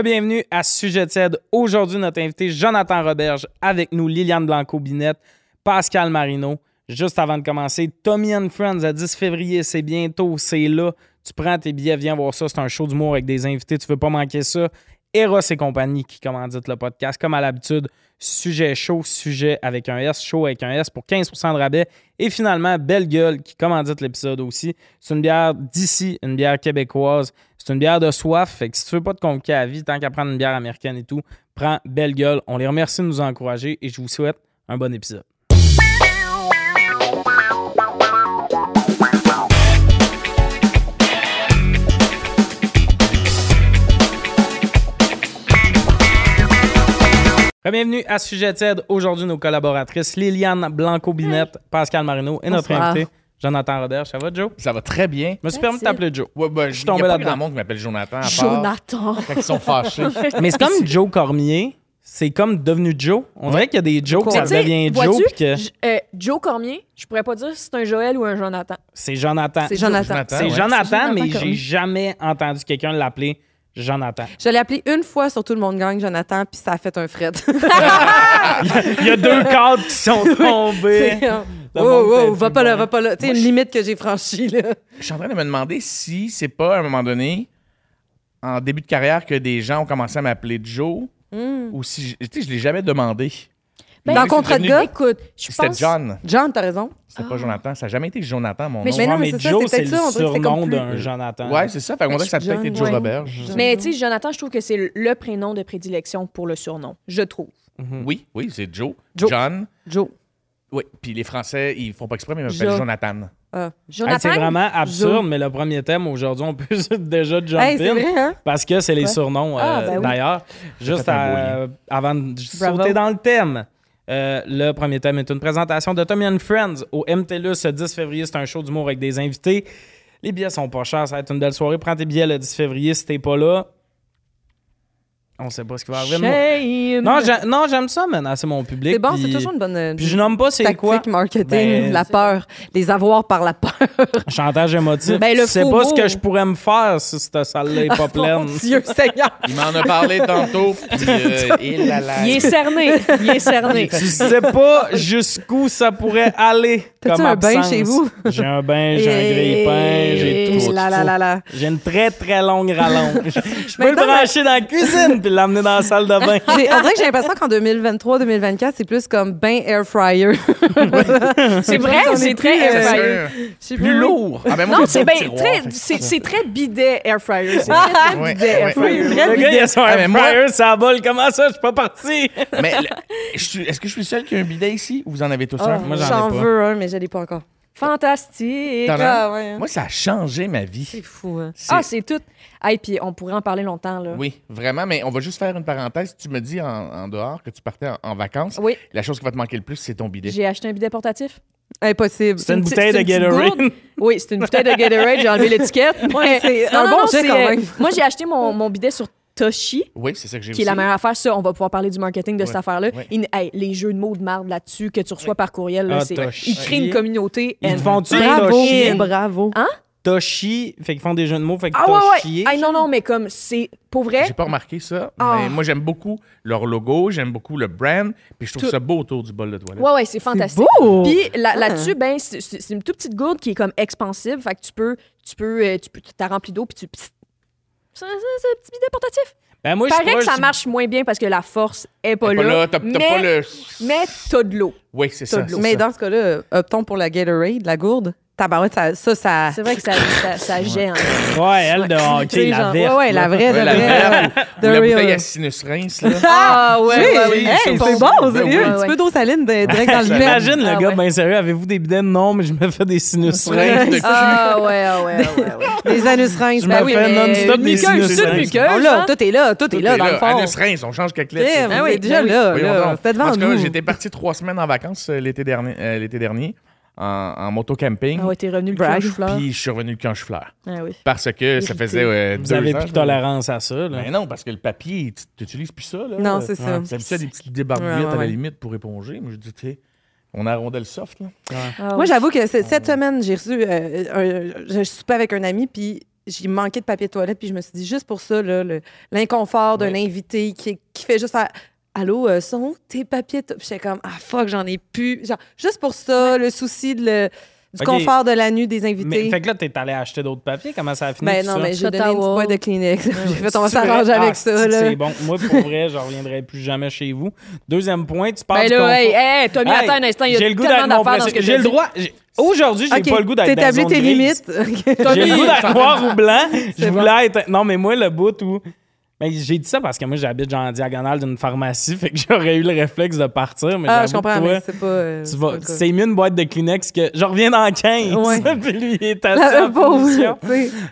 Bienvenue à Sujet TED. Aujourd'hui, notre invité Jonathan Roberge avec nous, Liliane Blanco-Binette, Pascal Marino. Juste avant de commencer, Tommy and Friends à 10 février, c'est bientôt, c'est là. Tu prends tes billets, viens voir ça. C'est un show d'humour avec des invités, tu veux pas manquer ça. Eros et compagnie qui commandite le podcast. Comme à l'habitude, sujet chaud, sujet avec un S, chaud avec un S pour 15% de rabais. Et finalement, Belle Gueule qui commandite l'épisode aussi. C'est une bière d'ici, une bière québécoise. C'est une bière de soif. Fait que si tu veux pas te compliquer à vie, tant qu'à prendre une bière américaine et tout, prends Belle Gueule. On les remercie de nous encourager et je vous souhaite un bon épisode. Bienvenue à Sujet TED. Aujourd'hui, nos collaboratrices Liliane Blanco-Binette, Pascal Marino et notre Bonsoir. invité Jonathan Robert. Ça va, Joe? Ça va très bien. Je me suis permis de t'appeler Joe. Ouais, ben, Je suis il y a tombé là-dedans. monde qui m'appelle Jonathan à part Jonathan. quand ils sont fâchés. Mais c'est comme Joe Cormier. C'est comme devenu Joe. On dirait qu'il y a des Joe ça sais, devient Joe que euh, Joe Cormier, je pourrais pas dire si c'est un Joël ou un Jonathan. c'est Jonathan. C'est Jonathan. Jonathan, C'est ouais. Jonathan, Jonathan mais j'ai jamais entendu quelqu'un l'appeler Jonathan. Je l'ai appelé une fois sur Tout le monde gagne, Jonathan, puis ça a fait un fret. Il y a deux cadres qui sont tombés. Oh, oh, va pas là, va pas là. Tu sais, une limite que j'ai franchie, là. Je suis en train de me demander si c'est pas à un moment donné, en début de carrière, que des gens ont commencé à m'appeler Joe ou si. je- Tu sais, je l'ai jamais demandé. Ben, Dans c'est contrat de gars, Écoute, je C'était pense... John. John, t'as raison. C'était pas Jonathan. Ça n'a jamais été Jonathan, mon Mais nom. Mais non, Ouais, mais mais c'est ça, Joe, c'est le ça, surnom d'un Jonathan. Ouais, c'est ça. Fait qu'on dirait que ça a peut-être été Joe ouais. Roberge. Mais tu sais, Jonathan, je trouve que c'est le prénom de prédilection pour le surnom. Je trouve. Oui, oui, c'est Joe. Joe. John. Joe. Oui. Puis les Français, ils font pas exprès, mais ils m'appellent. Jonathan. Ah. Hey, Jonathan, c'est vraiment absurde, Joe. mais le premier thème aujourd'hui, on peut déjà jump Hey, c'est in. vrai, hein? Parce que c'est les Ouais. surnoms, euh, Ah, ben oui. d'ailleurs. Juste à- avant de Bravo. sauter dans le thème. Euh, le premier thème est une présentation de Tommy and Friends au MTLUS ce 10 février. C'est un show d'humour avec des invités. Les billets sont pas chers, ça va être une belle soirée. Prends tes billets le 10 février si t'es pas là. On sait pas ce qui va arriver. Shame. Non, non, j'aime ça, man. C'est mon public. C'est bon, puis- c'est toujours une bonne euh, Puis je nomme pas c'est tactique quoi. marketing, Ben, la peur, les avoirs par la peur. Chantage émotif. Ben, le c'est faux pas ce que je pourrais me faire si cette salle-là est pas Mon pleine. Dieu Seigneur. Il m'en a parlé tantôt. Puis, euh, il a la- Il est cerné. Il est cerné. tu sais pas jusqu'où ça pourrait aller. T'as-tu comme un bain absence. chez vous? J'ai un bain, j'ai un grille-pain, j'ai tout. ce qu'il Là, là, faut. là, là. J'ai une très très longue rallonge. Je peux Mais le brancher dans la cuisine puis l'amener dans la salle de bain. On dirait que j'ai l'impression qu'en 2023-2024, c'est plus comme bain air fryer. C'est vrai, c'est plus, très air fryer? Euh, Plus lourd. Ah, ben, moi, Non, c'est très, fait que c'est très bidet air fryer. C'est très, très Ouais, bidet air fryer. Le gars, il a son Ah, air mais moi- fryer, ça bol. Comment ça? Je suis pas parti? Mais est-ce que je suis seul qui a un bidet ici ou vous en avez tous Ah, un? Moi, j'en ai J'en pas. veux un, mais je l'ai pas encore. Fantastique. Ah, ouais. Moi, ça a changé ma vie. C'est fou, hein. C'est- Ah, c'est tout. Hey, puis on pourrait en parler longtemps, là. Oui, vraiment, mais on va juste faire une parenthèse. Tu me dis en, en dehors que tu partais en, en vacances. Oui, La chose qui va te manquer le plus, c'est ton bidet. j'ai acheté un bidet portatif. Impossible. C'est une bouteille de c'est une petite Gatorade. Oui, c'est une bouteille de Gatorade. J'ai enlevé l'étiquette. c'est un bon jet quand euh, même. Moi, j'ai acheté mon, mon bidet sur Toshi, Oui, c'est ça que j'ai qui est la meilleure affaire. Ça, on va pouvoir parler du marketing de cette Ouais. affaire-là. Ouais. Il- hey, les jeux de mots de marde là-dessus que tu reçois par courriel, là, Ah, c'est- ils créent une communauté. Ils and- te font-tu Bravo, Toshi? bravo. Toshi, fait qu'ils font des jeux de mots, fait que Ah ouais, ouais. Toshi. Hey, non, non, mais comme c'est pour vrai. J'ai pas remarqué ça, Ah. mais moi, j'aime beaucoup leur logo, j'aime beaucoup le brand, puis je trouve Tout. ça beau autour du bol de toilette. Ouais, ouais, c'est fantastique. beau! Puis là- Ah. là-dessus, ben, c'est c'est- c'est une toute petite gourde qui est comme expansive. Fait que tu peux, tu peux, euh, tu peux, t'as rempli d'eau, puis tu. C'est un petit bidet portatif. Ben, moi, je Paraît que crois ça je- marche moins bien parce que la force est pas, pas là, t'as t'as mais, pas le. mais t'as de l'eau. Oui, c'est t'as ça. de l'eau. c'est Mais ça. dans ce cas-là, optons pour la Gatorade, la gourde. Tabarouette, ça, ça, ça... C'est vrai que ça, ça, ça gêne. Ouais, elle de hockey, la genre, verte. Ouais, ouais, la vraie, de la vraie. de la bouteille à sinus rince, là. Ah ouais, Oui, hey, c'est bon. Ben sérieux. Un petit peu d'eau saline de- direct dans le. J'imagine le Ah gars, ouais. ben sérieux, avez-vous des bidets? Non, mais je me fais des sinus Sinus rince de cul. Ah ouais, ah ouais, ah ouais, ah ouais. Des anus rinces. Je Ben me oui, fais mais- non-stop des sinus c'est une rinces. Oh hein? tout est là, tout, est là dans le fond. Anus rince, on change quelques lettres. Ah oui, déjà ben là, Voyons là. donc. C'était devant En tout cas, j'étais parti trois semaines en vacances euh, l'été dernier, euh, l'été dernier en, en moto-camping. Ah ouais, t'es revenu le cul fleur. Puis je suis revenu le canche fleur. Ah oui. Parce que ça faisait euh, Vous deux avez heures, plus de tolérance à ça. Là. Ben non, parce que le papier, tu n'utilises plus ça. Là. Non, c'est ça. C'est habitué à des petites débarbouillettes Ouais, ouais, à la limite pour éponger. Mais je dis, tu sais, on arrondait le soft. Là. Ah Moi, j'avoue que cette semaine, j'ai reçu. Euh, un- je soupais avec un ami, puis j'ai manqué de papier de toilette, puis je me suis dit, juste pour ça, l'inconfort d'un Ouais. invité qui, qui fait juste faire Allô, euh, sont où tes papiers? Puis j'étais comme, ah fuck, j'en ai plus. Genre, juste pour ça, le souci de le- du Ok. confort de la nuit des Mais invités. fait que là, t'es allé acheter d'autres papiers? Comment ça a fini? Ben tout non, ça? mais j'ai donné une petite towel. boîte de Kleenex. j'ai fait, on va C'est vrai? s'arranger Ah, avec c'est- ça. Là. C'est bon. Moi, pour vrai, je reviendrai plus jamais chez vous. Deuxième point, tu parles Ben du là, confort. hey, hey, Tommy, Hey, attends un instant, il y a J'ai le goût tellement d'être mon d'affaires dans ce que président. j'ai le droit. j'ai- Aujourd'hui, j'ai Ok, pas le goût d'être dans T'établis tes grise. limites. J'ai le goût d'être noir ou blanc. Je C'est voulais être. Non, mais moi, le bout où. Ben, j'ai dit ça parce que moi, j'habite genre en diagonale d'une pharmacie, fait que j'aurais eu le réflexe de partir. Mais Ah, je comprends, toi, mais c'est pas. euh, tu c'est vas- mieux une boîte de Kleenex que je reviens dans 15. Ouais. puis lui, il est assis en position.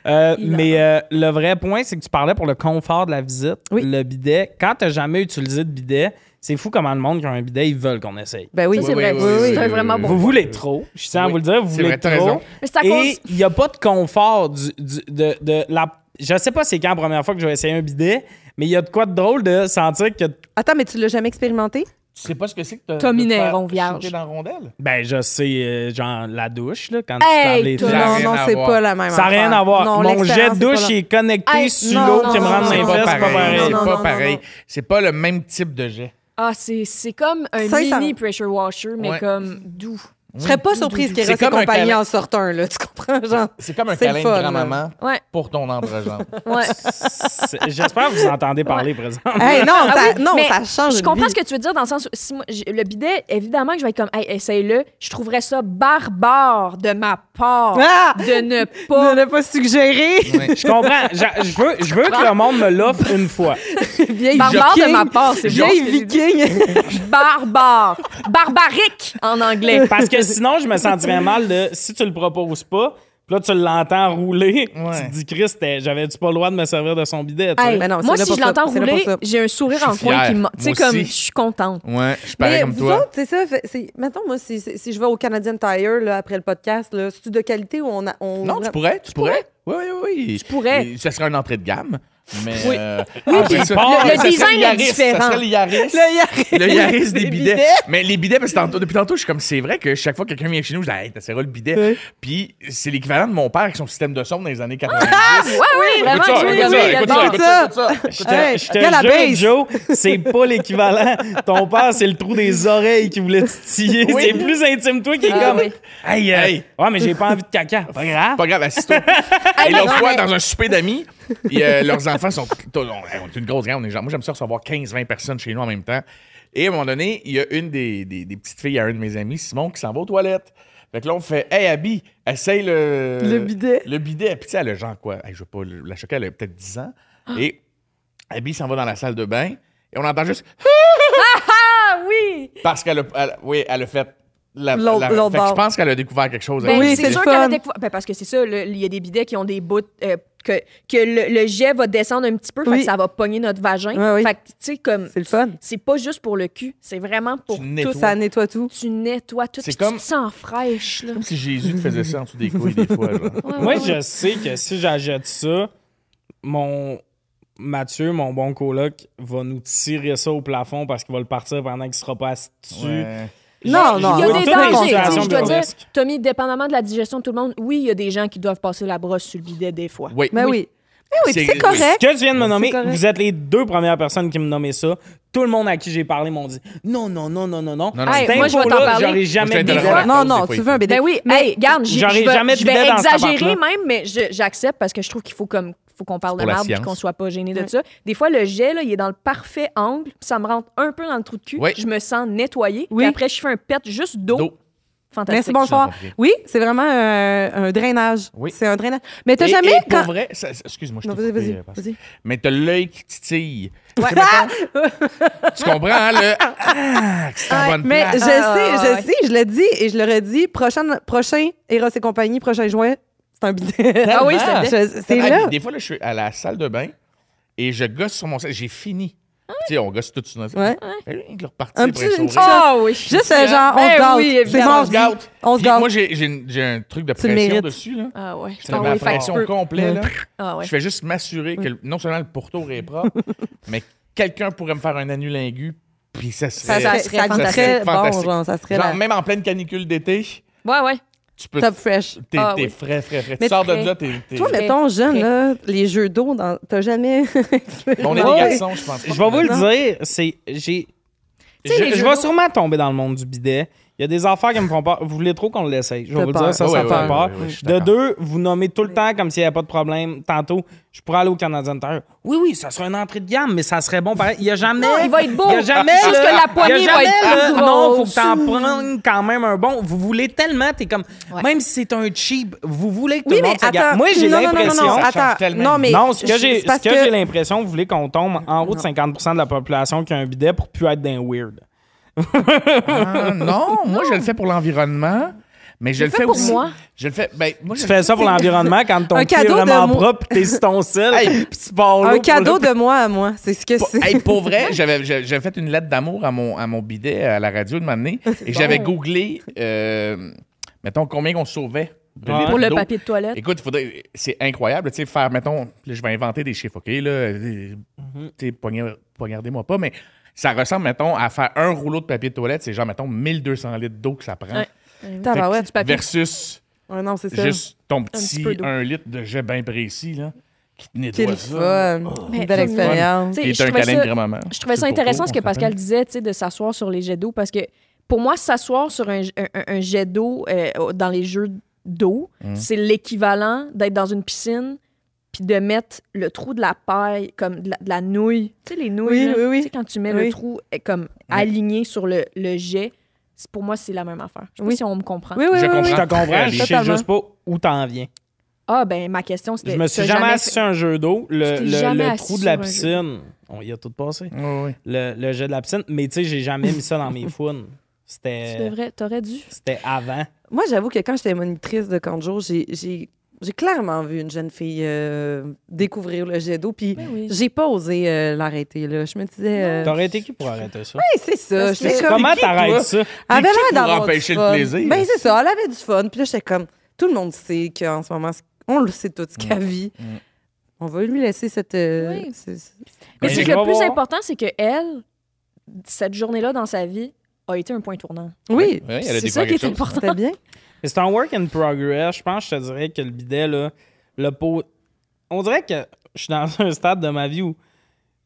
Euh, mais euh, le vrai point, c'est que tu parlais pour le confort de la visite. Oui. Le bidet, quand tu n'as jamais utilisé de bidet, c'est fou comment le monde qui a un bidet, ils veulent qu'on essaye. Ben oui, c'est Oui, vrai. oui, oui, C'est vraiment bon. Vous voulez trop. Je tiens à Oui. vous le dire, vous voulez vrai, trop. raison. Mais c'est à Et il n'y a pas de confort du, du- de, de la. Je sais pas c'est quand la première fois que je vais essayer un bidet, mais il y a de quoi de drôle de sentir que. Attends, mais tu l'as jamais expérimenté? Tu sais pas ce que c'est que t'as- Tommy Néron, vierge. dans la rondelle? Ben, je sais, euh, genre, la douche, là, quand tu te laves les non, rien non, à c'est voir. pas la même Ça n'a rien à voir. Non, Mon jet de c'est douche pas il est connecté Hey, sur l'eau non, qui me rentre dans les fesses, c'est pas pareil. C'est pas pareil. C'est pas le même type de jet. Ah, c'est c'est comme un mini pressure washer, mais comme doux. Je serais pas surprise comme un compagnie câlin. en sortent un, là. Tu comprends, genre? C'est comme un câlin fun, de grand-maman Ouais, pour ton entrejambe. ouais. J'espère que vous entendez parler présentement. Hey, non, Ah ça, oui, non ça change. Je comprends vie. ce que tu veux dire dans le sens où si moi, j'ai- le bidet, évidemment que je vais être comme, hey, essaye-le. Je trouverais ça barbare de ma part Ah! de ne Ne pas. l'a pas suggéré. Je comprends. Je, je veux, je veux que le monde me l'offre une fois. Vieille Barbare de ma part, c'est bien Vieille viking. Barbare. Barbarique en anglais. Parce que sinon, je me sentirais mal de si tu le proposes pas. Puis là, tu l'entends rouler. Ouais. Tu te dis, Chris, t'es- j'avais-tu pas le droit de me servir de son bidet? Hey, non, moi, si je l'entends rouler, j'ai un sourire en coin qui m'a. Tu sais, comme, je suis contente. Ouais, je suis pareil comme vous toi. autres, c'est ça. Mettons, moi, si, si- si je vais au Canadian Tire là, après le podcast, là, c'est-tu de qualité ou on a. On... Non, tu pourrais, tu pourrais? Oui, oui, oui. Tu pourrais. Ça serait une entrée de gamme. Mais. Oui. euh, Oui, après puis ça- le- design est Yaris, différent. Ça serait le Yaris. Le Yaris. Le Yaris des Des bidets. bidets. Mais les bidets, parce que tantôt- depuis tantôt, je suis comme, c'est vrai que chaque fois que quelqu'un vient chez nous, je dis, hey, t'essaieras le bidet. Puis c'est l'équivalent de mon père avec son système de son dans les années 90. Ouais, oui, vraiment. Écoute ça, écoute ça, écoute ça, écoute ça, écoute ça. Je te, jure. Joe, c'est pas l'équivalent. Ton père, c'est le trou des oreilles qui voulait titiller. C'est plus intime, toi, qui est Ah, comme. Hey, euh, Hey. ouais, mais j'ai pas envie de caca. Pas grave. Pas grave, assis-toi. Et l'autre fois, dans un souper d'amis, puis, euh, leurs enfants sont. On on est une grosse gang. on est genre- Moi, j'aime ça recevoir 15-20 personnes chez nous en même temps. Et à un moment donné, il y a une des, des- des petites filles à un de mes amis, Simon, qui s'en va aux toilettes. Fait que là, on fait Hey, Abby, essaye le. Le bidet. Le bidet. Puis, tu sais, elle a genre quoi? Hey, Je veux pas la choquer, elle a peut-être 10 ans. Et Abby s'en va dans la salle de bain. Et on entend juste Ah oui! parce qu'elle a, elle- oui, elle a fait. La, L'autre- la- l'autre fait que je pense qu'elle a découvert quelque chose. Ben, Oui, c'est sûr le qu'elle a découvert. Ben, parce que c'est ça, il y a des bidets qui ont des bouts. euh, que, que le, le jet va descendre un petit peu, fait Oui. que ça va pogner notre vagin. Oui. Fait que, tu sais, comme. C'est le fun. C'est pas juste pour le cul, c'est vraiment pour Tu tout. nettoies. Ça nettoie tout. Tu nettoies tout. C'est comme- Tu te sens fraîche, là. Comme si Jésus te faisait ça en dessous des couilles des fois. genre. Ouais, Moi, ouais. je sais que si j'achète ça, mon Mathieu, mon bon coloc, va nous tirer ça au plafond parce qu'il va le partir pendant qu'il sera pas assis dessus. Ouais. Non, non. Il y a des dangers. Je dois dire. Tommy, dépendamment de la digestion de tout le monde, oui, il y a des gens qui doivent passer la brosse sur le bidet des fois. Oui. Mais oui. Mais oui, C'est- correct. Ce que tu viens de me nommer, vous êtes les deux premières personnes qui me nommaient ça. Tout le monde à qui j'ai parlé m'ont dit non, non, non, non, non, non. Non, non, Hey, moi, je vais t'en parler. J'aurais jamais. Non, non, tu veux un bidet. Ben oui, Mais hey, garde, j'aurais jamais je vais exagérer même, mais j'accepte parce que je trouve qu'il faut comme faut qu'on parle de merde science. qu'on soit pas gêné de Ouais. ça. Des fois, le jet, là, il est dans le parfait angle, ça me rentre un peu dans le trou de cul. Oui. Je me sens. Oui. Puis après, je fais un pet juste d'eau. Fantastique. Merci, bonsoir. Oui, c'est vraiment un, un drainage. Oui. C'est un drainage. Mais t'as Et- jamais. et pour quand... vrai, ça- ça- excuse-moi, je Non, t'ai vas-y, coupé, vas-y. euh, vas-y. Mais t'as l'œil qui titille. Tu sais, mettons, tu comprends, hein, le. Ah, que c'est en Ouais, bonne mais place. je Ah, sais, je ouais. sais, je le dis et je le redis. Prochain, prochain Eros et compagnie, prochain juin, c'est un bidet. Ah oui, c'est. Je- Ah, là. puis Des fois, là, je suis à la salle de bain et je gosse sur mon sac. J'ai fini. Tu sais, on gosse tout sur notre Ouais. Il est reparti Un petit- un une. Ah oui. Juste euh, genre, on Ben se gâte. oui, c'est évidemment, on se gâte. On se Puis gâte. Moi, j'ai j'ai un truc de pression mérites. dessus. Là. Ah ouais. Ah que tu pression. Là. Ah ouais. Je fais juste m'assurer que non seulement le pourtour est propre, mais quelqu'un pourrait me faire un anulingu, puis ça Ça serait. ça fantastique. bon, Fantastique. genre, ça serait Genre, la- même en pleine canicule d'été, Ouais, ouais. Tu peux. Top fresh. T'es Ah, oui. frais, frais, frais. Mais tu sors de là, t'es. Toi, mettons, jeune, frais. là, les jeux d'eau, dans... t'as jamais. On est des garçons, je pense. Je vais vous le dire, c'est. J'ai. Je, vais sûrement tomber dans le monde du bidet. Il y a des affaires qui me font peur. Vous voulez trop qu'on l'essaye. Je vais vous le peur. dire, ça, Ouais, ça ouais, fait ouais, peur. ouais, de deux, vous nommez tout le temps comme s'il n'y avait pas de problème. Tantôt, je pourrais aller au Canadien Tire. Oui, oui, ça serait une entrée de gamme, mais ça serait bon pareil. Il n'y a jamais. Non, il va être beau. Il y a jamais. Juste que la poignée va être plus Non, faut que t'en prennes quand même un bon. Vous voulez tellement, t'es comme. Ouais. Même si c'est un cheap, vous voulez que tout Oui, le mais monde se garde. Moi, j'ai non, non, non, non, l'impression. non, change attends. tellement Non, mais. Non, que j'ai ce que j'ai l'impression, vous voulez qu'on tombe en haut de 50% de la population qui a un bidet pour plus être d'un weird. Ah, non, moi, je le fais pour l'environnement. Mais je le fais fais pour aussi. moi. Je le fais. Ben, moi, je Tu le fais ça pour l'environnement quand ton pied est cadeau de vraiment moi. propre pis t'es sur ton sel. Hey, tu pars Un cadeau le- de moi à moi. C'est ce que c'est. hey, pour vrai, j'avais fait une lettre d'amour à mon, à mon bidet à la radio de m'amener et j'avais googlé, euh, mettons, combien on sauvait de Ouais. litres Pour le papier de toilette. Écoute, c'est incroyable, tu sais, faire, mettons, là, je vais inventer des chiffres, OK, là, euh, tu sais, poignard- poignardez-moi pas, mais ça ressemble, mettons, à faire un rouleau de papier de toilette, c'est genre, mettons, 1200 litres d'eau que ça prend. Ouais. Fait Tabarouette. que- du papier. versus Ouais, non, c'est ça. juste ton petit petit peu d'eau. 1 litre de jet bien précis, là, qui te nettoie ça. fun. Mais Une belle fun. expérience. Tu sais, Qui je est un trouvais câlin ça- de grand-maman. Je trouvais ça C'est le intéressant ce que on Pascal disait, tu sais, de s'asseoir sur les jets d'eau, parce que pour moi, s'asseoir sur un, un- un jet d'eau euh, dans les jeux d'eau, Mm. c'est l'équivalent d'être dans une piscine puis de mettre le trou de la paille comme de la, de la nouille. Tu sais, les nouilles, Oui, là, oui, oui. tu sais, quand tu mets Oui. le trou comme aligné sur le, le jet, c'est- pour moi, c'est la même affaire. Je sais Oui. pas si on me comprend. Oui, oui, Je oui, comprends. Je oui. te comprends, je bien. sais juste pas où t'en viens. Ah, ben, ma question, c'était. Je me suis jamais fait- assis sur un jeu d'eau. Le, Tu le- jamais le trou de la piscine, on y a tout passé. Ouais. Le, le jet de la piscine, mais tu sais, j'ai jamais mis ça dans mes founes. Tu C'était devrais, t'aurais dû. c'était avant. Moi, j'avoue que quand j'étais monitrice de camp de jour, j'ai- j'ai clairement vu une jeune fille euh, découvrir le jet d'eau, puis Ben oui. j'ai pas osé euh, l'arrêter. là. Je me disais... euh, T'aurais été qui pour arrêter ça? Hey, c'est ça. Que- comme- Comment t'arrêtes ça? Elle avait l'air pour d'avoir empêcher du le plaisir? Ben, c'est ça. Elle avait du fun. Puis là, j'étais comme... Tout le monde sait qu'en ce moment, on le sait tout ce qu'elle vit. Mm. On va lui laisser cette... euh, Oui. ce- ce- Mais c'est que le plus voir. important, c'est que elle, cette journée-là dans sa vie, a été un point tournant. Oui, Ouais, elle a c'est ça qui est important. c'était bien. C'est un work in progress. Je pense, je te dirais que le bidet, là, le pot. On dirait que je suis dans un stade de ma vie où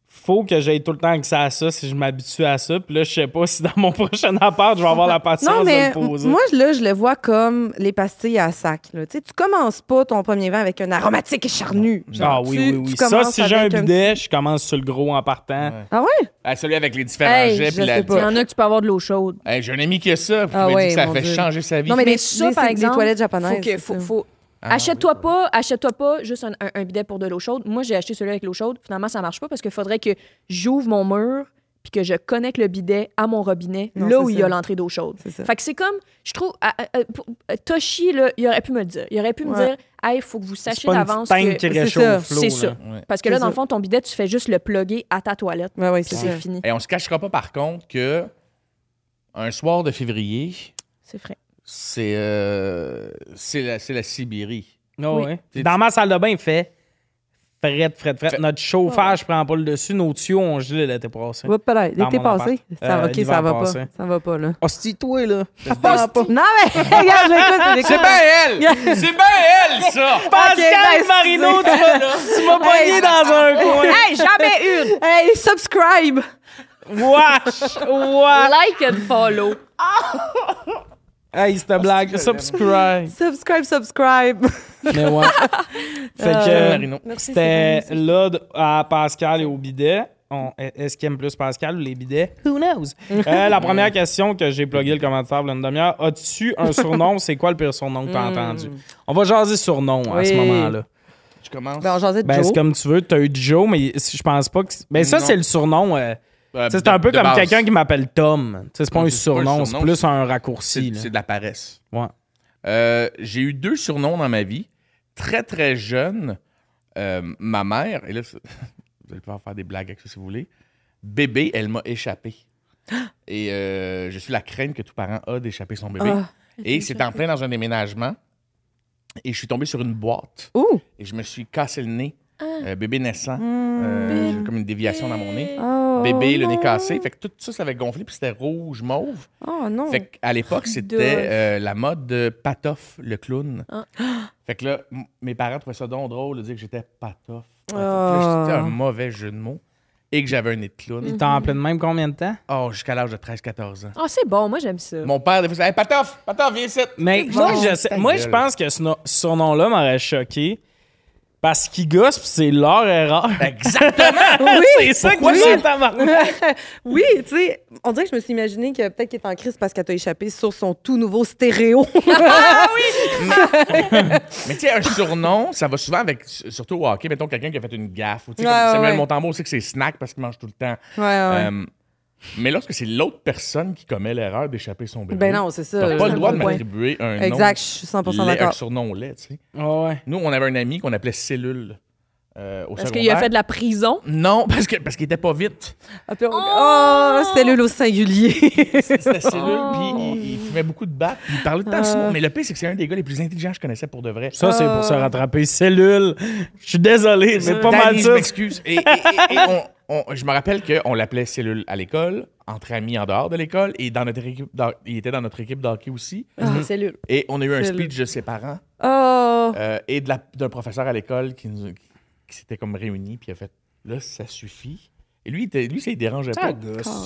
faut que j'aille tout le temps accès à ça si je m'habitue à ça. Puis là, je sais pas si dans mon prochain appart, je vais avoir la patience Non, mais de le poser. moi, là, je le vois comme les pastilles à sac. Là. Tu sais, tu commences pas ton premier vin avec un aromatique charnu. ah Genre, oui, tu- oui, oui. tu Ça, si j'ai un bidet, je commence sur le gros en partant. Ouais. Ah ouais? Ah, celui avec les différents Hey, jets. je la- Il y en a que tu peux avoir de l'eau chaude. Hey, J'ai un ami qui a ça. puis Ah dit que ça fait Dieu. changer sa vie. Non, mais, Mais les, ça, par exemple, des toilettes japonaises. Faut que, c'est faut, ça. faut- Ah, achète-toi oui. pas, achète-toi pas juste un, un- un bidet pour de l'eau chaude. Moi, j'ai acheté celui avec l'eau chaude. Finalement, ça marche pas parce qu'il faudrait que j'ouvre mon mur puis que je connecte le bidet à mon robinet, Non, là où il y a l'entrée d'eau chaude. C'est ça. Fait que c'est comme, je trouve, à- à- à- pour- à- Toshi, là, il aurait pu me le dire. Il aurait pu me dire, hey, il faut que vous sachiez d'avance que. C'est ça. C'est ça. Ouais. Parce que là, dans le fond, ton bidet, tu fais juste le plugger à ta toilette. Ouais, ouais, Puis c'est fini. Et on se cachera pas, par contre, que un soir de février, C'est frais. C'est euh, c'est la, c'est la Sibérie. Ah Oui. ouais. Dans ma salle de bain, il fait fret, fret, fret. Fait- Notre chauffage prend pas le dessus. Nos tuyaux ont gelé l'été passé. Oups, là, Dans l'été mon passé? appart. Ça, Euh, va, ok, l'hiver ça va passé. pas. Ça va pas, là. Hostie, toi, là. Non, mais regarde, j'écoute. C'est bien elle! C'est bien elle, ça! Pascal nice. Marino, tu m'as- tu m'as pogné dans un coin. Hey, jamais une! Hey, subscribe! Wesh! Wesh! Like and follow. Hey, c'était blague. Subscribe. Subscribe, subscribe. Mais ouais. Fait Euh, que Marino. Merci, c'était c'est là de- à Pascal et au bidet. On- Est-ce qu'il aime plus Pascal ou les bidets? Who knows? Euh, la première question que j'ai plugué le commentaire a une demi-heure. As-tu un surnom? C'est quoi le pire surnom que tu as entendu? On va jaser surnom à ce moment-là. Je commence. Ben, on jasait de Ben, Joe. c'est comme tu veux. Tu as eu Joe, mais je pense pas que. Ben, ça, c'est le surnom. euh, Euh, c'est un peu comme quelqu'un qui m'appelle Tom. C'est pas Ouais, un c'est surnom, c'est plus c'est- un C'est raccourci. c'est de la paresse. Ouais. Euh, j'ai eu deux surnoms dans ma vie. Très, très jeune, euh, ma mère, et là, c'est- vous allez pouvoir faire des blagues avec ça si vous voulez. Bébé, elle m'a échappé. Et je suis la crainte que tout parent a d'échapper son bébé. Ah. Et c'était en plein dans un déménagement. Et je suis tombé sur une boîte. Ouh! Et je me suis cassé le nez euh, bébé naissant. Euh, j'ai comme une déviation dans mon nez. Oh, Bébé, le nez cassé. Fait que tout ça, ça avait gonflé, puis c'était rouge, mauve. Oh non. Fait qu'à l'époque, c'était euh, la mode de Patoff, le clown. Ah. Fait que là, m- mes parents trouvaient ça donc drôle de dire que j'étais Patoff. Oh. Là, C'était un mauvais jeu de mots. Et que j'avais un nez de clown. Il t'a en plein de même combien de temps? Oh, jusqu'à l'âge de 13-14 ans. Ah, c'est bon, moi, j'aime ça. Mon père, des fois, il disait, Hey, Patoff, Patoff, viens ici. Mais moi, je, sais- ta moi, gueule. je pense que ce no- ce surnom-là m'aurait choqué parce qu'il gosse pis c'est leur erreur. Exactement. c'est ça est tabarnak. oui, tu sais, on dirait que je me suis imaginé que peut-être qu'il est en crise parce qu'elle t'a échappé sur son tout nouveau stéréo. Mais tu sais, un surnom, ça va souvent avec, surtout au hockey, mettons quelqu'un qui a fait une gaffe. Ou, tu sais, Ouais, Samuel ouais. Montembeau sait que c'est snack parce qu'il mange tout le temps. ouais, ouais. Euh, mais lorsque c'est l'autre personne qui commet l'erreur d'échapper son bébé, ben non, c'est ça. t'as pas le droit de m'attribuer un nom. Exact, je suis 100 lait, un d'accord. surnom lait, tu sais. Ah ouais. Nous, on avait un ami qu'on appelait Cellule euh, au Parce qu'il a fait de la prison? Non, parce que parce qu'il était pas vite. Ah, puis on- Oh, cellule au singulier. C'était Cellule, Oh. puis il, il fumait beaucoup de battes, puis il parlait de temps Ah. sinon. Mais le pire, c'est que c'est un des gars les plus intelligents que je connaissais pour de vrai. Ça, c'est pour se rattraper. Cellule. Je suis désolé, mais pas mal je ça. m'excuse. Et, et- et- et on- on- je me rappelle qu'on l'appelait Cellule à l'école, entre amis en dehors de l'école, et dans notre équipe, dans- il était dans notre équipe d'hockey aussi. C'est cellule. Et on a eu un speech de ses parents Oh. euh, et d'un professeur à l'école qui, nous, qui, qui s'était comme réuni, puis il a fait là, ça suffit. Et lui, lui ça ne dérangeait pas.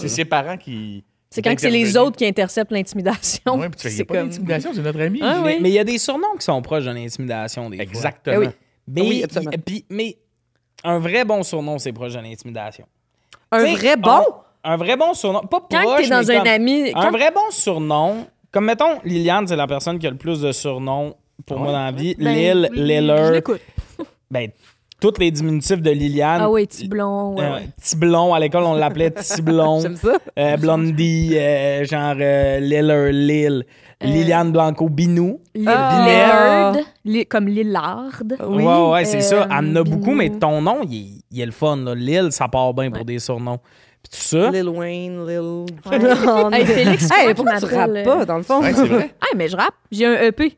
C'est ses parents qui. C'est quand que c'est les autres qui interceptent l'intimidation. Ouais, puis tu fais, il y a c'est pas comme... d'intimidation, c'est notre ami. Ah oui. mais il y a des surnoms qui sont proches de l'intimidation, des fois. Exactement. Eh oui. Mais, Oui, absolument. puis- mais un vrai bon surnom, c'est proche de l'intimidation. Un T'sais, vrai bon? Un, un vrai bon surnom. Pas Quand proche, t'es dans mais un comme- ami... Un quand- vrai bon surnom, comme mettons, Liliane, c'est la personne qui a le plus de surnoms pour moi dans la vie. Ben, Lil, Liller, l'écoute. ben, toutes les diminutifs de Liliane. Ah oui, Tiblon. Ouais, Euh, ouais. Tiblon, à l'école, on l'appelait Tiblon. J'aime ça. Euh, Blondie, euh, genre euh, Liller, Lil. Liliane Blanco, Binou. Lil- Ah. Lillard, Li- comme Lillard. Oui. ouais, ouais, c'est euh, ça. Elle en a beaucoup, mais ton nom, il est, il est le fun. Là. Lil, ça part bien pour des surnoms. Puis tout ça. Lil Wayne, Lil. Ouais. Hey, Félix, pourquoi tu rappes euh, pas, dans le fond? Ouais, c'est vrai. Ah, mais je rappe. J'ai un EP.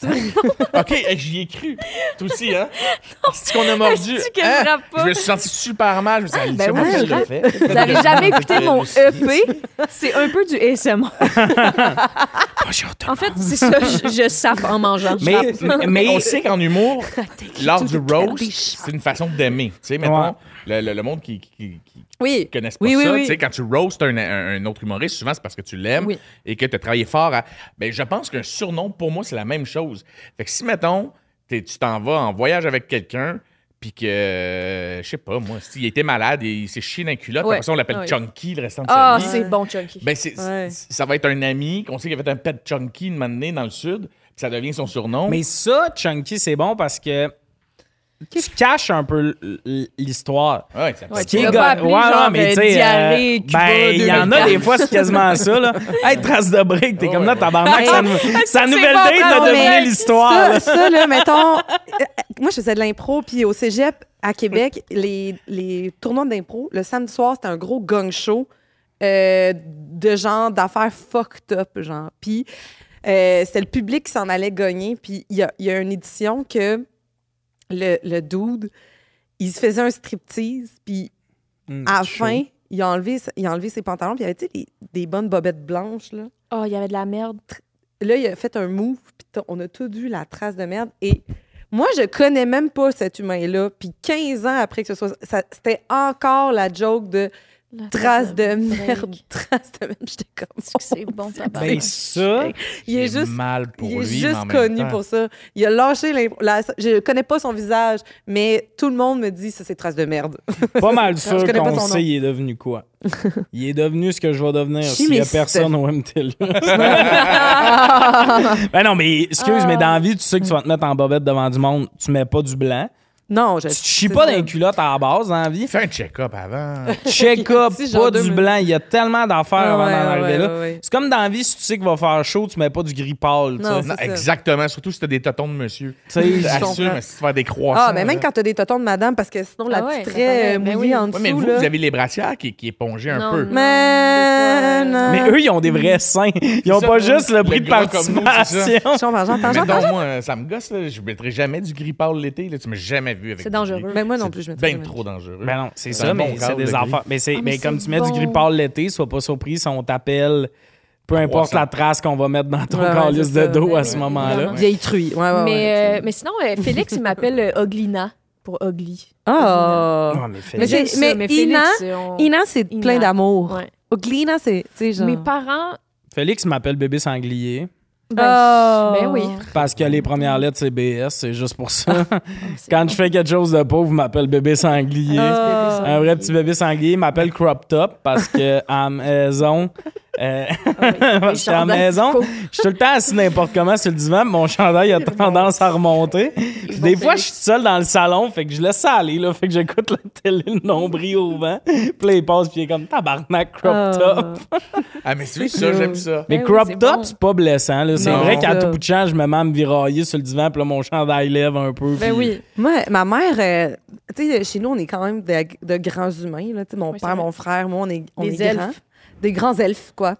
OK, hey, j'y ai cru. Toi aussi, hein? C'est qu'on a mordu? Que Hein? je rappe pas? Je me suis senti super mal. Je me suis dit, Ben oui, je fais? Vous avez jamais écouté mon. EP? C'est un peu du ASMR. En fait, c'est ça. Je, je sape en mangeant. Mais, on sait qu'en humour, l'art du roast, c'est une façon d'aimer. Tu sais, mettons, le, le- le monde qui, qui, qui- qui Oui. connaissent pas Oui, oui, ça, oui. tu sais, quand tu roastes un, un- un autre humoriste, souvent c'est parce que tu l'aimes Oui. et que tu as travaillé fort à. Ben, je pense qu'un surnom, pour moi, c'est la même chose. Fait que si, mettons, t'es- tu t'en vas en voyage avec quelqu'un, puis que, euh, je sais pas, moi, s'il était malade et il s'est chié dans la culotte, Ouais. après ça, on l'appelle Ouais. Chunky le restant de Ah, sa vie. c'est bon, Chunky. Ben, c'est, Ouais. c'est- ça va être un ami qu'on sait qu'il a fait un pet Chunky une matinée dans le sud, puis ça devient son surnom. Mais ça, Chunky, c'est bon parce que tu caches un peu l'histoire. Ouais, Ouais, Ce qui est pas appelé ouais, genre, mais euh, tu sais, euh, ben, il y en a 2004. des fois, c'est quasiment ça, là. Hey, trace de break, t'es comme là, tabarnak, sa, sa nouvelle date vrai, deviné l'histoire. Ça, là. ça, là, mettons. euh, moi, je faisais de l'impro, puis au cégep, à Québec, les, les tournois d'impro, le samedi soir, c'était un gros gong show euh, de genre d'affaires fucked up, genre. Puis euh, c'était le public qui s'en allait gagner, puis il y a, il y a une édition que le, le dude, il se faisait un striptease, puis Hum, à la fin, il a enlevé, il a enlevé ses pantalons, puis il y avait, tu sais, des, des bonnes bobettes blanches, là. Oh, il y avait de la merde. Là, il a fait un move, puis on a tous vu la trace de merde. Et moi, je connais même pas cet humain-là. Puis 15 ans après que ce soit. C'était encore la joke de La trace de merde, trace de merde. J'étais comme. C'est bon, ça Ben, ça, il est juste. mal pour Il est lui, mais juste connu temps. pour ça. Il a lâché l'impro. la- Je connais pas son visage, mais tout le monde me dit ça, c'est trace de merde. pas mal Je sûr connais pas qu'on son nom. sait il est devenu quoi. il est devenu ce que je vais devenir s'il y a personne au MTL. ben non, mais excuse, mais dans la vie, tu sais que tu vas te mettre en bobette devant du monde, tu mets pas du blanc. Non, je. Tu te chies pas dans les culottes à la base dans la vie. Fais un check-up avant. Check-up, pas du blanc. Il y a tellement d'affaires Ah avant ouais, d'en ouais, arriver là. ouais, ouais. C'est comme dans la vie, si tu sais qu'il va faire chaud, tu mets pas du gris pâle. Non, exactement. Surtout si t'as des totons de monsieur. Tu sais, Je comprends. t'assure, mais si tu fais des croissants. Ah, mais même là. quand t'as des totons de madame, parce que sinon, la Ah ouais, petite raie euh, Ben mouillée oui. en Ouais, dessous. mais vous, là. vous avez les brassières qui, qui épongeaient un Non, peu. non. Mais na. Mais eux, ils ont des vrais seins. Ils ont pas le- juste le prix de participation. Mettons, moi, ça me gosse, là. Je mettrai jamais du gris pâle l'été, là. Tu m'as jamais vu avec C'est dangereux. Mais moi non plus, je me bien trop dangereux. Ben non, c'est ça, mais c'est des le affaires. Mais, c'est, Ah, mais comme tu mets du bon. gris pâle l'été, sois pas surpris si on t'appelle, peu importe 300. la trace qu'on va mettre dans ton Ouais, calice de dos à Ben ce moment-là. Vieille truie. Ouais, ouais, mais, ouais. euh, mais sinon, euh, Félix, il m'appelle euh, Oglina pour Ugly. Ah. Ouais, mais Mais Félix, mais Ina- on- Ina, c'est plein d'amour. Ouais. Oglina, c'est, tu sais, genre... Mes parents. Félix m'appelle bébé sanglier Ben, Oh. ben oui. parce que les premières lettres, c'est BS, c'est juste pour ça. c'est Quand bon. je fais quelque chose de pauvre, m'appelle bébé sanglier. Ah. Un vrai petit bébé sanglier il m'appelle crop top parce que à la maison, euh, parce qu'à la chandails maison, je suis tout le temps assis n'importe comment sur le divan, mon chandail a tendance à remonter. Des fois, je suis seul dans le salon, fait que je laisse ça aller, là, fait que j'écoute la télé, le nombril au vent. Puis là, il passe, puis il est comme tabarnak crop Ah. top. Ah, mais c'est ça, j'aime ça. Mais Ben oui, crop c'est top, bon. c'est pas blessant. là. C'est Non. vrai qu'à tout bout de champ, je me mets à me virailler sur le divan, puis là, mon chandail lève un peu. Ben puis- oui. Moi, ma mère, euh, tu sais, chez nous, on est quand même de, de grands humains. Là, mon Oui, père, mon frère, moi, on est, on est elfes. grands. Des grands elfes, quoi.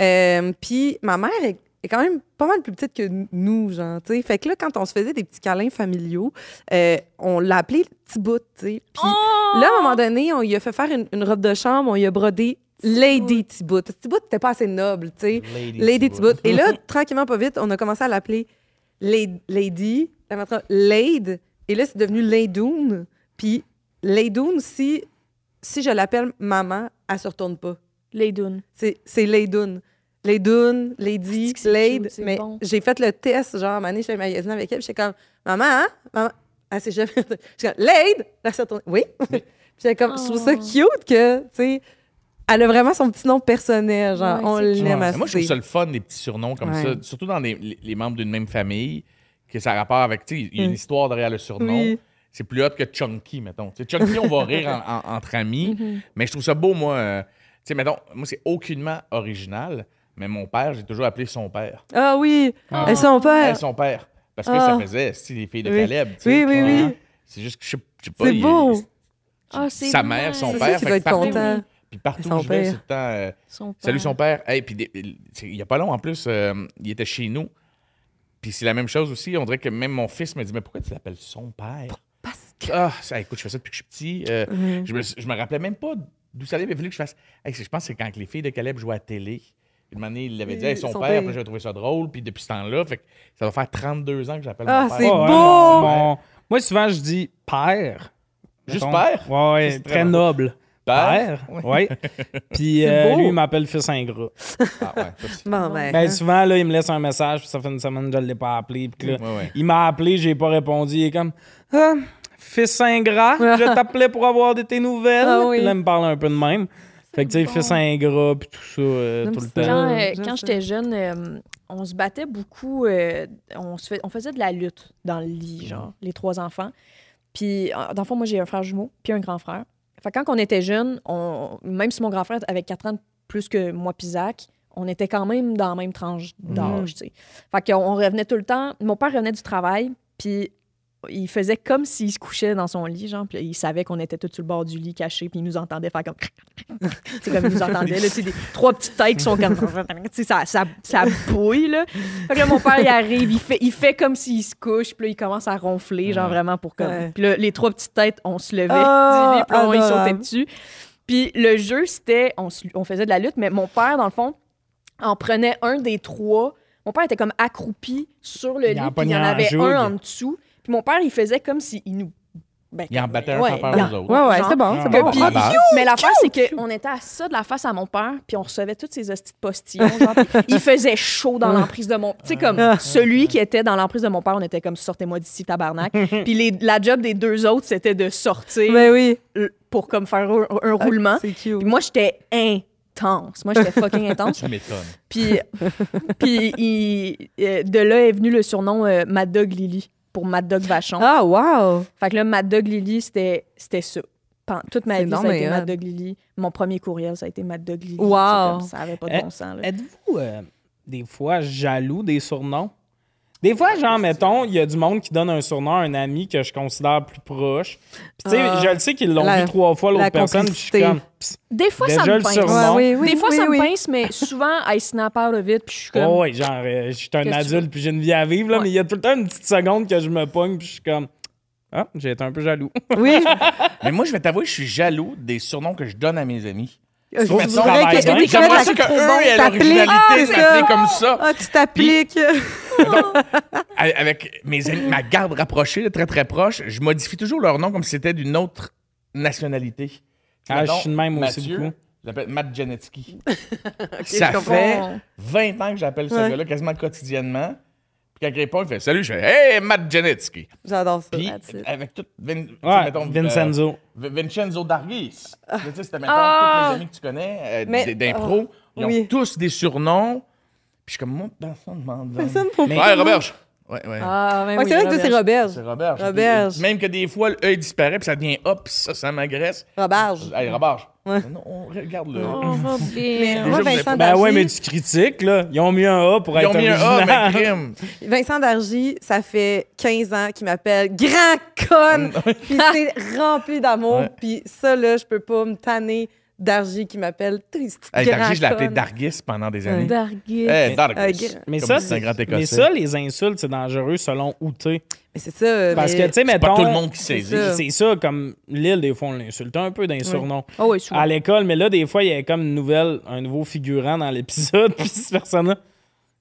Euh, Puis ma mère est, est quand même pas mal plus petite que nous, genre, tu sais. Fait que là, quand on se faisait des petits câlins familiaux, euh, on l'appelait Petit Bout, tu sais. Puis là, à un moment donné, on lui a fait faire une, une robe de chambre, on lui a brodé Lady Tibout. Tibout n'était pas assez noble, tu sais. Lady Tibout. Et là, tranquillement, pas vite, on a commencé à l'appeler Lady, Lady, là, maintenant Lade, et là, c'est devenu Ladoon. Puis Ladoon, si, si je l'appelle maman, elle se retourne pas. Les Dunes. C'est c'est Ladoon. Ladoon, Lady, cute, c'est Mais bon. j'ai fait le test, genre, à un moment donné, j'étais avec elle, puis j'étais comme, maman, hein? Maman, elle s'est jamais. J'étais comme, Lade! Elle s'est retournée. Oui. Puis j'étais comme, je trouve ça Oh. cute que, tu sais, elle a vraiment son petit nom personnel, genre, Ouais, on l'aime assez. Moi, je trouve ça le fun, des petits surnoms comme Ouais. ça, surtout dans les, les- les membres d'une même famille, que ça a rapport avec, tu sais, il y a une Mm. histoire derrière le surnom. Oui. C'est plus hot que Chunky, mettons. Tu sais, Chunky, on va rire en- en- entre amis, Mhm. mais je trouve ça beau, moi. euh, sais, mettons, moi, c'est aucunement original, mais mon père, j'ai toujours appelé son père. Ah oui, Ah. Elle, pas. son père. Parce que Ah. ça faisait, si les filles de Oui. Caleb. tu sais. Oui, oui, oui. C'est juste que je sais je sais pas. C'est beau. il- Ah, c'est sa mère, son père. ça fait être content. Puis partout Son où je vais, père. c'est tout le temps. euh, Son Salut père. son père. Hey, puis il y a pas long en plus, euh, il était chez nous. Puis c'est la même chose aussi. On dirait que même mon fils me dit Mais pourquoi tu l'appelles son père? Parce que. Ah, ça, écoute, je fais ça depuis que je suis petit. Euh, je, me, je me rappelais même pas d'où ça allait. Il a fallu que je fasse. Hey, je pense que c'est quand les filles de Caleb jouaient à la télé. Une année, il l'avait dit Hey, son, Son père. père. Après, j'ai trouvé ça drôle. Puis depuis ce temps-là, fait que ça va faire 32 ans que j'appelle Ah, mon père. c'est beau! Moi, souvent, je dis père. Juste Mettons. père? Ouais, ouais, C'est très, très noble. Père? Père, oui. Puis euh, lui, il m'appelle fils ingrat. Ah, ouais, Bon, ben. Ben, souvent, là, il me laisse un message, puis ça fait une semaine que je ne l'ai pas appelé. Puis là, Ouais, ouais. il m'a appelé, j'ai pas répondu. Il est comme Ah, fils ingrat, je t'appelais pour avoir de tes nouvelles. Ah oui. Puis là, il me parle un peu de même. Fait que, tu sais, bon. fils ingrat, puis tout ça, euh, tout le temps. Quand, euh, quand j'étais jeune, euh, on se battait beaucoup. euh, on, se fait- on faisait de la lutte dans le lit, genre, les trois enfants. Puis, euh, dans le fond, moi, j'ai un frère jumeau, puis un grand frère. Fait que quand on était jeunes, on, même si mon grand frère avait 4 ans de plus que moi, puis Zach, on était quand même dans la même tranche d'âge, tu sais. Fait qu'on on revenait tout le temps. Mon père revenait du travail, puis il faisait comme s'il se couchait dans son lit, genre, puis il savait qu'on était tous sur le bord du lit caché, puis il nous entendait faire comme. c'est comme il nous entendait, là, tu sais, des trois petites têtes qui sont comme. tu sais, ça, ça, ça bouille, là. Fait que là, mon père, il arrive, il fait, il fait comme s'il se couche, puis là, il commence à ronfler, genre vraiment pour comme. Ouais. Puis là, les trois petites têtes, on se levait du lit, puis on y sautait adorable. dessus. Puis le jeu, c'était. On, se- on faisait de la lutte, mais mon père, dans le fond, en prenait un des trois. Mon père était comme accroupi sur le Il lit, puis il y en avait un en dessous. Puis mon père, il faisait comme s'il nous. ben, Il en battait un ouais, peur il aux en- autres. Ouais, ouais, c'est bon, c'est que bon. puis- Ah, bah. Mais l'affaire, c'est qu'on était à ça de la face à mon père, puis on recevait toutes ces hosties de postillons. Genre, il faisait chaud dans l'emprise de mon... Tu sais, comme celui qui était dans l'emprise de mon père, on était comme « sortez-moi d'ici, tabarnak ». Puis les- la job des deux autres, c'était de sortir Ben oui. pour comme faire un, un roulement. C'est cute. Puis moi, j'étais intense. Moi, j'étais fucking intense. Tu m'étonnes. Puis, puis il- euh, de là est venu le surnom euh, Mad Dog Lily pour Mad Dog Vachon. Ah, wow! Fait que là, Mad Dog Lily, c'était c'était ça. Toute ma vie, ça a été Mad. Dog Lily. Mon premier courriel, ça a été Mad Dog Lily. Wow. Comme, Ça avait pas de Eh, bon sens. là. Êtes-vous euh, des fois jaloux des surnoms? Des fois, genre, mettons, il y a du monde qui donne un surnom à un ami que je considère plus proche. Puis, tu sais, Ah. je le sais qu'ils l'ont La- vu trois fois, l'autre la personne, puis je suis comme. Des fois, Déjà ça me pince. Ouais, oui, oui, Des fois, oui, ça oui. me pince, mais souvent, I snap out of it, puis je suis comme... Oh, ouais, genre, euh, je suis un adulte, puis j'ai une vie à vivre, là, Ouais. mais il y a tout le temps une petite seconde que je me pogne, puis je suis comme. Ah, j'ai été un peu jaloux. Oui. Mais moi, je vais t'avouer, je suis jaloux des surnoms que je donne à mes amis. Trouve que- J'aimerais capable ça qu'eux bon, aient l'originalité Ah, comme ça. Ah, tu t'appliques. Avec mes amis, ma garde rapprochée, très très proche, je modifie toujours leur nom comme si c'était d'une autre nationalité. Ah, je suis de même aussi beaucoup. Je l'appelle Matt Janetsky. je ça fait 20 ans que j'appelle ce Ouais. gars-là quasiment quotidiennement. Quand il répond, il fait Salut, je fais Hey, Matt Janetsky. J'adore ça. Puis avec tout. Vin- Ouais, mettons, Vincenzo. euh, Vincenzo Dargis. Tu sais, c'était mettons Ah! tous les amis que tu connais euh, d'impro. Ils ont oui. tous des surnoms. Puis je suis comme moi, personne m'en donne. Personne pour Mais- Ouais, Robert. Ouais, ouais. Ah, ben Ouais, oui, c'est vrai que c'est Robert. Robert. C'est Robert. Roberge. Même que des fois, l'œil disparaît, puis ça devient hop, ça, ça m'agresse. Roberge. Hey, Robert. Ouais. Non, on regarde le. Oh, Mais moi, Vincent Ben Dargy, ouais, mais tu critiques, là. Ils ont mis un A pour Ils être ont mis un A, mais crime. Vincent Dargy, ça fait 15 ans qu'il m'appelle grand con. Puis c'est rempli d'amour. Puis ça, là, je peux pas me tanner Dargy qui m'appelle triste. Hey, Dargy, je l'ai appelé con. Dargis pendant des années. Darguet. Hey, Euh, Dargis. Mais ça, un grand mais écossais. ça, les insultes, c'est dangereux selon où t'es. Mais c'est ça. Parce mais- que, tu sais, C'est pas mettons. tout le monde qui saisit. ça. C'est ça, comme Lille, des fois, on l'insulte un peu d'un surnom. Oh oui, souvent. À l'école, mais là, des fois, il y a comme une nouvelle, un nouveau figurant dans l'épisode, puis cette personne-là,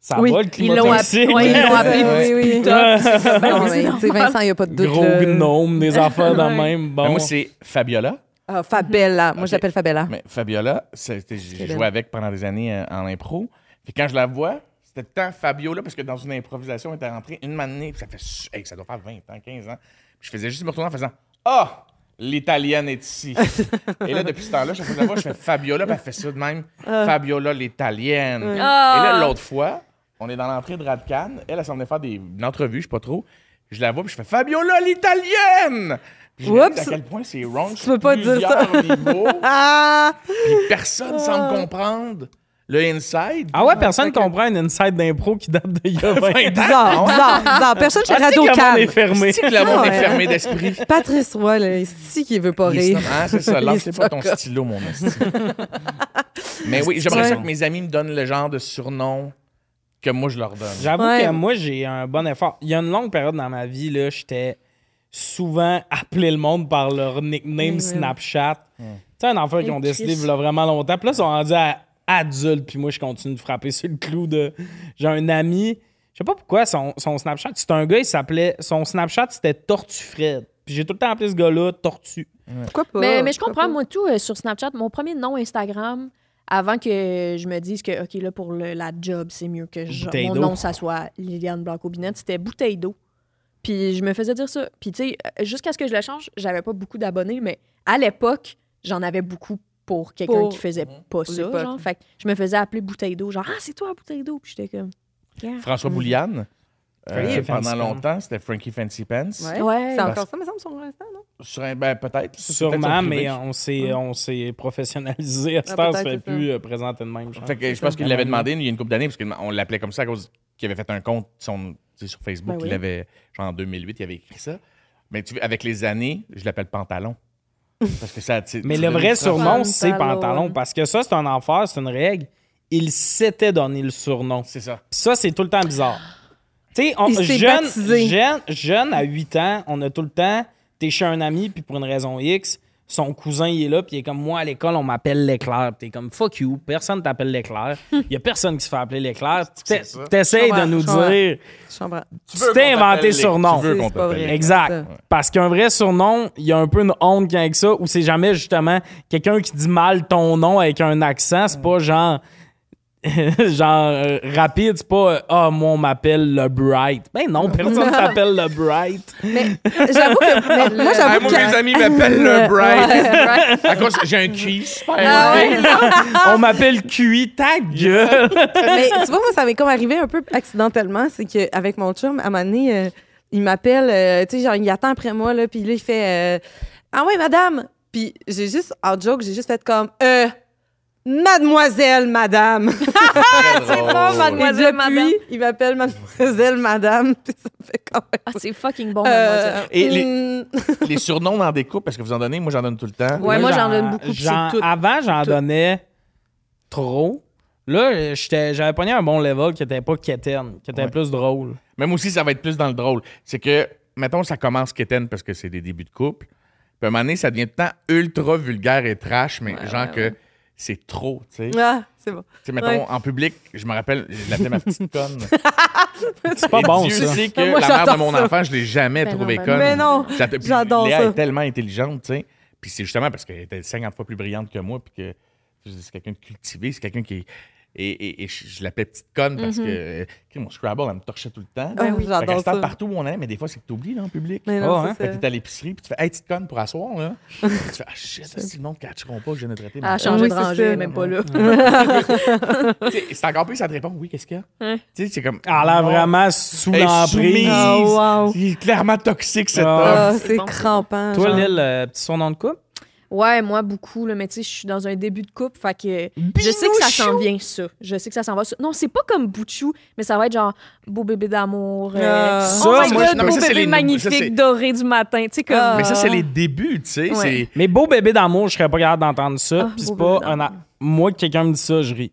ça Oui, va, le ils climat l'ont toxique. appelé- ouais, ils l'ont appelé oui, oui. putain. Ben Non, oui, mais. Vincent, il n'y a pas de doute. Gros gnome, des affaires de même. Bon. Mais moi, c'est Fabiola. Ah, Fabella. Moi, je l'appelle Fabella. Mais Fabiola, c'était- j'ai belle. joué avec pendant des années euh, en impro. Puis quand je la vois, c'était temps Fabiola, parce que dans une improvisation, elle était rentrée une manée, puis ça fait. su- hey, ça doit faire 20 ans, 15 ans. Puis je faisais juste me retourner en faisant Ah, l'italienne est ici. Et là, depuis ce temps-là, chaque fois que je la vois, je fais Fabiola, puis elle fait ça de même. Fabiola, l'italienne. Et Ah. là, l'autre fois, on est dans l'entrée de Radcan. Elle, elle s'en venait faire des, une entrevue, je sais pas trop. Je la vois, puis je fais Fabiola, l'italienne! Oups. à quel point c'est wrong. Tu peux pas dire ça. Ah! Puis personne semble comprendre le inside. Ah ouais, personne comprend une inside d'impro qui date d'il y a 20 ans. Bizarre, bizarre, bizarre. Personne chez Ah, c'est Radio que le monde est fermé. C'est que le monde Ah est fermé d'esprit. Patrice Roy, là, c'est qui veut pas Il rire. Ah, c'est ça. Il est pas ton stylo, mon esti. Mais oui, j'aimerais ça que mes amis me donnent le genre de surnom que moi, je leur donne. J'avoue Ouais. que moi, j'ai un bon effort. Il y a une longue période dans ma vie, là, j'étais souvent appelé le monde par leur nickname. Snapchat. Tu sais, un enfant qui ont décidé Chris. il y a vraiment longtemps. Puis là, ils sont rendus à adultes. Puis moi, je continue de frapper sur le clou de. J'ai un ami, je sais pas pourquoi, son, son Snapchat, c'était un gars, il s'appelait. Son Snapchat, c'était Tortue Fred. Puis j'ai tout le temps appelé ce gars-là Tortue. Pourquoi pas? Mais, mais je comprends, moi, tout euh, sur Snapchat. Mon premier nom Instagram, avant que je me dise que, OK, là, pour le- la job, c'est mieux que je- mon nom, ça soit Liliane Blanco-Binette, c'était bouteille d'eau. Puis je me faisais dire ça. Puis, tu sais, euh, jusqu'à ce que je le change, j'avais pas beaucoup d'abonnés, mais à l'époque, j'en avais beaucoup pour quelqu'un Pour- qui faisait pas ça. Genre. Fait que je me faisais appeler bouteille d'eau. Genre, ah, c'est toi, bouteille d'eau. Puis j'étais comme. Yeah. François Bouliane, euh, pendant Fancy longtemps, c'était Frankie Fancy Pants. Ouais. Ouais. C'est encore ça, mais ça me semble non? Sur un- ben, peut-être. Ça, c'est Sûrement, peut-être son mais on s'est, on s'est professionnalisé. À cette Ah, heure, ça peut-être, fait plus euh, présenter de même. Fait que je pense qu'il l'avait demandé il y a une couple d'années, parce qu'on l'appelait comme ça à cause qu'il avait fait un compte son, tu sais, sur Facebook. Ben il avait, genre en 2008, il avait écrit ça. Mais tu vois, avec les années, je l'appelle Pantalon. Parce que ça, Mais le vrai surnom, c'est Pantalon. Parce que ça, c'est un enfer, c'est une règle. Il s'était donné le surnom. C'est ça. Puis ça, c'est tout le temps bizarre. Tu sais, jeune, jeune, jeune, à 8 ans, on a tout le temps, t'es chez un ami, puis pour une raison X, son cousin, il est là, puis il est comme, moi, à l'école, on m'appelle l'éclair. Puis t'es comme, fuck you, personne t'appelle l'éclair. Il y a personne qui se fait appeler l'éclair. C'est ça. T'essayes de nous dire, tu t'es inventé surnom. tu veux C'est qu'on pas t'appelle. vrai. Exact. Parce qu'un vrai surnom, il y a un peu une honte avec ça, où c'est jamais justement quelqu'un qui dit mal ton nom avec un accent. C'est pas genre. genre euh, rapide, c'est pas euh, Ah, moi on m'appelle le Bright. Ben non, personne t'appelle le Bright. Mais j'avoue que. mais moi, Ah, j'avoue moi, que. mes amis m'appellent le Bright. Right? À cause j'ai un QI super Ah ouais. on m'appelle QI, ta gueule. Mais tu vois, moi, ça m'est comme arrivé un peu accidentellement. C'est qu'avec mon chum, à un moment donné, euh, il m'appelle, euh, tu sais, genre, il attend après moi, là, puis là, il fait euh, Ah ouais, madame! Puis j'ai juste, en joke, j'ai juste fait comme Euh, Mademoiselle, madame. Drôle. bon, Et Mademoiselle, depuis, madame. il m'appelle Mademoiselle, madame. Puis ça me fait quand même. Ah, c'est fucking bon, Euh, mademoiselle. Et les- hmm, Les surnoms dans des couples, est-ce que vous en donnez? Moi, j'en donne tout le temps. Ouais, moi, j'en donne beaucoup, puis j'en- c'est tout. Avant, j'en Tout. donnais trop. Là, j'étais- j'avais pogné un bon level qui était pas quétaine, qui était Ouais. plus drôle. Même aussi, ça va être plus dans le drôle. C'est que, mettons, ça commence quétaine parce que c'est des débuts de couple. Puis à un moment donné, ça devient tout le temps ultra vulgaire et trash, mais Ouais, genre ouais, que. C'est trop, tu sais. Tu Ah, c'est bon. sais, mettons, Ouais. en public, je me rappelle, je l'appelais ma petite conne. C'est pas Et bon, Dieu ça. sait que Moi, la mère de j'adore mon ça. enfant, je l'ai jamais Ben trouvée non, ben conne. Mais non, j'adore Léa ça. est tellement intelligente, tu sais. Puis c'est justement parce qu'elle était 50 fois plus brillante que moi, puis que c'est quelqu'un de cultivé, c'est quelqu'un qui est. Et, et- et je, je l'appelais petite conne parce que euh, tu mon Scrabble, elle me torchait tout le temps. Ah, Fait oui, j'adore ça. partout où on est, mais des fois, c'est que t'oublies, là, en public. Mais non, Ah, hein? c'est Fait que t'es à l'épicerie, puis tu fais Hey, petite conne pour asseoir, là. Tu fais Ah, shit, ça, si le monde ne catcheront pas que je viens de traiter. Elle a ma- changé oui, de c'est rangée, même pas là. Tu C'est encore plus, ça te répond Oui, qu'est-ce qu'il y a? Tu sais, c'est comme. Elle a l'air non, vraiment sous l'emprise. soumise. Oh, wow. Il est clairement toxique, cet Ah. homme. Ah, c'est c'est crampant. Toi. Lille, euh, petit surnom de couple? Ouais, moi, beaucoup. Là, mais tu sais, je suis dans un début de couple. Fait que je sais que ça s'en vient, ça. Je sais que ça s'en va. ça. Non, c'est pas comme Bouchou, mais ça va être genre beau bébé d'amour. euh, Ah. oh Ça, my moi, God, non, beau ça, bébé les- magnifique, ça, doré du matin. Tu sais, comme. Ah. Mais ça, c'est les débuts, tu sais. Ouais. Mais beau bébé d'amour, je serais pas capable d'entendre ça. Ah, Puis c'est pas un. a- Moi, que quelqu'un me dit ça, je ris.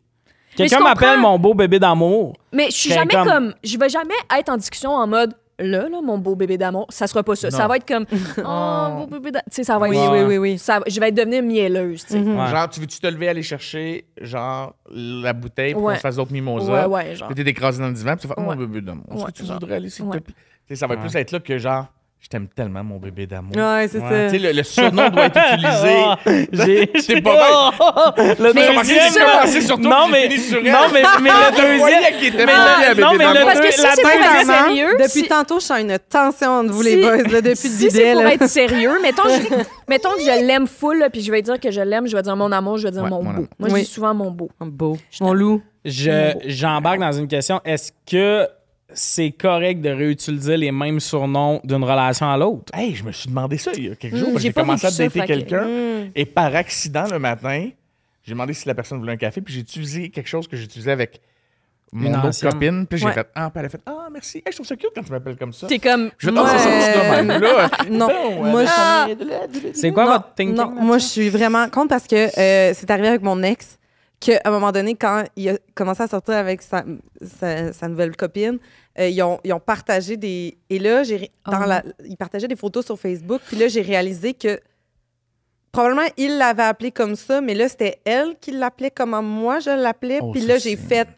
Mais Quelqu'un m'appelle mon beau bébé d'amour. Mais je suis jamais comme- comme... Je vais jamais être en discussion en mode. Là, là, mon beau bébé d'amour, ça sera pas ça. Ça va être comme. Oh, beau bébé d'amour. Tu sais, ça va être. Oui, Ouais. oui, oui, oui. Ça, je vais devenir mielleuse, tu sais. Mhm. Ouais. Genre, tu veux-tu te lever aller chercher, genre, la bouteille pour Ouais. qu'on se fasse d'autres Ouais, mimosas? ouais, genre. Puis t'es écrasé dans le divan, puis tu fais, oh, mon Ouais. bébé d'amour. Est-ce Ouais, que tu genre. voudrais aller, s'il te Ouais. plaît? Tu sais, ça va plus être là que genre, je t'aime tellement, mon bébé d'amour. Ouais, c'est Ouais. Tu sais, ça. le, le surnom doit être utilisé. Ah, j'ai. C'est pas Le Mais remarqué, deuxième. Non, mais. sur elle. Non, mais, mais le deuxième. Mais le- non, bébé mais le. Parce que si c'est pour être deuxième- sérieux, Depuis si- tantôt, je sens une tension entre vous, Si- les boys, là, depuis le si c'est pour être sérieux, mettons, je, mettons que je l'aime full, là, puis je vais dire que je l'aime, je vais dire mon amour, je vais dire Ouais, mon mon beau. amour. Moi, je dis souvent mon beau. Beau. Je Mon loup. Je, j'embarque dans une question. Est-ce que c'est correct de réutiliser les mêmes surnoms d'une relation à l'autre? Hey, je me suis demandé ça il y a quelques jours. Hmm, parce que j'ai commencé à dater que- quelqu'un Mm. et par accident le matin, j'ai demandé si la personne voulait un café, puis j'ai utilisé quelque chose que j'utilisais avec mon Une autre ancienne. copine. Puis j'ai Ouais. fait Ah, puis elle a fait Ah, merci. Hey, je trouve ça cute quand tu m'appelles comme ça. T'es comme. Je vais te c'est Ouais. ça, c'est ça, même. Là, Non, bon, moi, je- ah, C'est quoi non, votre thinking? Non, moi, je suis vraiment contre parce que euh, c'est arrivé avec mon ex qu'à un moment donné, quand il a commencé à sortir avec sa, sa, sa nouvelle copine, euh, ils, ont, ils ont partagé des. Et là, j'ai dans Oh. la, ils partageaient des photos sur Facebook. Puis là, j'ai réalisé que probablement il l'avait appelé comme ça, mais là, c'était elle qui l'appelait comme moi je l'appelais. Oh, puis là, j'ai fait.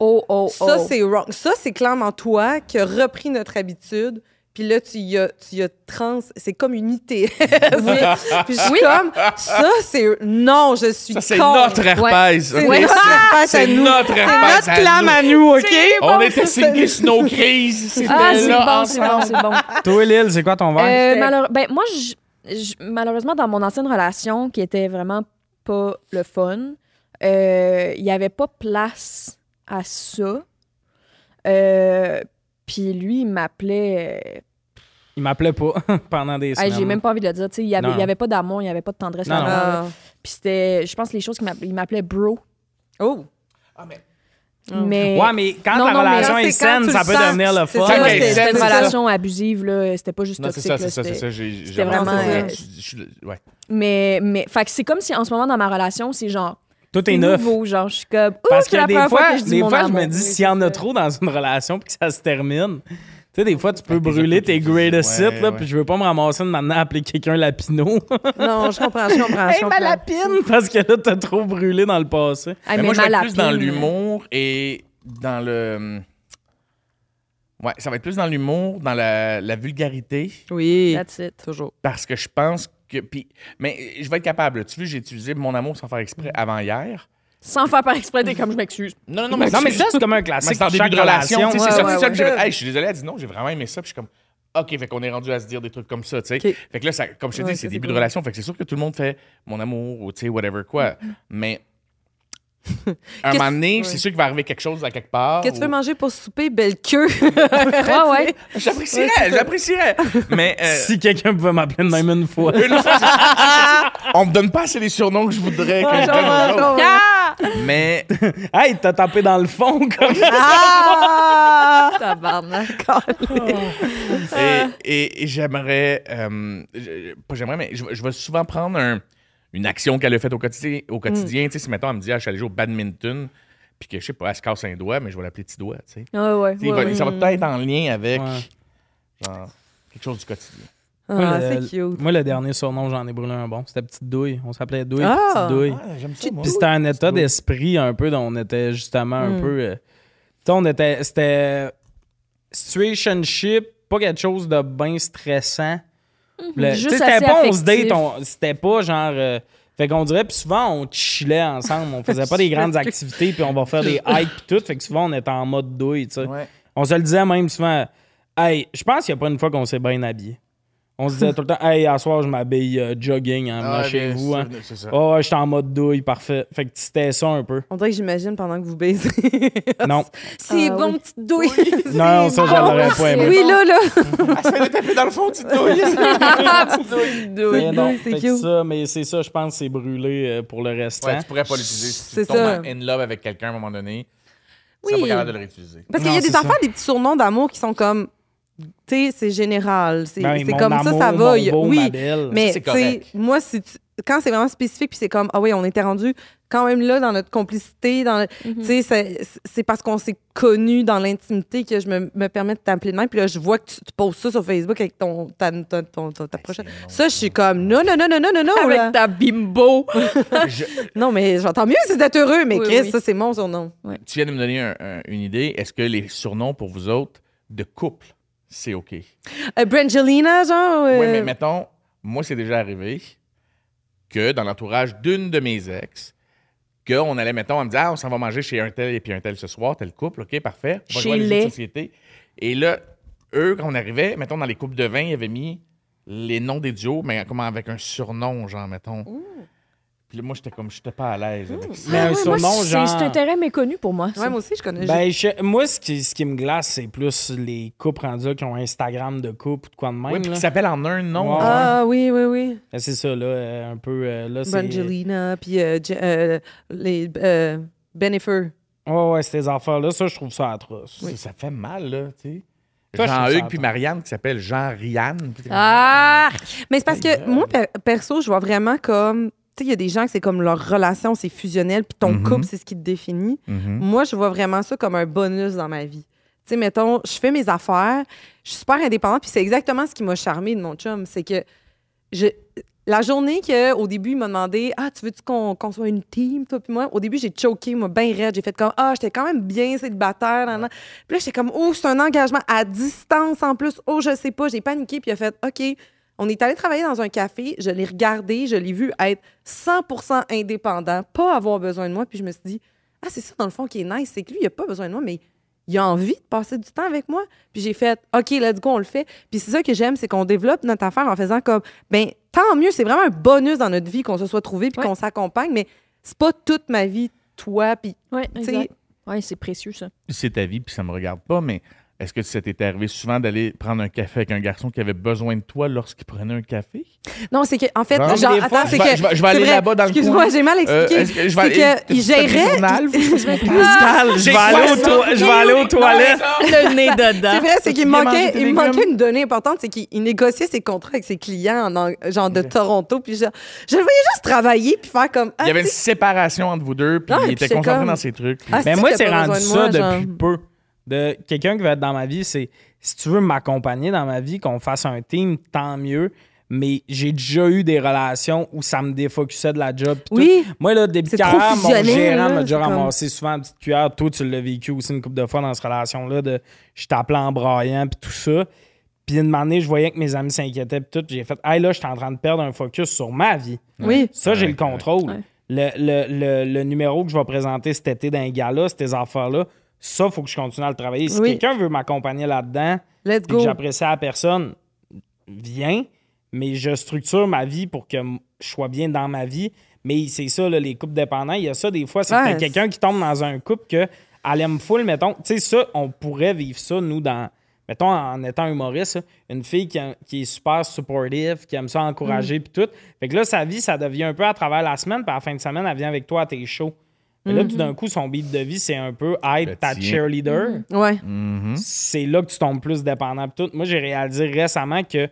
Oh, oh, oh. Ça, c'est wrong. Ça, c'est clairement toi qui as repris notre habitude. Puis là, tu y as, tu y as trans. C'est comme une ITS. Puis je suis comme, ça, c'est. Non, je suis Ça, c'est notre herpès. C'est notre herpès à C'est notre C'est herpès. notre clam à nous, OK? On était singlés sur nos crises. C'était Ah, c'est là bon, c'est bon, c'est bon. Toi, Lille, c'est quoi ton verre? Euh, malheure- ben, moi, je- je- malheureusement, dans mon ancienne relation, qui était vraiment pas le fun, euh, il y avait pas place à ça. Euh, Puis lui, il m'appelait. Euh, Il m'appelait pas pendant des hey, semaines. J'ai même pas envie de le dire. tu sais, Il y avait, Non. il y avait pas d'amour, il y avait pas de tendresse. Ah. Puis c'était, je pense, les choses qu'il m'appelait, il m'appelait bro. Oh! Ah, mais Mais. Ouais, mais quand Non, la non, relation quand est saine, ça peut sens, devenir le fun. c'était une ça. relation abusive, là. C'était pas juste Non, c'est toxique. c'est ça, c'est ça. J'ai- j'ai- c'était vraiment, euh, ouais. Mais, mais, fait que c'est comme si en ce moment dans ma relation, c'est genre. Tout est neuf. nouveau, genre, je suis comme. Parce que la des première fois, que je dis des fois je me dis, s'il y en a trop dans une relation puis que ça se termine, sais, des fois, tu peux brûler tes greatest Ouais, hits, là, ouais. puis je veux pas me ramasser de maintenant à appeler quelqu'un Lapino. Non, je comprends, je comprends. je hey, ma comprends. lapine! Parce que là, t'as trop brûlé dans le passé. Mais moi, je vais être plus dans l'humour et dans le. Ouais, ça va être plus dans l'humour, dans la, la vulgarité, Oui, That's it. toujours. parce que je pense que. Puis, mais je vais être capable. Tu vois, j'ai utilisé mon amour sans faire exprès avant hier. Sans faire par exprès, t'es comme je m'excuse. Non, non, Non, mais ça, c'est comme un classique. c'est en début de relation. Ouais, c'est sorti ouais, ça, puis Hey, je suis désolé, elle dit non, j'ai vraiment aimé ça. Puis je suis comme, OK, fait qu'on est rendu à se dire des trucs comme ça, tu sais. Fait que là, ça, comme je te Ouais, dis, c'est début cool. de relation. Fait que c'est sûr que tout le monde fait mon amour ou, tu sais, whatever quoi. Mais un moment donné, ouais. c'est sûr qu'il va arriver quelque chose à quelque part. Qu'est-ce que tu veux manger pour souper? Belle queue? Ouais, ouais. J'apprécierais, j'apprécierais. Mais euh, Si quelqu'un pouvait m'appeler de même une fois. une fois, c'est- c'est- on me donne pas assez les surnoms que je voudrais que je donne aux autres. Ah! Mais hey, t'as tapé dans le fond comme ah! Tabarnak. et, et- et j'aimerais, euh, je- pas j'aimerais, mais je, vais- je vais souvent prendre un- une action qu'elle a faite au quotidien. Au quotidien, tu sais, si mettons, elle me dit, ah, je suis allé jouer au badminton, puis que je sais pas, elle se casse un doigt, mais je vais l'appeler petit doigt, tu sais. Ouais, ouais. Tu sais, il ouais, va- ouais. Ça va peut-être être en lien avec Ouais. genre, quelque chose du quotidien. Ah, Moi, c'est le- cute. Moi, le dernier surnom, j'en ai brûlé un bon. C'était Petite Douille. On s'appelait Douille, Ah! Petite Douille. j'aime ça, moi. Puis c'était un état d'esprit un peu dont on était justement un Mm. peu. euh, tu sais, on était. C'était. Situationship, pas quelque chose de bien stressant. C'était pas on se date, on- c'était pas genre. euh, fait qu'on dirait, puis souvent on chillait ensemble, on faisait pas des grandes activités, puis on va faire des hikes puis tout. Fait que souvent on était en mode douille, tu sais. Ouais. On se le disait même souvent. Hey, je pense qu'il n'y a pas une fois qu'on s'est bien habillé. On se disait tout le temps, hey, à soir, je m'habille euh, jogging venant Ah, chez bien vous. hein. Ça. Oh, ouais, j'étais en mode douille, parfait. Fait que c'était ça un peu. On dirait que j'imagine pendant que vous baisez. Non. C'est Ah, bon, oui. petite douille. Non, ça, je l'aurais pas aimé. Oui, là, là. Essaye de taper dans le fond, petite douille. Mais non, douille, c'est cute. ça, mais c'est ça, je pense, c'est brûlé euh, pour le restant. Ouais, tu pourrais pas l'utiliser. Si tu C'est tombes ça. en in love avec quelqu'un à un moment donné, tu Oui. serais pas capable de le réutiliser. Parce qu'il y Non, a des enfants, des petits surnoms d'amour qui sont comme. Tu sais, c'est général. C'est Ben, c'est comme amour, ça, ça va. Il y a- beau, ma oui. belle. Mais c'est tu sais, correct. moi, si tu- quand c'est vraiment spécifique, puis c'est comme, ah oui, on était rendu quand même là dans notre complicité, dans le- Mhm. tu sais, c'est- c'est parce qu'on s'est connus dans l'intimité que je me, me permets de t'appeler de même. Puis là, je vois que tu, tu postes ça sur Facebook avec ton, ta, ta- ton- ta- ta prochaine. c'est Ça, je suis comme, non, non, non, non, non, non, non. là. Avec ta bimbo. Je- Non, mais j'entends mieux si d'être heureux, mais Oui, Chris, oui. ça, c'est mon surnom. tu viens de me donner un- un- une idée. Est-ce que les surnoms pour vous autres de couple, c'est OK? Euh, Brangelina, genre. euh, Oui, mais mettons, moi, c'est déjà arrivé que dans l'entourage d'une de mes ex, qu'on allait, mettons, on me dit, ah, on s'en va manger chez un tel et puis un tel ce soir, tel couple, OK, parfait. On va Chez les. de société. Et là, eux, quand on arrivait, mettons, dans les coupes de vin, ils avaient mis les noms des duos, mais comme avec un surnom, genre, mettons. Puis là, moi, j'étais comme, j'étais pas à l'aise avec ça. Mais un surnom, c'est- genre. C'est un terrain méconnu pour moi. ça. Ouais, moi aussi, je connais. Ben, je- moi, ce qui, ce qui me glace, c'est plus les couples rendus qui ont Instagram de couple ou de quoi de même. Oui, puis là. qui s'appelle en un nom. Ouais. Ah oui, oui, oui. Ben, C'est ça, là, euh, un peu. euh, là, c'est... Brangelina, puis euh, Je- euh, les euh, Benifer. Ouais, ouais, ces affaires-là, ça, je trouve ça atroce. Ça, ça fait mal, là, tu sais. Toi, je trouve ça Jean-Hugues puis. Marianne qui s'appelle Jean-Rianne. Ah! Mais c'est parce que moi, per- perso, je vois vraiment comme. Tu sais, il y a des gens que c'est comme leur relation, c'est fusionnel, puis ton Mhm. couple, c'est ce qui te définit. Mhm. Moi, je vois vraiment ça comme un bonus dans ma vie. Tu sais, mettons, je fais mes affaires, je suis super indépendante, puis c'est exactement ce qui m'a charmé de mon chum. C'est que je, la journée qu'au début, il m'a demandé Ah, tu veux-tu qu'on qu'on soit une team, toi puis moi Au début, j'ai choqué, moi, bien raide. J'ai fait comme Ah, j'étais quand même bien célibataire. nan, nan. Puis là, j'étais comme Oh, c'est un engagement à distance en plus. Oh, je sais pas. J'ai paniqué, puis il a fait OK. On est allé travailler dans un café, je l'ai regardé, je l'ai vu être 100% indépendant, pas avoir besoin de moi, puis je me suis dit ah, c'est ça, dans le fond, qui est nice, c'est que lui, il a pas besoin de moi, mais il a envie de passer du temps avec moi. Puis j'ai fait, OK, let's go, on le fait. Puis c'est ça que j'aime, c'est qu'on développe notre affaire en faisant comme, ben tant mieux, c'est vraiment un bonus dans notre vie qu'on se soit trouvé puis Ouais. qu'on s'accompagne, mais c'est pas toute ma vie, toi, puis, Ouais, tu sais, exact. Ouais, c'est précieux, ça. c'est ta vie, puis ça me regarde pas, mais est-ce que ça t'était arrivé souvent d'aller prendre un café avec un garçon qui avait besoin de toi lorsqu'il prenait un café? non, c'est que, en fait, Genre, genre, attends, je c'est vais- que. je vais- je vais c'est aller là-bas dans le Excuse-moi, j'ai mal Euh, expliqué. que je vais c'est aller- que il gérait. journal? Je vais aller, aux ça? toi- je vais aller aux toilettes. Le nez dedans. C'est vrai, c'est qu'il manquait, il manquait une donnée importante, c'est qu'il il négociait ses contrats avec ses clients, genre de Toronto, puis genre, je le voyais juste travailler puis faire comme. Il y avait Ah, une tu sais, séparation entre vous deux, puis il était concentré dans ses trucs. puis- Ah, Mais c'est moi, c'est rendu ça depuis peu. De quelqu'un qui va être dans ma vie, c'est si tu veux m'accompagner dans ma vie, qu'on fasse un team, tant mieux. Mais j'ai déjà eu des relations où ça me défocusait de la job. pis Oui. tout. Moi, là, début carrière, mon gérant m'a déjà comme- ramassé souvent une petite cuillère. Toi, tu l'as vécu aussi une couple de fois dans cette relation-là. de Je t'appelais en braillant, puis tout ça. Puis une année, je voyais que mes amis s'inquiétaient, puis tout. J'ai fait, hey, là, je suis en train de perdre un focus sur ma vie. Oui. Ça, j'ai Ouais, le contrôle. ouais. Le, le- le- le numéro que je vais présenter cet été d'un gala, ces affaires-là, ça, il faut que je continue à le travailler. Si Oui. quelqu'un veut m'accompagner là-dedans, puis que j'apprécie la personne, viens, mais je structure ma vie pour que je sois bien dans ma vie. Mais c'est ça, là, les couples dépendants, il y a ça des fois. C'est que Ouais, quelqu'un qui tombe dans un couple que elle aime full, mettons. Tu sais, ça, on pourrait vivre ça, nous, dans. Mettons, en étant humoriste, une fille qui, a- qui est super supportive, qui aime ça encourager, puis tout. Fait que là, sa vie, ça devient un peu à travers la semaine, puis à la fin de semaine, elle vient avec toi à tes shows. Mais là, tout d'un coup, son beat de vie, c'est un peu être ta cheerleader Ouais. Mhm. c'est là que tu tombes plus dépendant. tout. Moi, j'ai réalisé récemment que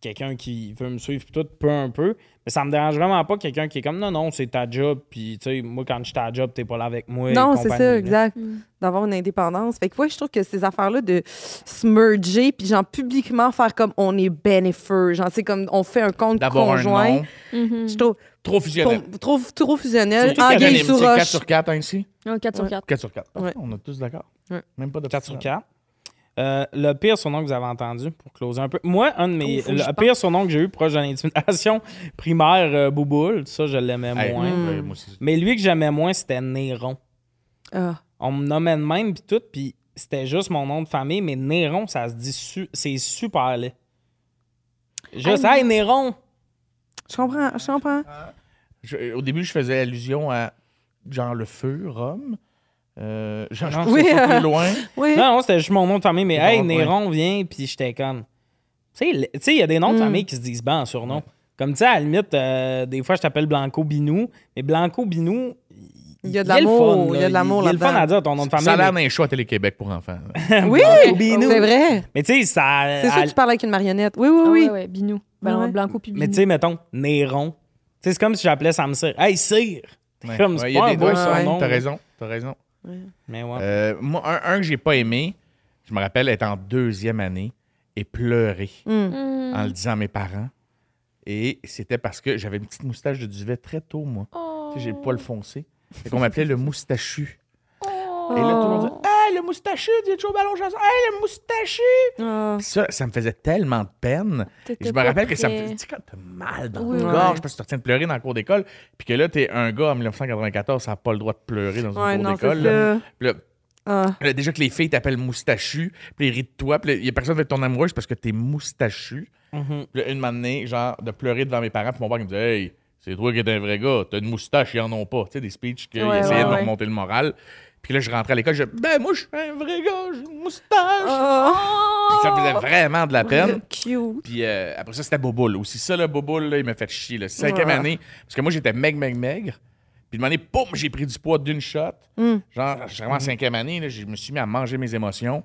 quelqu'un qui veut me suivre tout peut un peu, mais ça me dérange vraiment pas quelqu'un qui est comme non, non, c'est ta job, puis tu sais, moi, quand je suis à job, t'es pas là avec moi. Non, c'est ça, là. exact. D'avoir une indépendance. Fait que, ouais, je trouve que ces affaires-là de se merger, puis genre publiquement faire comme on est bénéfieux, genre, c'est comme on fait un compte D'avoir un conjoint. nom. Mhm. Je trouve Trop fusionnel. trop, trop fusionnel. C'est Anguille unanime, sous c'est 4 roche. sur 4 ici? Ouais, 4 sur Ouais. 4. 4 sur 4. Ouais. On est tous d'accord. Ouais. Même pas de 4 sur 4. Euh, le pire surnom que vous avez entendu, pour closer un peu. Moi, un de mes. Oh, faut que le pire surnom que j'ai eu proche de l'intimidation primaire, euh, Bouboule, ça, je l'aimais Hey, moins. ouais, moi aussi. Mais lui que j'aimais moins, c'était Néron. Ah. On me nommait de même, puis tout, puis c'était juste mon nom de famille, mais Néron, ça se dit. su- c'est super laid. Juste, Hey, hey, Néron! Je comprends, je comprends. Je- au début, je faisais allusion à genre le feu, Rome. Euh, genre, Non. Oui, euh, plus loin. Oui. Non, non, c'était juste mon nom de famille, mais hey, Néron vient, puis j'étais comme. Tu sais, le- tu sais, il y a des noms de Mm. famille qui se disent bien en surnom. Comme tu sais, à la limite, euh, des fois, je t'appelle Blanco Binou, mais Blanco Binou. Il y a de l'amour, fun, il y a de l'amour Il y a le fun là-dedans. à dire ton nom de famille. Ça a l'air d'un show à Télé-Québec pour enfants. Oui, Binou. c'est vrai. Mais tu sais, ça. C'est sûr que tu parles avec une marionnette. Oui, oui, Ah oui. ouais, ouais, Binou. Ben, Ouais. Blanco puis Binou. Mais tu sais, mettons, Néron. Sais, c'est comme si j'appelais Sam Cyr. Hey, Cyr! Ouais. Comme, Ouais, c'est y a un des- beau ouais, surnom. T'as raison, t'as raison. Mais ouais. Euh, moi, un, un que j'ai pas aimé, je me rappelle être en deuxième année et pleurer Mm. En le disant à mes parents. Et c'était parce que j'avais une petite moustache de duvet très tôt, moi. Oh. Tu sais, j'ai le poil foncé. Et qu'on m'appelait le moustachu. Oh. Et là, tout le monde disait Hey, le moustachu, es au ballon chasseur? Hey, le moustachu. Ah. Ça, ça me faisait tellement de peine. Et je me rappelle que ça me faisait. Tu sais, quand t'as mal dans Oui, la oui. gorge parce que tu retiens de pleurer dans le cours d'école, puis que là, t'es un gars en 1994, ça n'a pas le droit de pleurer dans Ouais, une cour d'école. Ah. Déjà que les filles t'appellent moustachu, puis ils rient de toi, puis il y a personne qui veut être ton amoureuse parce que t'es moustachu. Mhm. Puis là, une matinée, genre, de pleurer devant mes parents, puis mon père qui me disait Hey, c'est toi qui es un vrai gars, t'as une moustache, ils en ont pas. Tu sais, des speeches qu'ils Ouais, essayaient ouais, de ouais. remonter le moral. Puis là, je rentrais à l'école, je Ben, moi, je suis un vrai gars, j'ai une moustache. Ah. Puis ça faisait vraiment de la peine. Cute. Puis euh, après ça, c'était Boboul. Aussi, ça, le Boboul, là, il m'a fait chier. Là. Cinquième année, parce que moi, j'étais meg, meg, maigre. Puis de année, poum, j'ai pris du poids d'une shot. Mm. Genre, je suis vraiment en cinquième année, là, je me suis mis à manger mes émotions.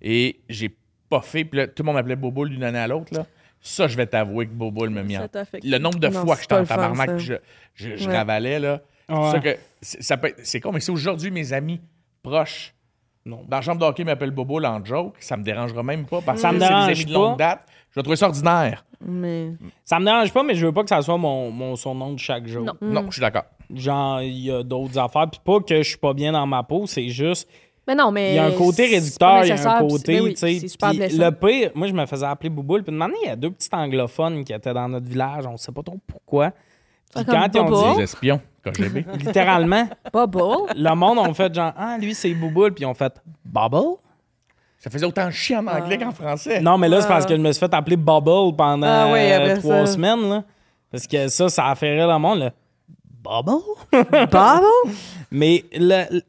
Et j'ai pas fait. Puis là, tout le monde m'appelait Boboul d'une année à l'autre. Là. Ça, je vais t'avouer que Boboul me mis en. Le nombre de Non, fois que j'étais en tabarnak, que je, je, je Ouais. ravalais, là. Ouais. C'est ça que c'est- ça peut être- c'est con, mais si aujourd'hui mes amis proches Non. dans la chambre de hockey m'appellent Bobo en joke, ça me dérangera même pas parce Ça que me c'est des amis de longue pas. date. Je vais trouver ça ordinaire. Mais. Ça me dérange pas, mais je veux pas que ça soit mon, mon surnom de chaque jour. Non. Non, je suis d'accord. Genre, il y a d'autres affaires. Puis pas que je suis pas bien dans ma peau, c'est juste. Mais non, mais. Il y a un côté c'est réducteur, il y a un c'est- côté, ben oui, tu sais. C'est. Le pire, moi, je me faisais appeler Bouboule. Puis de manière, il y a deux petits anglophones qui étaient dans notre village, on sait pas trop pourquoi. Puis quand ils ont Des espions, KGB. littéralement, Bubble? le monde ont fait genre, ah, lui, c'est Bouboule. Puis ils ont fait, Bubble? ça faisait autant chier en anglais qu'en français. Non, mais là, c'est parce Ah. que je me suis fait appeler Bubble pendant Ah oui, euh, trois ça. semaines. Là. Parce que ça, ça a fait rire le monde. Là. Bubble? Bravo! Mais le,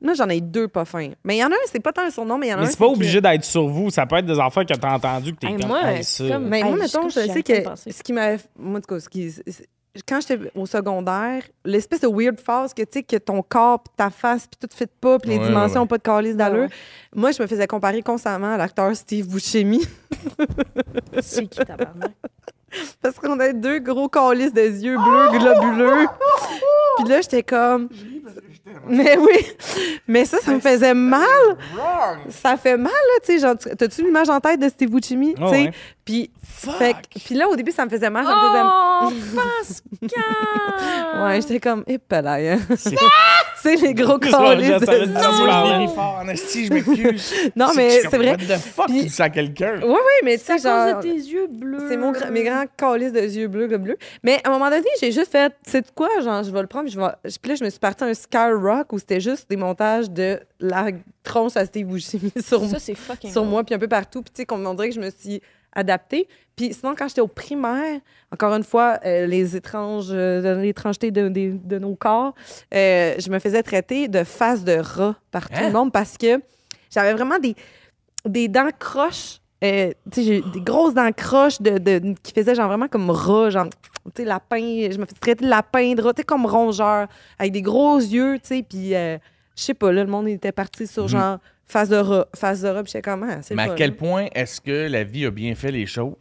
Moi, j'en ai deux pas fins. Mais il y en a un, c'est pas tant un surnom, mais il y en a Mais un. c'est pas que- obligé d'être sur vous. Ça peut être des affaires que t'as entendu que t'es Hey, comme moi, Hey, comme- Mais moi, mettons, je- sais que ce qui m'a. Moi, en tout cas, ce qui. Quand j'étais au secondaire, l'espèce de weird phase que tu sais, que ton corps, ta face, puis tout fit pas, puis les Ouais, dimensions ouais. ont pas de calice d'allure. Ouais. Moi, je me faisais comparer constamment à l'acteur Steve Buscemi C'est qui, tabarnak? parce qu'on avait deux gros calices de yeux bleus globuleux. puis là, j'étais comme. Mais oui, mais ça, ça me faisait mal. Ça fait mal, là, tu sais. T'as-tu l'image en tête de Steve Buscemi? Tu sais? ouais. Puis, fait que- puis là, au début, ça me faisait mal. Ça me faisait Oh, Pascal! Ouais, j'étais comme, hé, hein. Tu sais, les gros Je savais de tu fort, en esti, je m'excuse. Non, mais je c'est vrai. What the fuck, Puis- tu dis ça à quelqu'un? Oui, oui, mais tu C'est sais, genre. cause de tes yeux bleus? C'est mon mes grands calices de yeux bleus, bleus, bleus. Mais à un moment donné, j'ai juste fait, c'est quoi, genre, je vais le prendre, puis je vais. Puis là, je me suis partie à un Skyrock où c'était juste des montages de la tronche à Steve Buscemi sur, Ça, c'est fucking sur moi, puis un peu partout. Puis tu sais, qu'on- on dirait que je me suis adapté. Puis sinon, quand j'étais au primaire, encore une fois, euh, les étranges, euh, l'étrangeté de, de- de nos corps, euh, je me faisais traiter de face de rat par tout Hein? le monde parce que j'avais vraiment des, des dents croches. euh, tu sais, j'ai des grosses dents croches de, de- qui faisaient genre vraiment comme rat, genre, tu sais, lapin. Je me faisais traiter de lapin, de rat, tu sais, comme rongeur, avec des gros yeux, tu sais, puis je sais pas, là, le monde était parti sur genre face de rat, face de rat, puis j'étais comme, ah, Mais à quel point est-ce que la vie a bien fait les choses?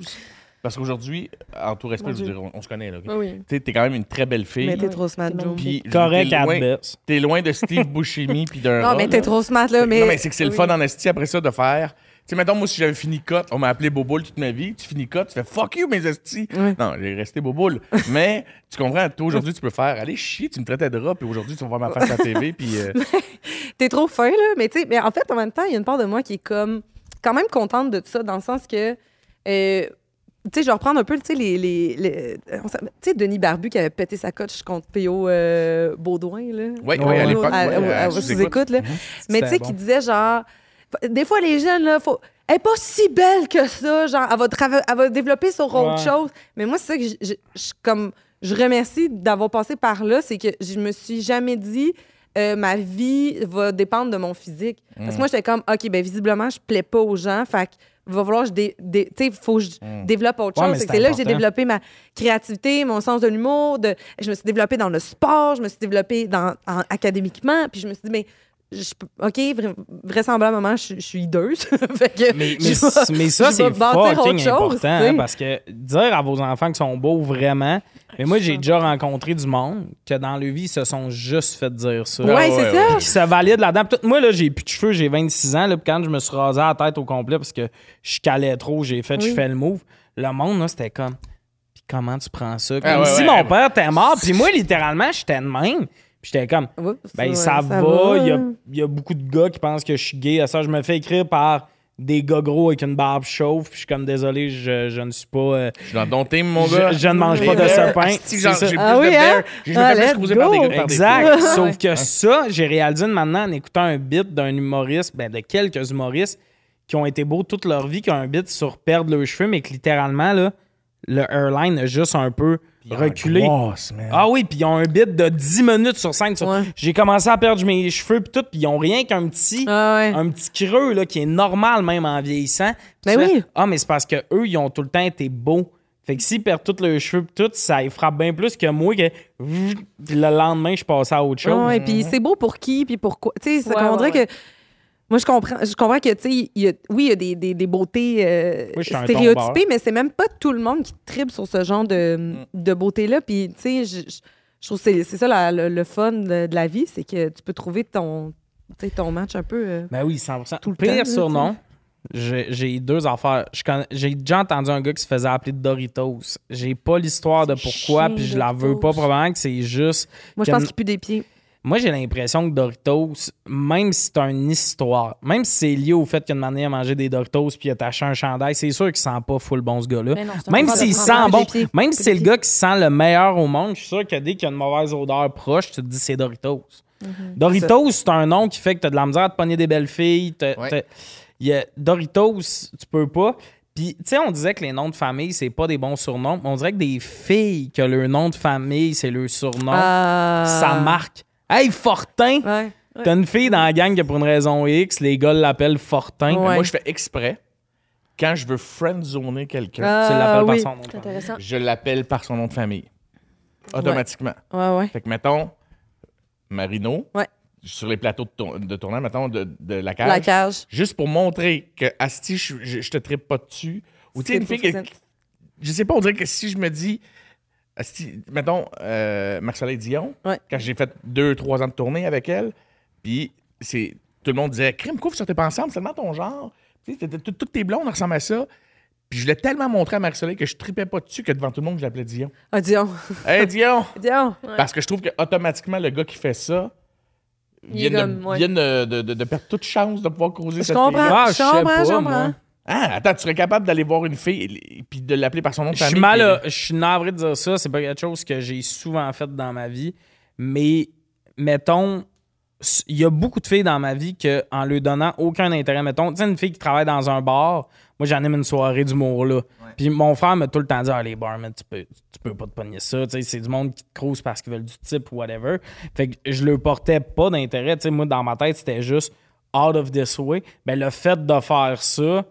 Parce qu'aujourd'hui, en tout respect, Mon je veux Dieu. dire, on, on se connaît, là. ok? Oui, oui. Tu sais, t'es quand même une très belle fille. Mais t'es trop smart, Joe. Puis, Correct t'es loin, t'es loin de Steve Buscemi puis d'un Non, rat, mais là. t'es trop smart, là, mais... Non, mais c'est que c'est le fun en esti après ça de faire. Tu sais, mettons, moi, si j'avais fini cote, on m'a appelé Boboule toute ma vie. Tu finis cote, tu fais fuck you, mes estis. Non, j'ai resté Boboule. mais tu comprends, toi, aujourd'hui, tu peux faire allez chier, tu me traitais de rat, puis aujourd'hui, tu vas voir ma face à la TV, puis. euh, T'es trop fin, là. Mais tu sais, mais en fait, en même temps, il y a une part de moi qui est comme quand même contente de ça, dans le sens que. euh, tu sais, je vais reprendre un peu, tu sais, les. les, tu sais, Denis Barbu qui avait pété sa coche contre P.O. euh, Baudouin, là. Ouais, ouais, à l'époque, À- ouais, à- à à- sous-écoute. sous-écoute, là. Mais tu sais, qui disait genre. Des fois, les jeunes, là, faut. Elle est pas si belle que ça, genre, elle va, trava- elle va développer sur autre Ouais. chose. Mais moi, c'est ça que je, je- je- comme, je remercie d'avoir passé par là, c'est que je me suis jamais dit, euh, ma vie va dépendre de mon physique. Parce que moi, j'étais comme, OK, ben visiblement, je plais pas aux gens, fait que va falloir que je dé- dé- faut que je développe autre Ouais, chose. C'est là que j'ai développé ma créativité, mon sens de l'humour, de, je me suis développée dans le sport, je me suis développée dans, en- académiquement, puis je me suis dit, mais je OK, vra- vraisemblablement, je, je suis hideuse. fait que Mais, je mais, vais- mais ça, c'est fucking chose, important. hein, parce que dire à vos enfants qu'ils sont beaux vraiment. Mais moi, j'ai déjà rencontré du monde que dans leur vie, ils se sont juste fait dire ça. Ouais, ouais, c'est ouais. ça. Qui se valide là-dedans. Moi, là, j'ai plus de cheveux, j'ai 26 ans. Là, puis quand je me suis rasé la tête au complet parce que je calais trop, j'ai fait, je Oui. fais le move. Le monde, là, c'était comme, puis comment tu prends ça? Comme Ah ouais, si ouais, mon ouais. père était mort. Puis moi, littéralement, j'étais de même. Puis j'étais comme, Oups, ben ouais, ça, va. Il y, a, il y a beaucoup de gars qui pensent que je suis gay. À ça, je me fais écrire par des gars gros avec une barbe chauve. Puis je suis comme, désolé, je, je ne suis pas. euh, Je suis dans ton team, mon Je- gars. je ne mange Des pas de C'est ça. J'ai plus Ah de oui, hein? J'ai Ah, fait plus let's cruiser par des gars par des Exact. filles. Sauf que ça, j'ai réalisé maintenant en écoutant un bit d'un humoriste, ben de quelques humoristes qui ont été beaux toute leur vie, qui ont un bit sur perdre leurs cheveux, mais que littéralement, là, le hairline a juste un peu reculé. Ah oui, puis ils ont un bit de 10 minutes sur scène. sur- Ouais. J'ai commencé à perdre mes cheveux puis tout, puis ils ont rien qu'un petit Ah ouais. un petit creux là, qui est normal même en vieillissant. Puis Ben fais, oui. Ah, mais c'est parce que eux ils ont tout le temps été beaux. Fait que s'ils perdent tous leurs cheveux pis tout, ça les frappe bien plus que moi que le lendemain je passais à autre chose. Ouais, puis c'est beau pour qui, puis pourquoi. Tu sais, ouais, dirait que. Moi, je comprends, je comprends que, tu sais, il y a- oui, il y a des, des, des beautés euh, stéréotypées, mais c'est même pas tout le monde qui tripe sur ce genre de, de beauté-là. Puis, tu sais, je, trouve que c'est ça la- le, le fun de, de la vie, c'est que tu peux trouver ton, match un peu. euh, Ben oui, 100%. Tout le Pire temps, surnom, j'ai deux affaires. J'ai déjà entendu un gars qui se faisait appeler Doritos. J'ai pas l'histoire de pourquoi, puis je la veux pas probablement que c'est juste. Moi, je pense qu'il pue des pieds. Moi, j'ai l'impression que Doritos, même si c'est une histoire, même si c'est lié au fait qu'il y a une manière à manger des Doritos puis a taché un chandail, c'est sûr qu'il sent pas full bon ce gars-là. Même s'il sent bon, même si c'est le gars qui sent le meilleur au monde, je suis sûr que dès qu'il y a une mauvaise odeur proche, tu te dis c'est Doritos. Doritos, c'est un nom qui fait que tu as de la misère à te pogner des belles filles. Ouais. y a- Doritos, tu peux pas. Puis, tu sais, on disait que les noms de famille, c'est pas des bons surnoms. mais On dirait que des filles que leur nom de famille, c'est leur surnom, Ah. ça marque. Hey, Fortin! Ouais. T'as une fille dans la gang que pour une raison X, les gars l'appellent Fortin. Ouais. Moi, je fais exprès. Quand je veux friendzoner quelqu'un, Ah, Tu l'appelles par son nom. de famille. je l'appelle par son nom de famille. Automatiquement. Ouais, ouais. Fait que, mettons, Marino, Ouais. sur les plateaux de, tour- de tournage, mettons, de, de la cage, La cage. juste pour montrer que, Asti, je, je, je te tripe pas dessus. Ou tu sais, C'est une fille que, je sais pas, on dirait que si je me dis, mettons, euh, Marc-Soleil Dion, Ouais. quand j'ai fait deux, trois ans de tournée avec elle, puis c'est, tout le monde disait, crime, quoi, vous sortez pas ensemble, c'est tellement ton genre. Toutes tes blondes ressemblent à ça. Puis je l'ai tellement montré à Marc-Soleil que je tripais pas dessus que devant tout le monde, je l'appelais Dion. Ah, Dion. Hey, Dion! Dion. Parce que je trouve que automatiquement le gât qui fait ça Il vient, de, comme, ouais. vient de, de- de- de perdre toute chance de pouvoir causer Je cette comprends. Ah, je sais comprends, je comprends. Ah, attends, tu serais capable d'aller voir une fille et, et puis de l'appeler par son nom de Je suis mal, puis- à- je suis navré de dire ça, c'est pas quelque chose que j'ai souvent fait dans ma vie, mais mettons, il y a beaucoup de filles dans ma vie que en leur donnant aucun intérêt, mettons, tu sais, une fille qui travaille dans un bar, moi j'anime une soirée d'humour là. Puis mon frère m'a tout le temps dit, ah, les barmen, tu peux, tu peux pas te pogner ça. Tu sais, c'est du monde qui te crouse parce qu'ils veulent du type ou whatever. Fait que je leur portais pas d'intérêt. Tu sais, moi, dans ma tête, c'était juste out of this way. Ben, le fait de faire ça,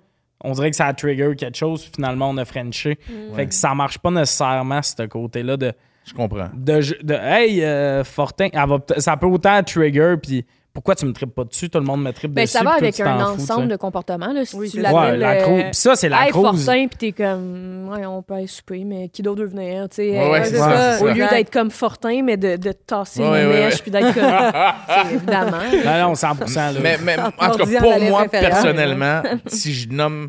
on dirait que ça a trigger quelque chose, puis finalement, on a Frenché. Fait que ça marche pas nécessairement, ce côté-là de Je comprends. de, de hey euh, Fortin elle va peut- ça peut autant trigger puis pourquoi tu me tripes pas dessus? Tout le monde me tripe Ben, dessus ça va avec un fous, ensemble tu de comportements. Là, si Oui, tu ouais la euh, ça c'est la Hey, crouse Fortin, puis t'es comme, ouais, on peut aller souper, mais qui d'autre veut venir, tu sais? Ouais, ouais, euh, c'est Ouais, ça. Au lieu d'être comme Fortin, mais de, de tasser Ouais, une ouais, mèche, ouais. puis d'être comme. Évidemment. non non 100% là. Mais, mais en tout cas, pour moi, personnellement, si je nomme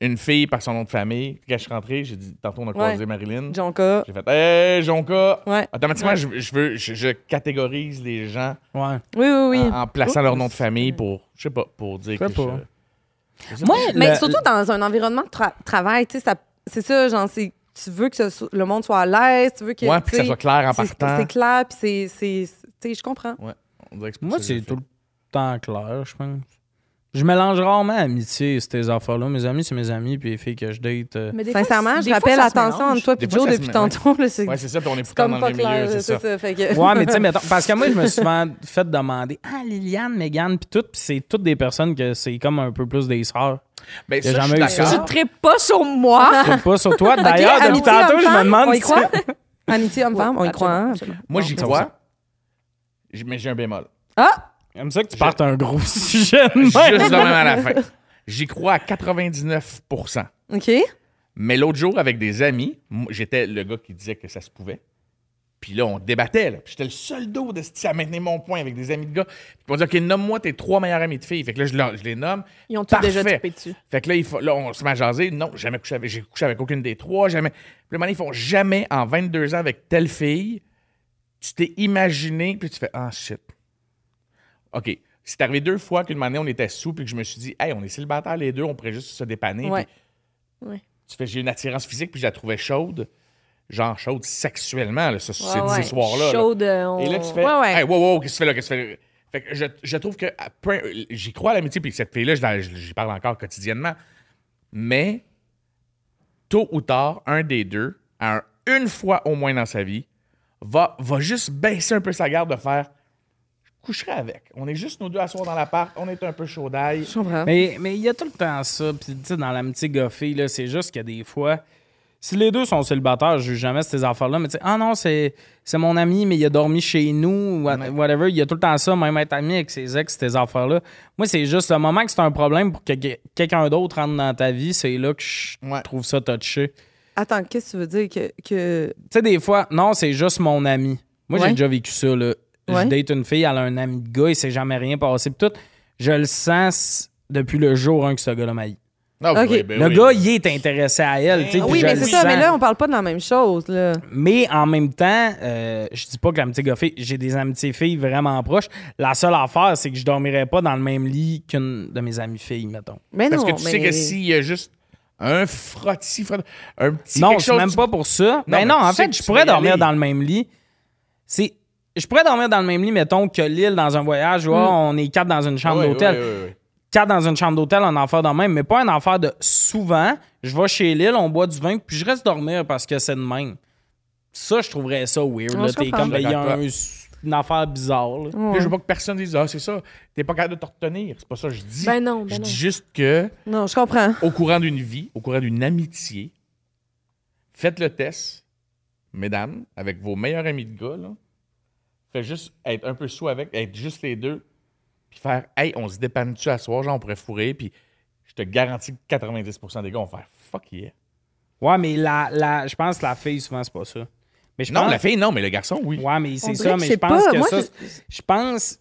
une fille par son nom de famille, quand je suis rentré, j'ai dit, tantôt on a croisé Ouais. Marilyn. Jonka. J'ai fait, hey, Jonka. Ouais. Automatiquement, je, je veux, je, je catégorise les gens ouais. Oui, oui, oui. en, en plaçant leur nom de famille pour, je sais pas, pour dire que pas? je- je sais moi pas. Mais le- surtout dans un environnement de tra- travail, tu sais, c'est ça, genre, c'est- tu veux que ce soit- le monde soit à l'aise, tu veux que. Ouais, puis que ça soit clair en c'est- partant. C'est clair, puis c'est- c'est. Tu sais, je comprends. On dirait que pour moi c'est tout le temps clair je pense je mélange rarement amitié et ces affaires là mes amis c'est mes amis puis les filles que je date euh, Mais des fois, Sincèrement, je des rappelle attention entre toi et Joe depuis tantôt. C'est Ouais, c'est ça, puis on est pourtant comme dans pas le même milieu, clair, c'est ça. c'est ça. Fait que... Ouais, mais tu sais, mettons, parce que moi, je me suis souvent fait demander Ah, Liliane, Megan, puis tout, puis c'est toutes des personnes que c'est comme un peu plus des sœurs. Ben, J'ai ça, je jamais suis eu ça. Tu tripes pas sur moi? C'est pas sur toi. D'ailleurs, depuis amitié tantôt, je me demande On y si- croit? Amitié homme-femme, on y croit. hein? Moi, j'y crois, mais j'ai un bémol. Ah! J'aime ça que tu partes un gros sujet. Juste de même à la fin. J'y crois à 99% OK. Mais l'autre jour, avec des amis, j'étais le gars qui disait que ça se pouvait. Puis là, on débattait. là. Puis J'étais le seul dos de à maintenir mon point avec des amis de gars. Puis ils m'ont dit, OK, nomme-moi tes trois meilleurs amis de filles. Fait que là, je, leur- je les nomme. Ils ont tous déjà trippé dessus. Fait que là, il faut, là on se met à jaser. Non, jamais couché avec, j'ai couché avec aucune des trois. Jamais. Puis là, maintenant, ils font jamais en 22 ans avec telle fille. Tu t'es imaginé, puis tu fais, ah, shit. OK. C'est arrivé deux fois qu'une année, on était sous, puis que je me suis dit, hey, on est célibataires les deux, on pourrait juste se dépanner. Ouais. Puis Ouais. tu fais, j'ai une attirance physique, puis je la trouvais chaude. Genre chaude sexuellement, là, ce, ces, Ouais, ouais. ces soirs-là. là. Chaude, euh, on- Et là, tu fais, Ouais, ouais. hey, wow, wow, qu'est-ce que tu fais là? Qu'est-ce que tu fais là? Fait que je, je trouve que, à j'y crois à l'amitié, puis cette fille-là, j'y parle encore quotidiennement. Mais, tôt ou tard, un des deux, un- une fois au moins dans sa vie, va, va juste baisser un peu sa garde de faire, avec. On est juste nous deux à soir dans l'appart, on est un peu chaud d'ail. Mais mais il y a tout le temps ça. Puis, tu sais, dans l'amitié goffée, là, c'est juste que des fois, si les deux sont célibataires, je juge jamais ces affaires-là. Mais tu sais, ah non, c'est c'est mon ami, mais il a dormi chez nous, whatever. Il y a tout le temps ça, même être ami avec ses ex, ces affaires-là. Moi, c'est juste le moment que c'est un problème pour que que- quelqu'un d'autre rentre dans ta vie, c'est là que je Ouais. trouve ça touché. Attends, qu'est-ce que tu veux dire? Que, que... Tu sais, des fois, non, c'est juste mon ami. Moi, j'ai déjà vécu ça. Là. Ouais. Je date une fille, elle a un ami de gars, il s'est jamais rien passé. Puis tout, je le sens depuis le jour 1 que ce gars-là m'a eu. Ah, ben Le oui. gars, il est intéressé à elle. Ah oui, mais c'est ça, sens. mais là, on parle pas de la même chose, là. Mais en même temps, euh, je dis pas que l'amitié gars j'ai des amitiés filles vraiment proches. La seule affaire, c'est que je dormirais pas dans le même lit qu'une de mes amies filles, mettons. Mais Parce non, que tu mais... sais que s'il y a juste un frottis, frott- un petit non, quelque c'est même tu- pas pour ça. mais ben non, tu en fait, je pourrais dormir aller. dans le même lit. C'est. Je pourrais dormir dans le même lit, mettons, que l'île dans un voyage où ah, on est quatre dans une chambre Ouais, d'hôtel. ouais, ouais, ouais. Quatre dans une chambre d'hôtel, un affaire dans le même, mais pas un affaire de souvent. Je vais chez l'île, on boit du vin, puis je reste dormir parce que c'est de même. Ça, je trouverais ça weird. T'es comme, ben, il y a un- une affaire bizarre. là. Puis je veux pas que personne dise Ah, c'est ça, t'es pas capable de te retenir. C'est pas ça que je dis. Ben non, ben je non. dis juste que, Non, je comprends. au courant d'une vie, au courant d'une amitié, faites le test, mesdames, avec vos meilleurs amis de gars, là. Juste être un peu sous avec, être juste les deux, puis faire Hey, on se dépanne-tu à soir, genre, on pourrait fourrer, puis je te garantis que 90% des gars vont faire Fuck yeah. Ouais, mais la, la, je pense que la fille, souvent, c'est pas ça. Mais je Non, pense, la fille, non, mais le garçon, oui. Ouais, mais c'est ça, mais je pense pas, que moi, ça. je- Je pense.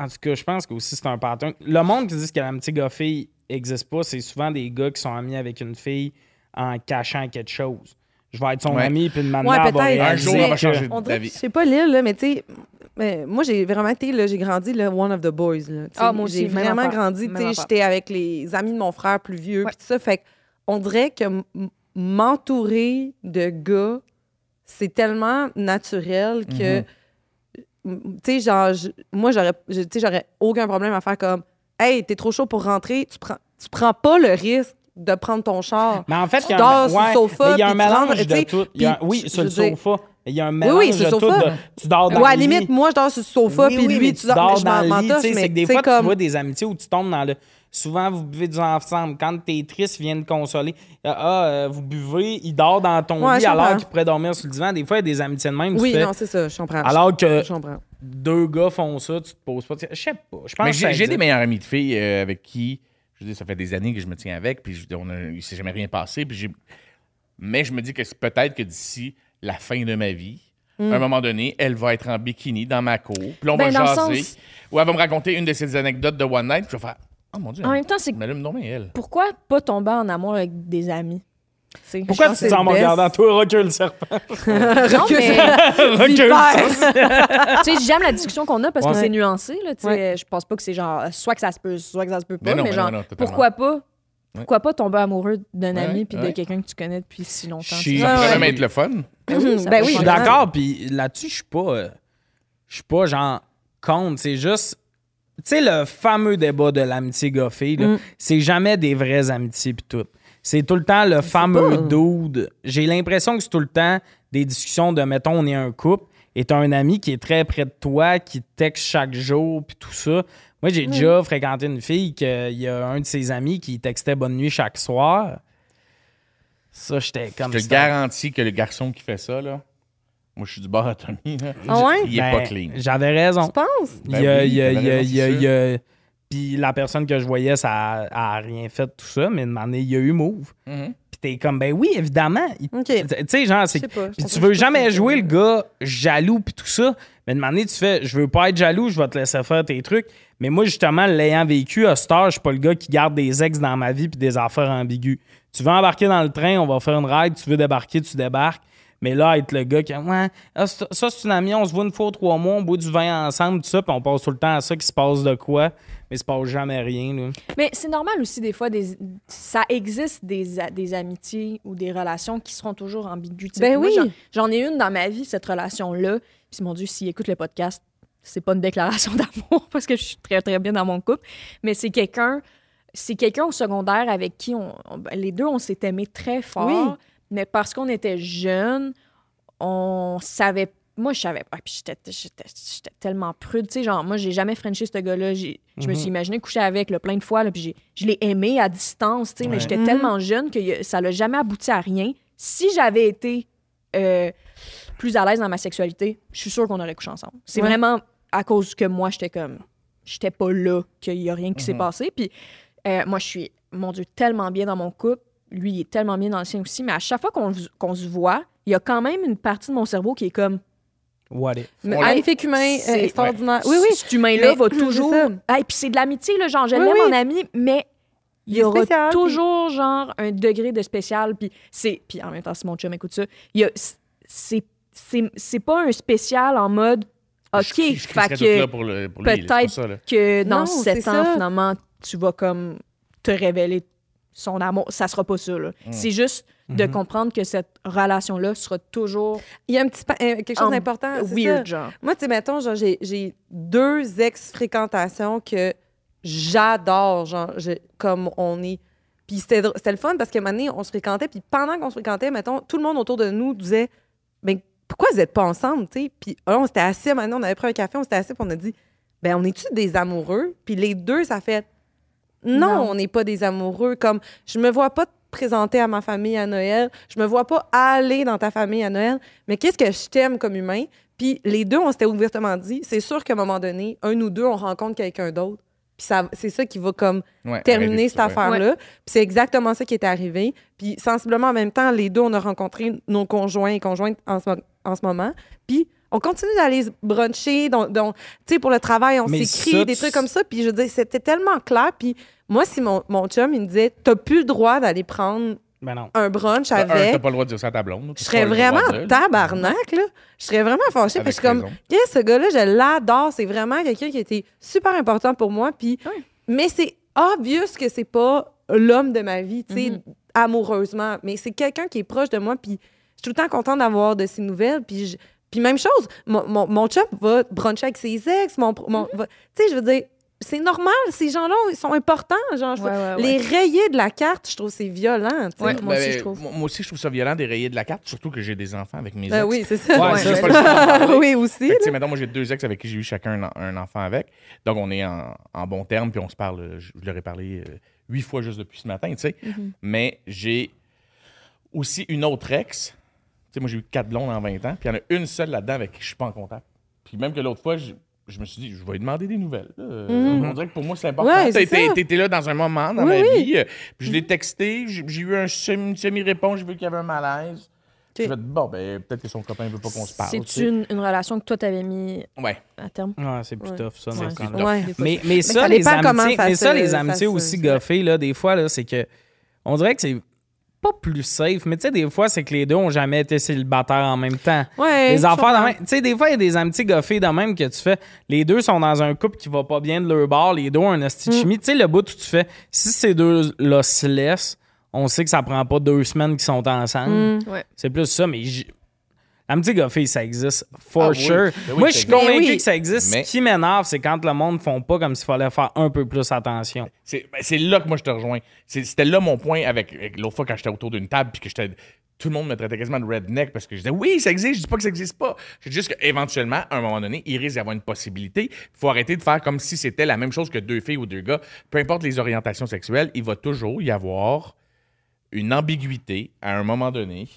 En tout cas, je pense que aussi c'est un pattern. Le monde qui dit que l'amitié gars-fille n'existe pas, c'est souvent des gars qui sont amis avec une fille en cachant quelque chose. Je vais être son Ouais. ami, puis une manière Ouais, va peut-être. Un jour, elle va changer On de vie. je sais pas l'île, là, mais tu sais, mais moi, j'ai vraiment été, là, j'ai grandi, là, one of the boys, là. Ah, moi J'ai vraiment grandi, tu sais, j'étais avec les amis de mon frère plus vieux, puis tout ça. Fait on dirait que m'entourer de gars, c'est tellement naturel que Mhm. tu sais, genre, moi, j'aurais, j'aurais aucun problème à faire comme, hey, t'es trop chaud pour rentrer, tu prends, tu prends pas le risque de prendre ton char. Mais en fait, Tu il y a un, dors sur le ouais, sofa, il y a un mélange de tout. Il y a un- puis oui, sur le sofa. Il y a un Oui, mélange oui, sur de le tout. sofa. de- tu dors dans Ou à la le lit. limite, moi, je dors sur le sofa, Oui, puis oui, lui, tu tu dors, dans le lit. C'est que des fois, tu vois des amitiés où tu tombes dans le. Souvent, vous buvez du ensemble. Quand t'es triste, ils viennent te consoler. Ah, euh, vous buvez, il dort dans ton Ouais, lit alors qu'il pourrait dormir sur le divan. Des fois, il y a des amitiés de même. Oui, fais- non, c'est ça, je comprends. alors que deux gars font ça, tu te poses pas. Je sais pas. Je pense j'ai des meilleurs amis de filles euh, avec qui, je veux dire, ça fait des années que je me tiens avec, puis je, on a, il s'est jamais rien passé. Puis j'ai- mais je me dis que c'est peut-être que d'ici la fin de ma vie, à un moment donné, elle va être en bikini dans ma cour, puis là, on Ben, va jaser, sens- ou elle va me raconter une de ses anecdotes de One Night, puis je vais faire Oh mon Dieu, En même temps, c'est elle elle. pourquoi pas tomber en amour avec des amis? Pourquoi tu te sens en regardant? Toi, recule le serpent? Non, mais recule tu sais, j'aime la discussion qu'on a parce Ouais. que c'est nuancé. Là, tu sais. Ouais. Je pense pas que c'est genre soit que ça se peut, soit que ça se peut pas, Mais non, mais mais genre, non, non, totalement. pourquoi pas? Pourquoi pas tomber amoureux d'un Ouais, ami puis de quelqu'un que tu connais depuis si longtemps? Je tu suis- sais? Ça Ouais, pourrait ouais. même être le fun. Ben oui, ben Je changer. suis d'accord, puis là-dessus, je suis pas. euh, je suis pas genre contre. C'est juste. Tu sais, le fameux débat de l'amitié goffée, Mm. c'est jamais des vraies amitiés, puis tout. C'est tout le temps le fameux dude. J'ai l'impression que c'est tout le temps des discussions de, mettons, on est un couple, et t'as un ami qui est très près de toi, qui te texte chaque jour, puis tout ça. Moi, j'ai déjà fréquenté une fille qu'il y a un de ses amis qui textait bonne nuit chaque soir. Ça, j'étais comme Je te garantis que le garçon qui fait ça, là, moi, je suis du bord à Tommy, là, Ah ouais? il est Ben, pas clean. J'avais raison. Tu penses? Il Ben y a- oui, il y a- t'avais il y a- Puis la personne que je voyais, ça a, a rien fait, tout ça, mais une année, il y a eu move. Mhm. Puis t'es comme, ben oui, évidemment. Tu sais, genre, c'est. Puis tu veux jamais jouer le gars jaloux puis tout ça, mais de année, tu fais, je veux pas être jaloux, je vais te laisser faire tes trucs. Mais moi, justement, l'ayant vécu à Star, je suis pas le gars qui garde des ex dans ma vie puis des affaires ambiguës. Tu veux embarquer dans le train, on va faire une ride, tu veux débarquer, tu débarques. Mais là, être le gars qui, ouais, ah, ça, c'est une amie, on se voit une fois ou trois mois, on boit du vin ensemble, tout ça, puis on passe tout le temps à ça, qui se passe de quoi, mais il se passe jamais rien, là. Mais c'est normal aussi, des fois, des, ça existe des, a- des amitiés ou des relations qui seront toujours ambiguës. Ben oui. j'en- ai une dans ma vie, cette relation-là. Puis, mon Dieu, s'il écoute le podcast, c'est pas une déclaration d'amour parce que je suis très, très bien dans mon couple. Mais c'est quelqu'un. C'est quelqu'un au secondaire avec qui on, on- ben, les deux, on s'est aimés très fort. Oui. Mais parce qu'on était jeunes, on savait. Moi, je savais pas. Puis j'étais, tellement prude. Tu sais, genre, moi, j'ai jamais frenché ce gars-là. J'ai- Je me Mhm. suis imaginé coucher avec le plein de fois. Là, puis j'ai- je l'ai aimé à distance. Tu sais, mais j'étais Mhm. tellement jeune que ça l'a jamais abouti à rien. Si j'avais été euh, plus à l'aise dans ma sexualité, je suis sûre qu'on aurait couché ensemble. C'est Ouais. vraiment à cause que moi, j'étais comme. J'étais pas là, qu'il y a rien qui s'est Mhm. passé. Puis euh, moi, je suis, mon Dieu, tellement bien dans mon couple. Lui, il est tellement bien dans le sien aussi. Mais à chaque fois qu'on qu'on se voit, il y a quand même une partie de mon cerveau qui est comme. What if? Mais On euh, C'est- extraordinaire. Oui, oui. Cet humain-là va c'est toujours. Ah, et puis c'est de l'amitié, là. Genre, je Oui, l'aime, oui. mon ami, mais il Il y aura spécial, puis- toujours, genre, un degré de spécial. Puis c'est. Puis en même temps, si mon chum écoute ça, il y a. C'est. c'est- C'est pas un spécial en mode. OK, Je- je fait que là pour, le, pour lui, peut-être ça, là. que dans Non, sept ans, ça. finalement, tu vas comme te révéler son amour. Ça sera pas ça, là. Mm. C'est juste de Mhm. comprendre que cette relation-là sera toujours Il y a un petit pa- euh, quelque chose d'important. c'est weird, ça. genre. Moi, tu sais, mettons, genre, j'ai, j'ai deux ex-fréquentations que j'adore, genre, je- comme on est. Puis c'était, le fun parce que maintenant, on se fréquentait, puis pendant qu'on se fréquentait, mettons, tout le monde autour de nous disait, ben, pourquoi vous n'êtes pas ensemble, tu sais? Puis là, on s'était assis, maintenant, on avait pris un café, on s'était assis, puis on a dit, ben, on est-tu des amoureux? Puis les deux, ça fait, non, Non. on n'est pas des amoureux. Comme, je me vois pas présenter à ma famille à Noël, je me vois pas aller dans ta famille à Noël, mais qu'est-ce que je t'aime comme humain? Puis les deux, on s'était ouvertement dit, c'est sûr qu'à un moment donné, un ou deux, on rencontre quelqu'un d'autre. Puis ça, c'est ça qui va comme Ouais, terminer cette ouais. affaire-là. Puis c'est exactement ça qui est arrivé. Puis sensiblement en même temps, les deux, on a rencontré nos conjoints et conjointes en ce, en ce moment. Puis on continue d'aller se bruncher. Donc, donc, tu sais, pour le travail, on s'écrit des trucs comme ça. Puis je veux dire, c'était tellement clair. Puis moi, si mon, mon chum, il me disait, t'as plus le droit d'aller prendre Ben non. un brunch Un, avec, t'as pas le droit de dire ça à ta blonde. je serais vraiment tabarnak, là. Je serais vraiment fâchée. Puis je suis comme, Qu'est-ce ce gars-là, je l'adore. C'est vraiment quelqu'un qui a été super important pour moi. Puis, Oui. mais c'est obvious que c'est pas l'homme de ma vie, tu sais, Mhm. amoureusement. Mais c'est quelqu'un qui est proche de moi. Puis, je suis tout le temps contente d'avoir de ses nouvelles. Puis, je- Puis même chose, mon, mon, mon chum va bruncher avec ses ex, mon, mon- Mm-hmm. va- tu sais, je veux dire, c'est normal, ces gens-là, ils sont importants. Genre, je- Ouais, ouais, ouais. Les rayés de la carte, je trouve c'est violent. tu sais. Ouais, moi aussi, Ben, je trouve. Moi aussi, je trouve ça violent des rayés de la carte, surtout que j'ai des enfants avec mes Ben ex. oui, c'est ça. Pas oui, aussi. Fait maintenant, moi, j'ai deux ex avec qui j'ai eu chacun un, un enfant avec. Donc, on est en, en bon terme, puis on se parle. euh, Je, je leur ai parlé euh, huit fois juste depuis ce matin, tu sais. Mhm. Mais j'ai aussi une autre ex. Tu sais, moi, j'ai eu quatre blondes en 20 ans, puis il y en a une seule là-dedans avec qui je suis pas en contact. Puis même que l'autre fois, je, me suis dit, je vais lui demander des nouvelles. Euh, On dirait que pour moi, c'est important. Ouais. T'étais là dans un moment dans Oui, ma oui. vie. euh, Puis je l'ai texté, j'ai eu un semi- semi-réponse, j'ai vu qu'il y avait un malaise. Ok. Je vais bon, ben, peut-être que son copain veut pas qu'on se parle. C'est une, une relation que toi, t'avais mis Ouais. à terme? Ouais, c'est plus Ouais. tough, ça. Temps-là. tough. Ouais. Mais, mais ça, ça les amitiés, ça mais ça, se- les amitiés aussi goffées, là, des fois, là, c'est que on dirait que c'est pas plus safe, mais tu sais, des fois, c'est que les deux ont jamais été célibataires en même temps. Ouais, les de même. Tu sais, des fois, il y a des amitiés goffées de même que tu fais. Les deux sont dans un couple qui va pas bien de leur bord, les deux ont un esti de Mm. chimie. Tu sais, le bout où tu fais, si ces deux-là se laissent, on sait que ça prend pas deux semaines qu'ils sont ensemble. Mm. Ouais. C'est plus ça, mais j- l'amitié goffée, ça existe. For Ah sure. Ben oui, Moi, je suis convaincu oui. que ça existe. Mais- Ce qui m'énerve, c'est quand le monde ne font pas comme s'il fallait faire un peu plus attention. C'est ben, là que moi je te rejoins. C'était là mon point avec, avec l'autre fois quand j'étais autour d'une table puis que j'étais. Tout le monde me traitait quasiment de redneck parce que je disais oui, ça existe, je dis pas que ça existe pas. Je dis juste qu'éventuellement, à un moment donné, il risque d'y avoir une possibilité. Il faut arrêter de faire comme si c'était la même chose que deux filles ou deux gars. Peu importe les orientations sexuelles, il va toujours y avoir une ambiguïté à un moment donné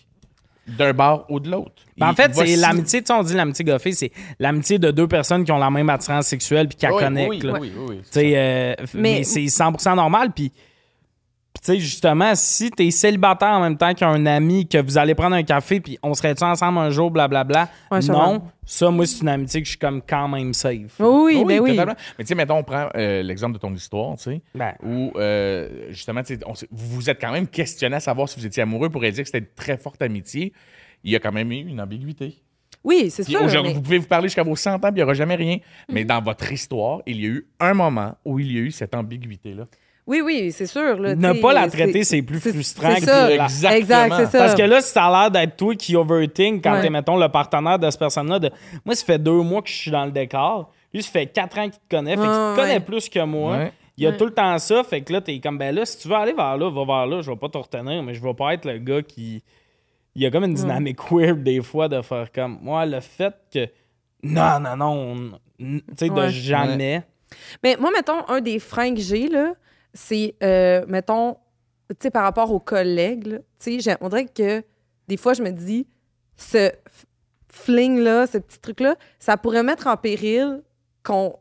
d'un bar ou de l'autre. Ben, en fait, c'est l'amitié, tu sais, on dit l'amitié goffée, c'est l'amitié de deux personnes qui ont la même attirance sexuelle puis qui la Oui, connectent. oui, là. oui, oui, oui, Tu sais, euh, Mais- mais, c'est 100% normal. Puis, puis tu sais, justement, si t'es célibataire en même temps qu'un ami, que vous allez prendre un café, puis on serait-tu ensemble un jour, blablabla. Ouais, je non, ça, moi, c'est une amitié que je suis comme quand même safe. Oui, ben oui. Mais tu sais, mettons, on prend euh, l'exemple de ton histoire, tu sais. Ben, où euh, justement, on vous vous êtes quand même questionné à savoir si vous étiez amoureux pour dire que c'était une très forte amitié. Il y a quand même eu une ambiguïté. Oui, c'est sûr. aujourd'hui, mais- vous pouvez vous parler jusqu'à vos 100 ans, puis il n'y aura jamais rien. Mais dans votre histoire, il y a eu un moment où il y a eu cette ambiguïté-là. Oui, oui, c'est sûr. Là, ne pas la traiter, c'est- plus frustrant que ça. la- Exactement. Exact, c'est ça. Parce que là, si ça a l'air d'être toi qui overthink quand Ouais. t'es, mettons, le partenaire de cette personne-là, de moi, ça fait deux mois que je suis dans le décor. Lui, ça fait quatre ans qu'il te connaît. Fait qu'il te Ouais, connaît ouais. plus que moi. Ouais. Il y a Ouais. tout le temps ça. Fait que là, t'es comme, ben là, si tu veux aller vers là, va vers là. Je vais pas te retenir, mais je vais pas être le gars qui. Il y a comme une dynamique weird des fois de faire comme, moi, le fait que. Non, non, non. on- Tu sais, de Ouais. jamais. Mais moi, mettons, un des freins que j'ai, là, c'est, euh, mettons, tu sais, par rapport aux collègues, tu sais, on dirait que des fois, je me dis, ce fling-là, ce petit truc-là, ça pourrait mettre en péril qu'on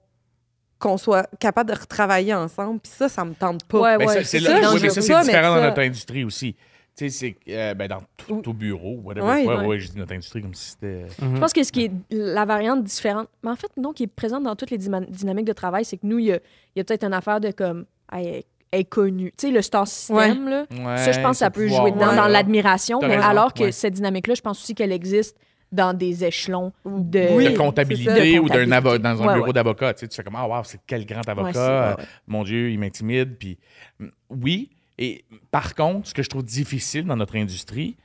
qu'on soit capable de retravailler ensemble. Puis ça, ça me tente pas. Ouais, Ben, ouais. c'est c'est ça, oui, ça, différent dans notre industrie aussi. Tu sais, c'est euh, ben, dans tout, tout bureau, whatever. Ouais, Ouais, ouais. ouais, je dis notre industrie comme si c'était. Je pense que ce qui est la variante différente, mais en fait, non, qui est présente dans toutes les dynamiques de travail, c'est que nous, il y a, il y a peut-être une affaire de comme, est- elle est connue. Tu sais, le star system, là, ça, je pense que ça peut jouer dedans, Ouais. dans l'admiration, mais raison, alors que ouais. cette dynamique-là, je pense aussi qu'elle existe dans des échelons de. Oui, de comptabilité ou d'un dans un Ouais, bureau ouais. d'avocat. Tu, sais, tu fais comme Ah, wow, c'est quel grand avocat. Ouais. Mon Dieu, il m'intimide. Puis, mm, oui. Et par contre, ce que je trouve difficile dans notre industrie,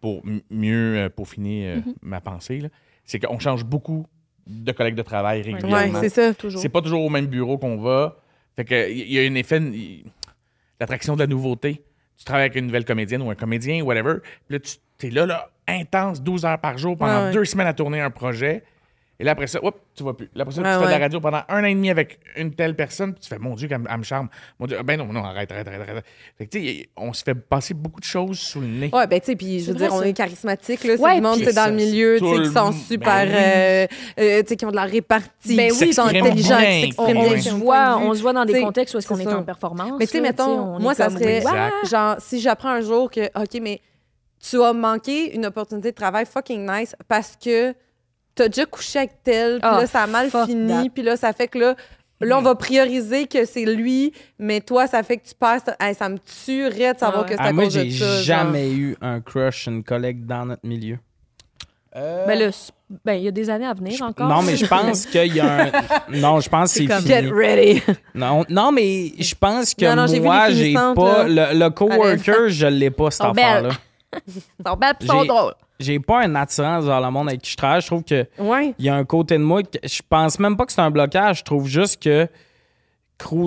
pour mieux euh, peaufiner euh, Mm-hmm. ma pensée, là, c'est qu'on change beaucoup de collègues de travail régulièrement. c'est ça. Toujours. c'est pas toujours au même bureau qu'on va. Fait que il y a un effet, l'attraction de la nouveauté. Tu travailles avec une nouvelle comédienne ou un comédien, whatever. Puis là, tu es là, là, intense, 12 heures par jour, pendant Ouais, ouais. deux semaines à tourner un projet. Et là, après ça, hop, tu vois plus. Là, après ça, tu fais de la radio pendant un an et demi avec une telle personne, puis tu fais, mon Dieu, qu'elle me- elle me charme. Mon Dieu, ben non, non, arrête, arrête, arrête. arrête. Fait que, tu sais, on se fait passer beaucoup de choses sous le nez. Ouais, ben, tu sais, puis je C'est veux dire, on est charismatique, là. C'est Ouais, du monde, c'est dans le milieu, tu sais, qui sont super, ben euh, euh, tu sais, qui ont de la répartie, Ben qui oui, sont s'expriment intelligents, qui on, s'expriment Ouais. bien. on qui se voit, on se voit dans des contextes où est-ce qu'on c'est est en performance. Mais tu sais, mettons, on moi, ça serait, genre, si j'apprends un jour que, OK, mais tu as manqué une opportunité de travail fucking nice parce que t'as déjà couché avec tel, puis Ah, là, ça a mal fini, puis là, ça fait que là, là, on va prioriser que c'est lui, mais toi, ça fait que tu passes, hey, ça me tuerait de savoir Ah ouais. que c'est Ah, à moi, cause de j'ai genre. jamais eu un crush une collègue dans notre milieu. Euh, Ben là, ben, il y a des années à venir encore. Non, mais je pense qu'il y a un. Non, je pense que c'est fini. Get ready. Non, non, mais je pense que Non, non, j'ai vu moi, j'ai pas. là. Le, le coworker, je l'ai pas, cette affaire-là. Ils sont belles sont drôles. J'ai pas une attirance vers le monde avec qui je travaille. Je trouve que Ouais. il y a un côté de moi que je pense même pas que c'est un blocage. Je trouve juste que.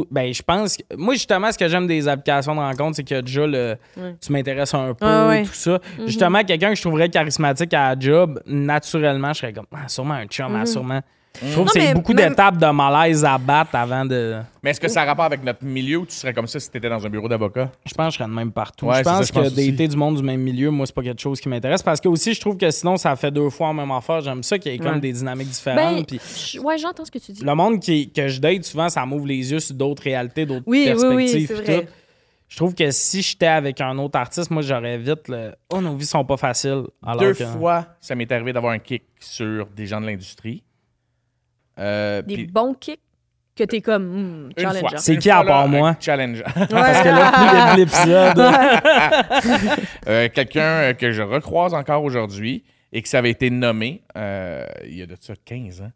Ben, je pense. que- Moi, justement, ce que j'aime des applications de rencontre, c'est a déjà le. Ouais. Tu m'intéresses un peu, Ah ouais. tout ça. Justement, quelqu'un que je trouverais charismatique à la job, naturellement, je serais comme. Ah, sûrement un chum, ah, sûrement. Je trouve que c'est beaucoup même- d'étapes de malaise à battre avant de. Mais est-ce que ça a rapport avec notre milieu ou tu serais comme ça si tu étais dans un bureau d'avocat? Je pense que je serais de même partout. Ouais, je c'est ça, pense je pense que d'été du monde du même milieu, moi, c'est pas quelque chose qui m'intéresse. Parce que aussi, je trouve que sinon, ça fait deux fois la même affaire. J'aime ça qu'il y ait comme Ouais. des dynamiques Ben, différentes. puis je- ouais, j'entends ce que tu dis. le monde qui, que je date, souvent, ça m'ouvre les yeux sur d'autres réalités, d'autres Oui, oui, perspectives. oui, c'est puis vrai. tout. Je trouve que si j'étais avec un autre artiste, moi, j'aurais vite le. Oh, nos vies sont pas faciles. Alors Deux que- fois, ça m'est arrivé d'avoir un kick sur des gens de l'industrie. Euh, Des bons kicks que t'es comme une challenger. fois. C'est Une qui à part moi? Challenge. Parce que là, depuis l'épisode. Euh, Quelqu'un euh, que je recroise encore aujourd'hui et que ça avait été nommé euh, il y a de ça 15 ans.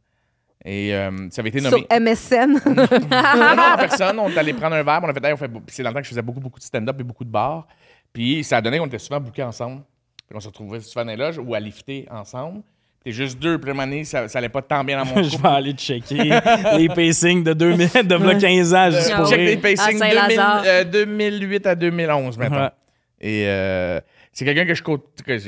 Et euh, ça avait été Sur nommé. MSN. non, non, en personne. On est allé prendre un verre. On a fait, Hey, on fait c'est dans le temps que je faisais beaucoup, beaucoup de stand-up et beaucoup de bars. Puis ça a donné qu'on était souvent bookés ensemble. Puis on se retrouvait souvent dans les loges ou à lifter ensemble. T'es juste deux. Puis donné, ça, ça allait pas tant bien dans mon je vais aller checker les pacings de 2000, de v'là 15 ans, juste Ah pour Check les pacings À Saint-Lazare. 2000, euh, 2008 à 2011, maintenant. Ouais. Et euh, c'est quelqu'un que je côte.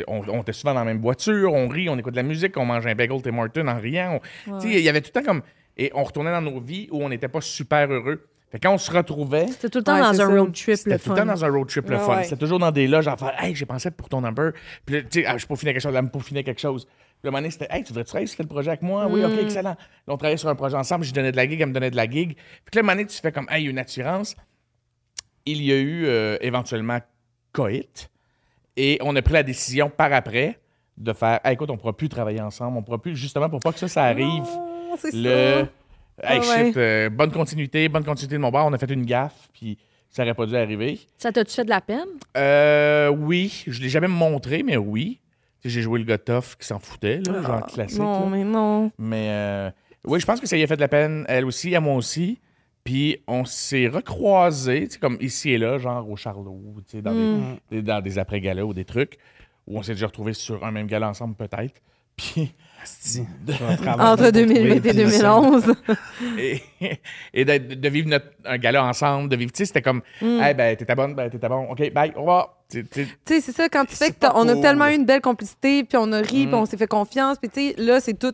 on, on était souvent dans la même voiture, on rit, on écoute de la musique, on mange un bagel Tim Martin en riant. on- tu sais, Il y avait tout le temps comme. Et on retournait dans nos vies où on n'était pas super heureux. Fait que quand on se retrouvait, C'était tout le temps Ouais, dans un road trip, c'était le tout le fun. temps dans un road trip le Ouais, fun. ouais. C'était toujours dans des loges à faire Hey, j'ai pensé pour ton number. Puis là, tu sais, ah, je peaufinais quelque chose, là, me peaufinais quelque chose. Le moment donné, c'était Hey, tu voudrais travailler sur tel projet avec moi? Oui. OK, excellent. Là, on travaillait sur un projet ensemble, je lui donnais de la gig, elle me donnait de la gig. Puis là, le moment donné, tu fais comme Hey, il y a une assurance. Il y a eu euh, éventuellement coït. Et on a pris la décision par après de faire Hey, écoute, on ne pourra plus travailler ensemble. On ne pourra plus, justement, pour pas que ça, ça arrive. C'est Le. ça. Hey, Ah shit, euh, bonne continuité, bonne continuité de mon bar. On a fait une gaffe, puis ça n'aurait pas dû arriver. Ça t'a-tu fait de la peine? Euh, oui, je l'ai jamais montré, mais oui. J'ai joué le tough qui s'en foutait, là, genre classique. Ah, Non, là. mais non. Mais euh, oui, je pense que ça lui a fait de la peine, elle aussi, à moi aussi. Puis on s'est recroisés, tu sais, comme ici et là, genre au Charlot, tu sais, dans, Mm. des, des- dans des après-galas ou des trucs, où on s'est déjà retrouvés sur un même gala ensemble, peut-être. Puis, Asti, Entre pour 2008 trouver et des 2011. et, et de, de vivre notre- un gala ensemble, de vivre, tu sais, c'était comme, Mm. hey, ben, t'étais bonne, ben, t'étais bon, OK, bye, au revoir. Tu- sais, c'est ça, quand tu fais C'est que t'as- pas on a tellement eu une belle complicité, puis on a ri, Mm. puis on s'est fait confiance, puis tu sais, là, c'est tout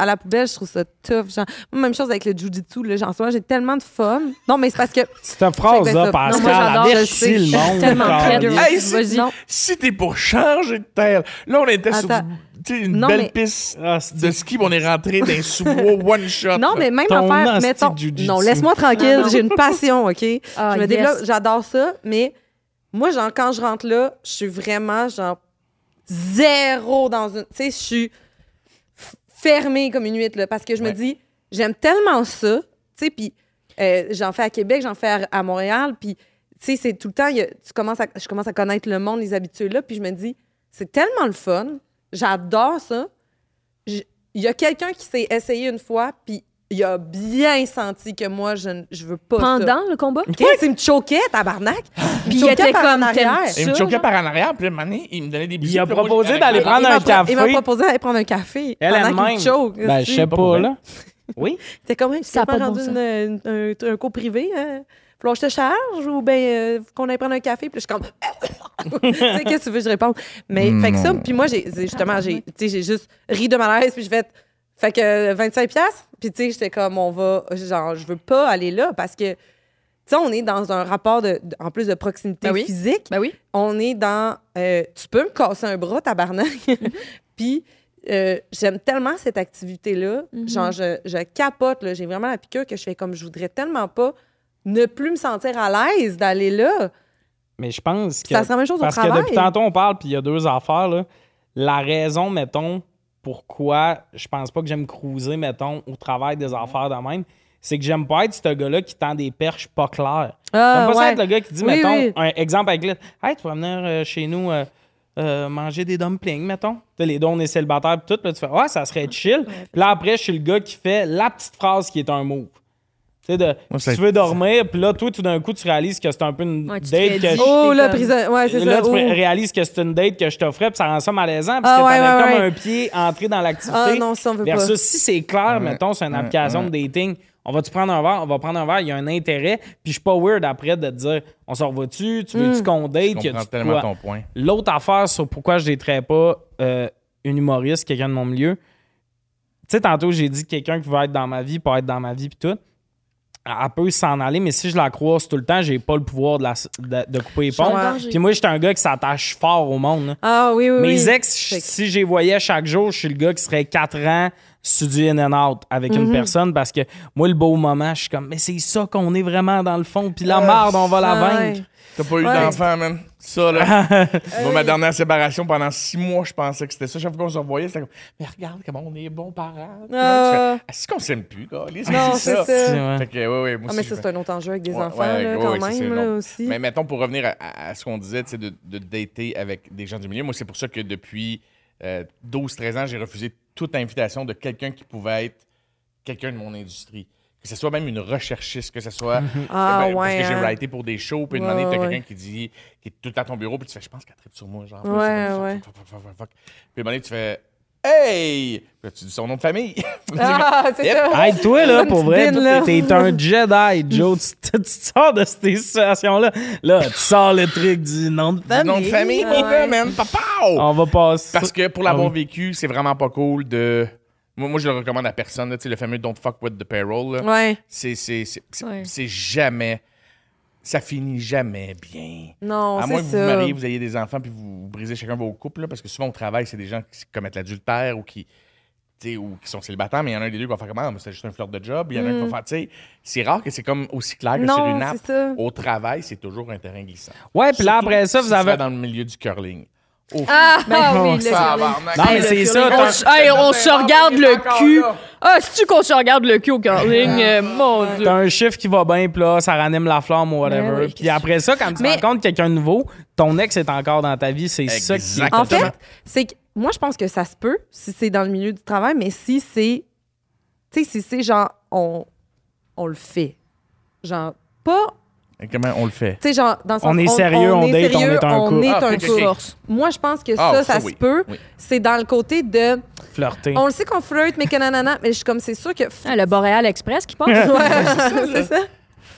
à la poubelle, je trouve ça tough. Genre, moi, même chose avec le jujitsu, là, genre, en ce moment, j'ai tellement de fun. Non, mais c'est parce que. Cette phrase-là, Pascal, sais. le monde. Tellement. Hey, si, si t'es pour changer de terre, là, on était sur Attends. une Non, belle mais- piste Asti. de ski, on est rentré dans un sous-bois one shot. Non, mais même Ton affaire, nasty mettons. Non, laisse-moi tranquille, Ah, j'ai une passion, OK? Ah, je me yes. développe, j'adore ça, mais moi, genre, quand je rentre là, je suis vraiment, genre, zéro dans une. Tu sais, je suis fermée comme une huître, là, parce que je me dis, j'aime tellement ça, tu sais, puis euh, j'en fais à Québec, j'en fais à, à Montréal, puis, tu sais, c'est tout le temps, y a- tu commences à, je commence à connaître le monde, les habitués là, puis je me dis, c'est tellement le fun, j'adore ça. Il y a quelqu'un qui s'est essayé une fois, puis il a bien senti que moi, je, ne- je veux pas ça. Pendant le combat? OK, c'est me choquait, tabarnak. Puis il choquait était par en comme, Il me choquait par en arrière, puis là, il me donnait des bisous. Il a puis proposé d'aller prendre il un café. Il m'a proposé d'aller prendre un café. Elle pendant qu'il choke. Ben, je sais pas là. Oui. C'était comme un Ça a pas rendu un, un cours privé. Hein? Faut que je te charge ou ben euh, qu'on aille prendre un café? Puis je suis comme. tu sais, qu'est-ce que tu veux que je réponde? Mais, fait que ça, puis moi, j'ai justement, j'ai tu sais, j'ai juste ri de malaise, puis je fait. Fait que euh, 25$. piastres. Puis, tu sais, j'étais comme, on va. Genre, je veux pas aller là parce que, tu sais, on est dans un rapport de, de- en plus de proximité Ben oui. physique. Ben oui. on est dans euh, tu peux me casser un bras tabarnak puis euh, j'aime tellement cette activité là Mhm. genre je, je capote là j'ai vraiment la piqûre que je fais comme je voudrais tellement pas ne plus me sentir à l'aise d'aller là Mais je pense que. ça la même chose au Parce que depuis tantôt, on parle, puis il y a deux affaires. Là. La raison, mettons, pourquoi je pense pas que j'aime cruiser, mettons, au travail des affaires de même, c'est que j'aime pas être ce gars-là qui tend des perches pas claires. Ah, j'aime pas ça être le gars qui dit, Oui, mettons, oui. un exemple avec le Hey, tu vas venir euh, chez nous euh, euh, manger des dumplings, mettons. T'as les deux, on est célibataires, puis tout. Là, tu fais, ouais, ça serait chill. Puis là, après, je suis le gars qui fait la petite phrase qui est un move. Tu sais, de, si tu veux dormir, puis là, toi, tout d'un coup, tu réalises que c'est un peu une Ouais, date que je- Oh, comme- prison. Ouais, c'est Là, ça. tu Oh. réalises que c'est une date que je t'offrais, puis ça rend ça malaisant parce Ah, que ouais, t'avais ouais, comme ouais. un pied entré dans l'activité. Ah non, ça, on veut pas. Versus si c'est clair, Ouais, mettons, c'est une ouais, application ouais. de dating, on va-tu prendre un verre? On va prendre un verre, il y a un intérêt, puis je suis pas weird après de te dire, on s'en va-tu? Tu veux-tu qu'on date? Je comprends tellement quoi? ton point. L'autre affaire sur pourquoi je n'éterais pas euh, une humoriste, quelqu'un de mon milieu, tu sais, tantôt, j'ai dit que quelqu'un qui veut être dans ma vie, peut être dans ma vie, puis tout. Elle peut s'en aller, mais si je la croise tout le temps, j'ai pas le pouvoir de, la- de- de couper les ponts. Puis moi, j'étais un gars qui s'attache fort au monde. là. Ah oui, oui, oui. Mes ex, si je les voyais chaque jour, je suis le gars qui serait 4 ans sur du in and out avec Mhm. une personne parce que moi, le beau moment, je suis comme, mais c'est ça qu'on est vraiment dans le fond. Puis la merde, on va la vaincre. ouais. T'as pas eu Ouais. d'enfant, man? Ça, là. Moi, ma dernière séparation, pendant six mois, je pensais que c'était ça. Chaque fois qu'on se revoyait, c'était comme, mais regarde comment on est bons parents. Ah. Est-ce qu'on s'aime plus, gars? Non, c'est ça. Ouais. Fait que, ouais, ouais, moi Ah, aussi, mais je ça, fais- c'est un autre enjeu avec des Ouais, enfants, ouais, là, ouais, quand même, là, aussi. Mais mettons, pour revenir à, à- à ce qu'on disait, tu sais, de, de dater avec des gens du milieu, moi, c'est pour ça que depuis euh, 12-13 ans, j'ai refusé toute invitation de quelqu'un qui pouvait être quelqu'un de mon industrie. Que ce soit même une recherchiste, que ce soit. Ah, Ben, Parce ouais, que j'ai hein. writé pour des shows, puis une Ouais, année, t'as ouais, quelqu'un ouais. qui dit, qui est tout le temps à ton bureau, puis tu fais, je pense qu'elle tripe sur moi, genre. Puis Ouais, ouais. Fuck, fuck, fuck, fuck, fuck, fuck. Puis une année, tu fais, hey! Puis là, tu dis son nom de famille. Ah, c'est Yep. ça. Hey, toi, là, pour vrai, t'es un Jedi, Joe. Tu, tu sors de ces situations-là. Là, tu sors le truc du nom de Du famille. nom de famille, Ouais. là, man, papa! On va passer. Parce que pour l'avoir Ah oui. vécu, c'est vraiment pas cool de. Moi, moi, je le recommande à personne, là, tu sais, le fameux Don't fuck with the payroll. là. Ouais. C'est, c'est, c'est, c'est- Ouais. c'est jamais. Ça finit jamais bien. Non, à c'est moins que vous vous mariez, vous ayez des enfants, puis vous, brisez chacun vos couples, là, parce que souvent au travail, c'est des gens qui commettent l'adultère ou qui. tu sais, ou qui sont célibataires, mais il y en a un des deux qui va faire comment? Ah, mais c'est juste un flirt de job. Il y en a un qui va faire, tu sais, c'est rare que c'est comme aussi clair que sur Mm. Non, une app. Au travail, c'est toujours un terrain glissant. Ouais, puis là, après ça, vous avez. dans le milieu du curling. Oh, Ah, oh, oui, ça. Non, mais Hey, c'est ça. On, s- hey, on se regarde le cul. Ah, c'est-tu qu'on se regarde le cul au curling? Euh, mon Dieu. T'as un chiffre qui va bien, puis là, ça ranime la flamme ou whatever. Ben oui, puis après ça, quand tu Mais- rencontres quelqu'un de nouveau, ton ex est encore dans ta vie. C'est ça qui est. En fait, c'est que moi, je pense que ça se peut si c'est dans le milieu du travail, mais si c'est. Tu sais, si c'est genre, on, on le fait. Genre, pas. Et Comment on le fait? Tu sais, genre, dans le sens On est sérieux, on date, on est un on couple. est Ah, un ok, ok. couple. Moi, je pense que Ah, ça, ça, ça oui. se peut. Oui. C'est dans le côté de. flirter. On le sait qu'on flirte, mais que nanana. Mais je suis comme, c'est sûr que. Ah, le Boréal Express qui passe. Ouais, c'est ça.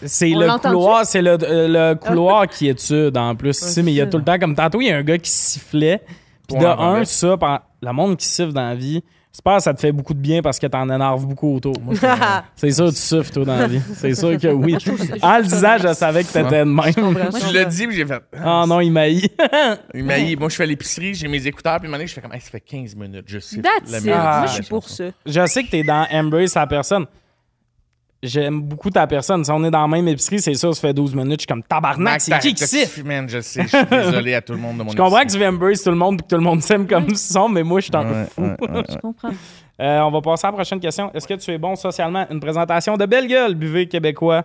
C'est On le couloir, c'est le, euh, le couloir qui étude en plus. mais il y a tout le temps, comme tantôt, il y a un gars qui sifflait. Puis de un, ça, par- le monde qui siffle dans la vie, j'espère que ça te fait beaucoup de bien parce que t'en énerves beaucoup autour. C'est sûr que tu siffles, toi, dans la vie. C'est sûr que oui. En le disant, je savais que t'étais de même. Tu l'as dit, puis j'ai fait. Ah non, il maillit. Il m'a dit, moi, je fais l'épicerie, j'ai mes écouteurs, puis année, je fais comme, Hey, ça fait 15 minutes, je sais. That's it. Ah, Moi, je suis pour ça. je sais que t'es dans Embrace la personne. J'aime beaucoup ta personne. Si on est dans la même épicerie, c'est sûr, ça fait 12 minutes. Je suis comme tabarnak, c'est qui qui T'as- siffle? Man, je sais, je suis désolé à tout le monde de mon Je comprends que tu embrace tout le monde et que tout le monde s'aime comme ils sont, mais moi, je suis en Ouais, fou. ouais, ouais, Je comprends. Euh, on va passer à la prochaine question. Est-ce que tu es bon socialement? Une présentation de belle gueule, buvez québécois.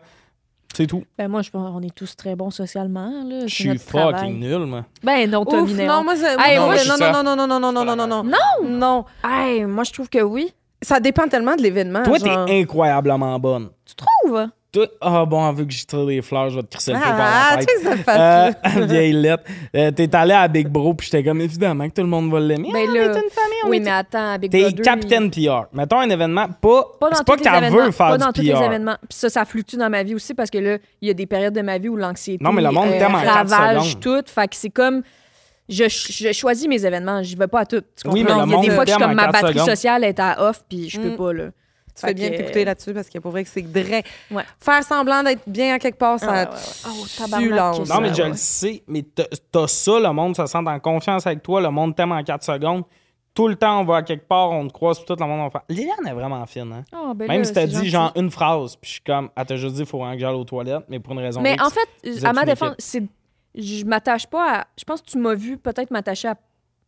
C'est tout. Ben, moi, je pense qu'on est tous très bons socialement. Là. Je suis fucking nul, moi. Ben, non, Ouf, non, moi, c'est- Hey, non, moi, non, non, non, non, non, non, non, non, non, non. Non! Non. Hey, moi, je trouve que oui. Ça dépend tellement de l'événement. Toi, genre. t'es incroyablement bonne. Tu trouves? Ah bon, vu que j'y tire des fleurs, je vais te crisser le pot par Ah, la tu tête. sais que ça fasse. Euh, vieille lettre. Euh, t'es allé à Big Bro, puis j'étais comme, évidemment que tout le monde va l'aimer. Ben Ah, là, on est une famille, on Oui, est mais attends, Big T'es Brother, capitaine PR. Mettons un événement, pas. Pas dans pas tous les qu'elle événements. veut faire pas dans tous les événements. Puis ça, ça fluctue dans ma vie aussi parce que là, il y a des périodes de ma vie où l'anxiété Non, mais le monde euh, t'aime en quatre ravage secondes. tout. Fait que c'est comme... Je, je choisis mes événements, je vais pas à tout. Tu Oui, comprends? mais le Il y a des fois que je suis comme ma batterie secondes. sociale est à off, puis je peux Mm. pas, là. Tu fais Fait bien de t'écouter là-dessus parce que pour vrai que c'est vrai. Ouais. Faire semblant d'être bien à quelque part, ça Ah, ouais, ouais, ouais. Oh, Non, mais je ouais. le sais, mais t'as ça, le monde se sent en confiance avec toi, le monde t'aime en 4 secondes. Tout le temps, on va à quelque part, on te croise, tout le monde va faire. Liliane est vraiment fine, hein? Ah, ben Même là, si t'as dit gentil. genre une phrase, puis je suis comme, elle t'a juste dit, il faut vraiment que j'aille aux toilettes, mais pour une raison Mais X. en fait, à ma défense, c'est je m'attache pas à. Je pense que tu m'as vu peut-être m'attacher à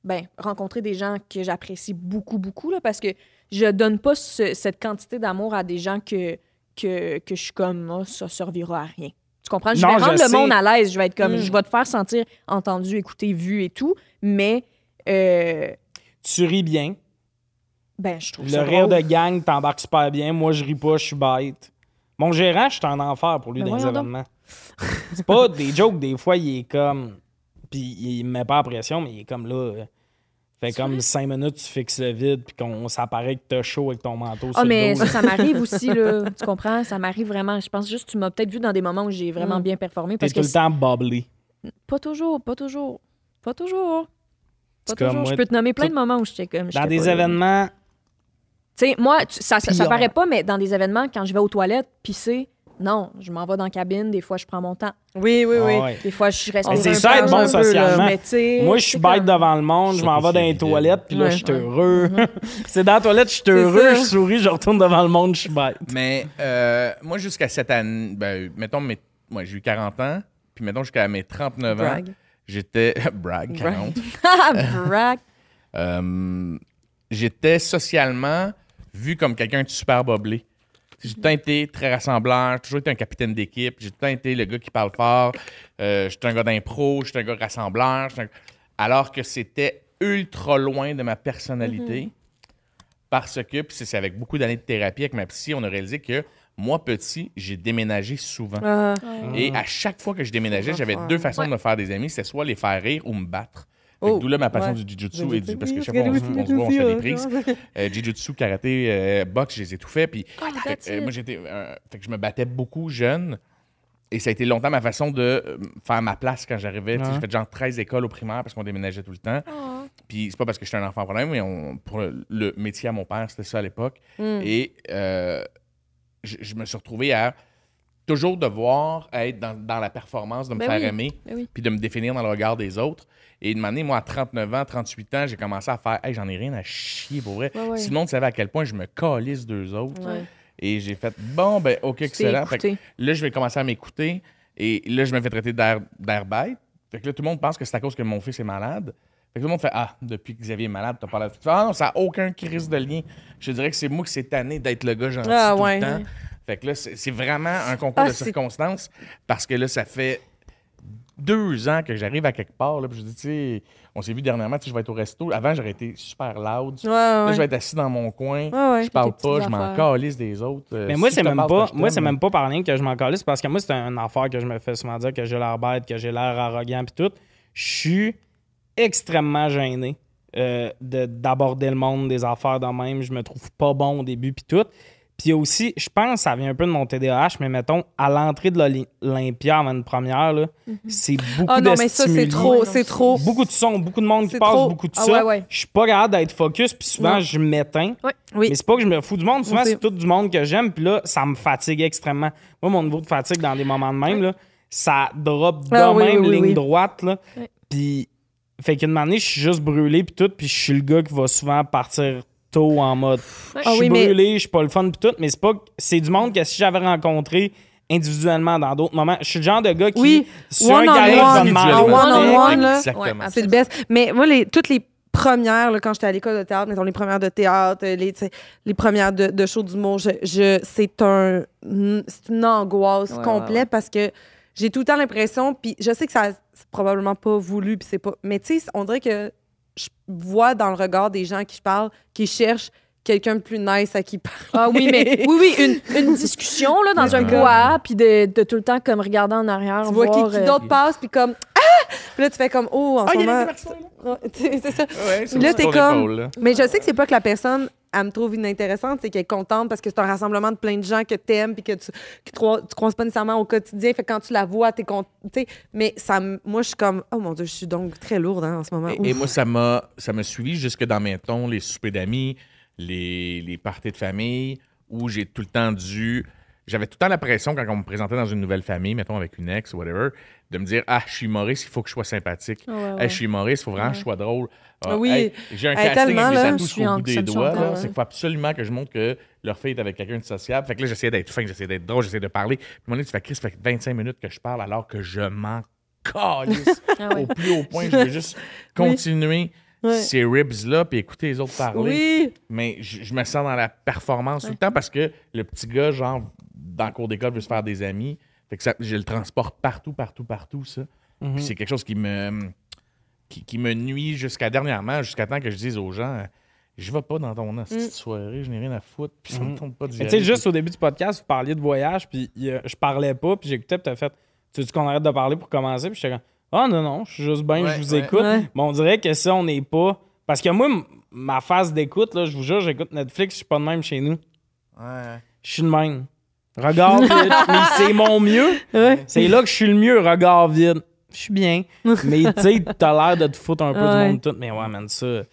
ben, rencontrer des gens que j'apprécie beaucoup, beaucoup, là, parce que je donne pas ce- cette quantité d'amour à des gens que, que, que je suis comme, Ah, ça servira à rien. Tu comprends? Je Non, vais je rendre le sais. monde à l'aise. Je vais être comme, Mm. je vais te faire sentir entendu, écouté, vu et tout, mais euh, Tu ris bien. ben, je trouve Le ça rire drôle. de gang t'embarques super bien. Moi, je ris pas, je suis bête. Mon gérant, je suis un enfer pour lui Ben dans les donc. C'est pas des jokes, des fois, il est comme. Puis il me met pas en pression, mais il est comme là. Fait comme cinq minutes, tu fixes le vide, puis qu'on ça paraît que t'as chaud avec ton manteau sur Ah, le mais dos. ça, ça m'arrive aussi, là. Tu comprends? Ça m'arrive vraiment. Je pense juste que tu m'as peut-être vu dans des moments où j'ai vraiment Mm. bien performé. T'es tout que le temps bubbly. c'est- pas toujours, pas toujours. Pas toujours. Pas toujours. moi, je peux te nommer plein de moments où j'étais comme. Dans des pas événements, Tu sais, moi, tu- ça, ça, ça paraît pas, mais dans des événements, quand je vais aux toilettes, pisser, non, je m'en vais dans la cabine. Des fois, je prends mon temps. Oui, oui, oui. ah ouais. Des fois, je reste Mais c'est ça, être bon peu, socialement. Moi, je suis bête comme- devant le monde, je m'en vais dans les toilettes, puis là, Ouais. je suis Ouais. heureux. c'est dans la toilette, je suis heureux, je souris, je retourne devant le monde, je suis bête. Mais euh, moi, jusqu'à cette année, ben, mettons, mes- moi, j'ai eu 40 ans, puis mettons, jusqu'à mes 39 ans, j'étais. brag, Brag. 40. Ah, brag. Euh, j'étais socialement vu comme quelqu'un de super boblé. J'ai tout le temps été très rassembleur, j'ai toujours été un capitaine d'équipe, j'ai tout le temps été le gars qui parle fort, euh, j'étais un gars d'impro, j'étais un gars rassembleur, un- alors que c'était ultra loin de ma personnalité. Parce que, puis c'est avec beaucoup d'années de thérapie avec ma psy, on a réalisé que moi, petit, j'ai déménagé souvent. Ah, Et à chaque fois que je déménageais, j'avais deux façons de me faire des amis. C'était soit les faire rire ou me battre. Oh, D'où là ma passion ouais. du jiu-jitsu et du... Parce que chaque fois, on, on se voit, on se fait des prises. Euh, jiu-jitsu, karaté, euh, boxe, je les ai tout fait. Puis, Oh, fait that's euh, moi, j'étais... euh, fait que je me battais beaucoup jeune. Et ça a été longtemps ma façon de euh, faire ma place quand j'arrivais. J'ai fait genre 13 écoles au primaire parce qu'on déménageait tout le temps. Oh. Puis c'est pas parce que j'étais un enfant problème, mais on, pour le, métier à mon père, c'était ça à l'époque. Mm. Et je, je me suis retrouvé à toujours devoir être dans, dans la performance, de me Ben faire oui, aimer, ben oui. puis de me définir dans le regard des autres. Et de m'amener, moi, à 39 ans, 38 ans, j'ai commencé à faire Hey, j'en ai rien à chier pour vrai. Ouais, ouais. Si le monde savait à quel point je me calisse d'eux autres. Ouais. Et j'ai fait Bon, ben, OK, excellent. Fait que écouté. là, je vais commencer à m'écouter. Et là, je me fais traiter d'air d'air bête. Fait que là, tout le monde pense que c'est à cause que mon fils est malade. Fait que tout le monde fait Ah, depuis que Xavier est malade, t'as pas l'air. Ah non, ça n'a aucun crise de lien. Je dirais que c'est moi qui s'est tanné d'être le gars gentil Ah, tout ouais. le temps. Fait que là, c'est vraiment un concours Ah, de circonstances parce que là, ça fait deux ans que j'arrive à quelque part. Là, puis je dis, tu sais, on s'est vu dernièrement, tu sais, je vais être au resto. Avant, j'aurais été super loud. Ouais, Là, je vais être assis dans mon coin. Ouais, ouais. Je parle pas, je m'en calisse des autres. Euh, Mais moi, si c'est même pas, moi, c'est même pas par rien que je m'en calisse parce que moi, c'est une affaire que je me fais souvent dire que j'ai l'air bête, que j'ai l'air arrogant puis tout. Je suis extrêmement gêné euh, de- d'aborder le monde des affaires de même. Je me trouve pas bon au début puis tout. Puis aussi, je pense que ça vient un peu de mon TDAH, mais mettons, à l'entrée de l'Olympia avant une première, là, c'est beaucoup Ah de non, mais ça, c'est stimuli. trop, c'est. Beaucoup de sons, beaucoup de monde qui C'est passe, trop. beaucoup de Ah ça. ouais, ouais. Je suis pas capable d'être focus, puis souvent, je m'éteins. Oui. Mais c'est pas que je me fous du monde. Souvent, c'est tout du monde que j'aime. Puis là, ça me fatigue extrêmement. Moi, mon niveau de fatigue dans des moments de même, là, ça drop de Ah même, oui, oui, ligne oui. droite. Là. Puis, fait qu'une année, je suis juste brûlé, puis tout. Puis je suis le gars qui va souvent partir tôt en mode. Je Ah suis oui, mais- je suis pas le fun, puis tout. Mais c'est pas. C'est du monde que si j'avais rencontré individuellement dans d'autres moments, je suis le genre de gars qui. Oui, sur un one on one, one on one. Ouais, C'est le best. Mais moi, les, toutes les premières, là, quand j'étais à l'école de théâtre, mettons les premières de théâtre, euh, les, les premières de, de show d'humour, je, je, c'est un, c'est une angoisse Ouais, complète ouais, ouais. parce que j'ai tout le temps l'impression, puis je sais que ça c'est probablement pas voulu, puis c'est pas, mais tu sais, on dirait que je vois dans le regard des gens qui je parle, qui cherchent quelqu'un de plus nice à qui parler. Ah oui, mais oui, oui, une, une discussion là, dans un Ouais. bois, puis de, de tout le temps comme regarder en arrière. Tu vois qui, voir, qui euh, d'autre passe, puis comme ah, puis là tu fais comme oh en Ah, ce il y a moment, c'est ça. Ouais, c'est Là, t'es comme- épaule, là. Mais je sais que c'est pas que la personne, elle me trouve inintéressante, c'est qu'elle est contente parce que c'est un rassemblement de plein de gens que t'aimes puis que tu, que tu, tu croises pas nécessairement au quotidien. Fait que quand tu la vois, t'es content. Mais ça, moi, je suis comme, oh mon Dieu, je suis donc très lourde hein, en ce moment. Et, moi, ça m'a, ça suivi jusque dans, mettons, les soupers d'amis, les, les parties de famille, où j'ai tout le temps dû. J'avais tout le temps la pression quand on me présentait dans une nouvelle famille, mettons avec une ex ou whatever, de me dire Ah, je suis humoriste, il faut que je sois sympathique. Ah ouais, Hey, ouais. je suis humoriste, il faut vraiment que je sois drôle. Ah, Oui. hey, j'ai un Hey, casting avec des tatous Je suis au en- bout des doigts. C'est qu'il faut absolument que je montre que leur fille est avec quelqu'un de sociable. Fait que là, j'essayais d'être fin, j'essayais d'être drôle, j'essayais de parler. Puis donné, tu fais Chris, ça fait 25 minutes que je parle alors que je m'en calisse Ah ouais. au plus haut point. Je veux juste continuer Ouais. ces ribs-là puis écouter les autres parler. Oui. Mais je, me sens dans la performance tout le temps parce que le petit gars, genre, dans le cours d'école, veut se faire des amis. Fait que ça, je le transporte partout, partout, partout, ça. Puis c'est quelque chose qui me, qui, qui me nuit jusqu'à dernièrement, jusqu'à temps que je dise aux gens, euh, Je vais pas dans ton Mm. soirée, je n'ai rien à foutre, puis ça me Mhm. tombe pas gérer. Tu sais, juste au début du podcast, vous parliez de voyage, puis a- je parlais pas, puis j'écoutais, puis t'as fait Tu veux qu'on arrête de parler pour commencer Puis j'étais comme Ah non, non, je suis juste bien, Ouais, je vous ouais. écoute. Ouais. Mais on dirait que ça, on n'est pas. Parce que moi, ma phase d'écoute, là, je vous jure, j'écoute Netflix, je suis pas de même chez nous. Ouais. Je suis de même. Regarde vide, mais c'est mon mieux. Ouais. C'est là que je suis le mieux, regard vide. Je suis bien. Mais tu sais, t'as l'air de te foutre un peu Ouais. du monde tout. Mais ouais, man, ça. Ouais,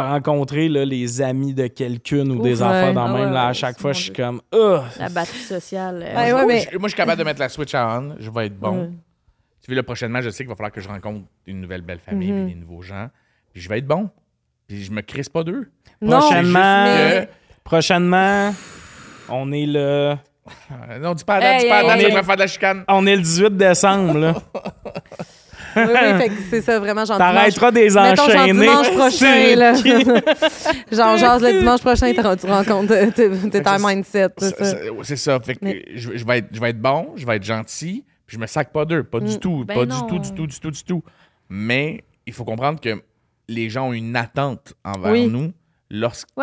rencontrer là, les amis de quelqu'un ou des Ouais. affaires dans Ah même, ouais, là, à chaque fois, je suis comme. Ugh. La batterie sociale. euh, Ouais, ouais, Moi, mais- je, moi, je suis capable de mettre la switch à on. Je vais être bon. Tu vois, là, prochainement, je sais qu'il va falloir que je rencontre une nouvelle belle famille, puis des nouveaux gens. Puis je vais être bon. Puis je me crisse pas d'eux. Non, Prochainement, mais- prochainement, on est le. Euh, non, dis pas à date, dis Hey, pas à hey, date, hey. ça va faire de la chicane. On est le 18 décembre, là. Oui, oui, fait que c'est ça, vraiment, dimanche. T'arrêteras des Mettons, genre enchaînés. dimanche prochain, là. Tu- genre, genre, le dimanche prochain, tu rencontres, t'es t'es un mindset, c'est ça. Fait que Mais- je, je vais être, je vais être bon, je vais être gentil, puis je me sac pas d'eux. Pas du Mm. tout. Ben pas non. du tout, du tout, du tout, du tout. Mais il faut comprendre que les gens ont une attente envers Oui. nous lorsqu'on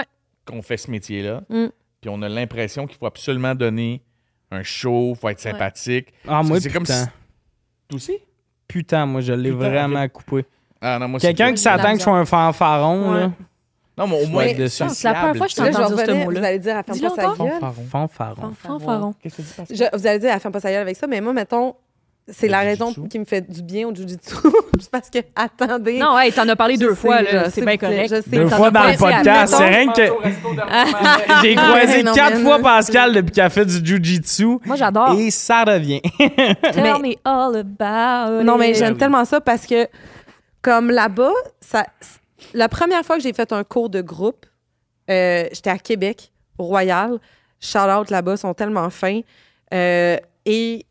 Ouais. fait ce métier-là. Mm. Puis on a l'impression qu'il faut absolument donner un show, il faut être sympathique. Ah, moi, c'est comme putain. si. Toi aussi? Putain, moi, je l'ai vraiment coupé. Ah Quelqu'un qui s'attend que je sois un fanfaron, Ouais. là. Non, mais au moins. Ouais, dessus. C'est la première fois que je vais entendu ce mot-là. vous allez dire, elle ferme pas sa gueule. Fanfaron. Fanfaron. Fanfaron. Qu'est-ce que tu dis, vous allez dire, elle ferme pas sa gueule avec ça, mais moi, mettons, c'est la raison qui me fait du bien au jujitsu. C'est parce que, attendez. Non, hey, t'en as parlé deux sais, fois, là. C'est bien correct. je sais. Deux fois dans le à podcast. C'est rien que. J'ai croisé non, quatre fois non. Pascal depuis qu'elle fait du jujitsu. Moi, j'adore. Et ça revient. Tell Mais- me all about Non, mais j'aime tellement ça parce que, comme là-bas, ça, la première fois que j'ai fait un cours de groupe, euh, j'étais à Québec, Royal. Shout-out là-bas, ils sont tellement fins. Euh, et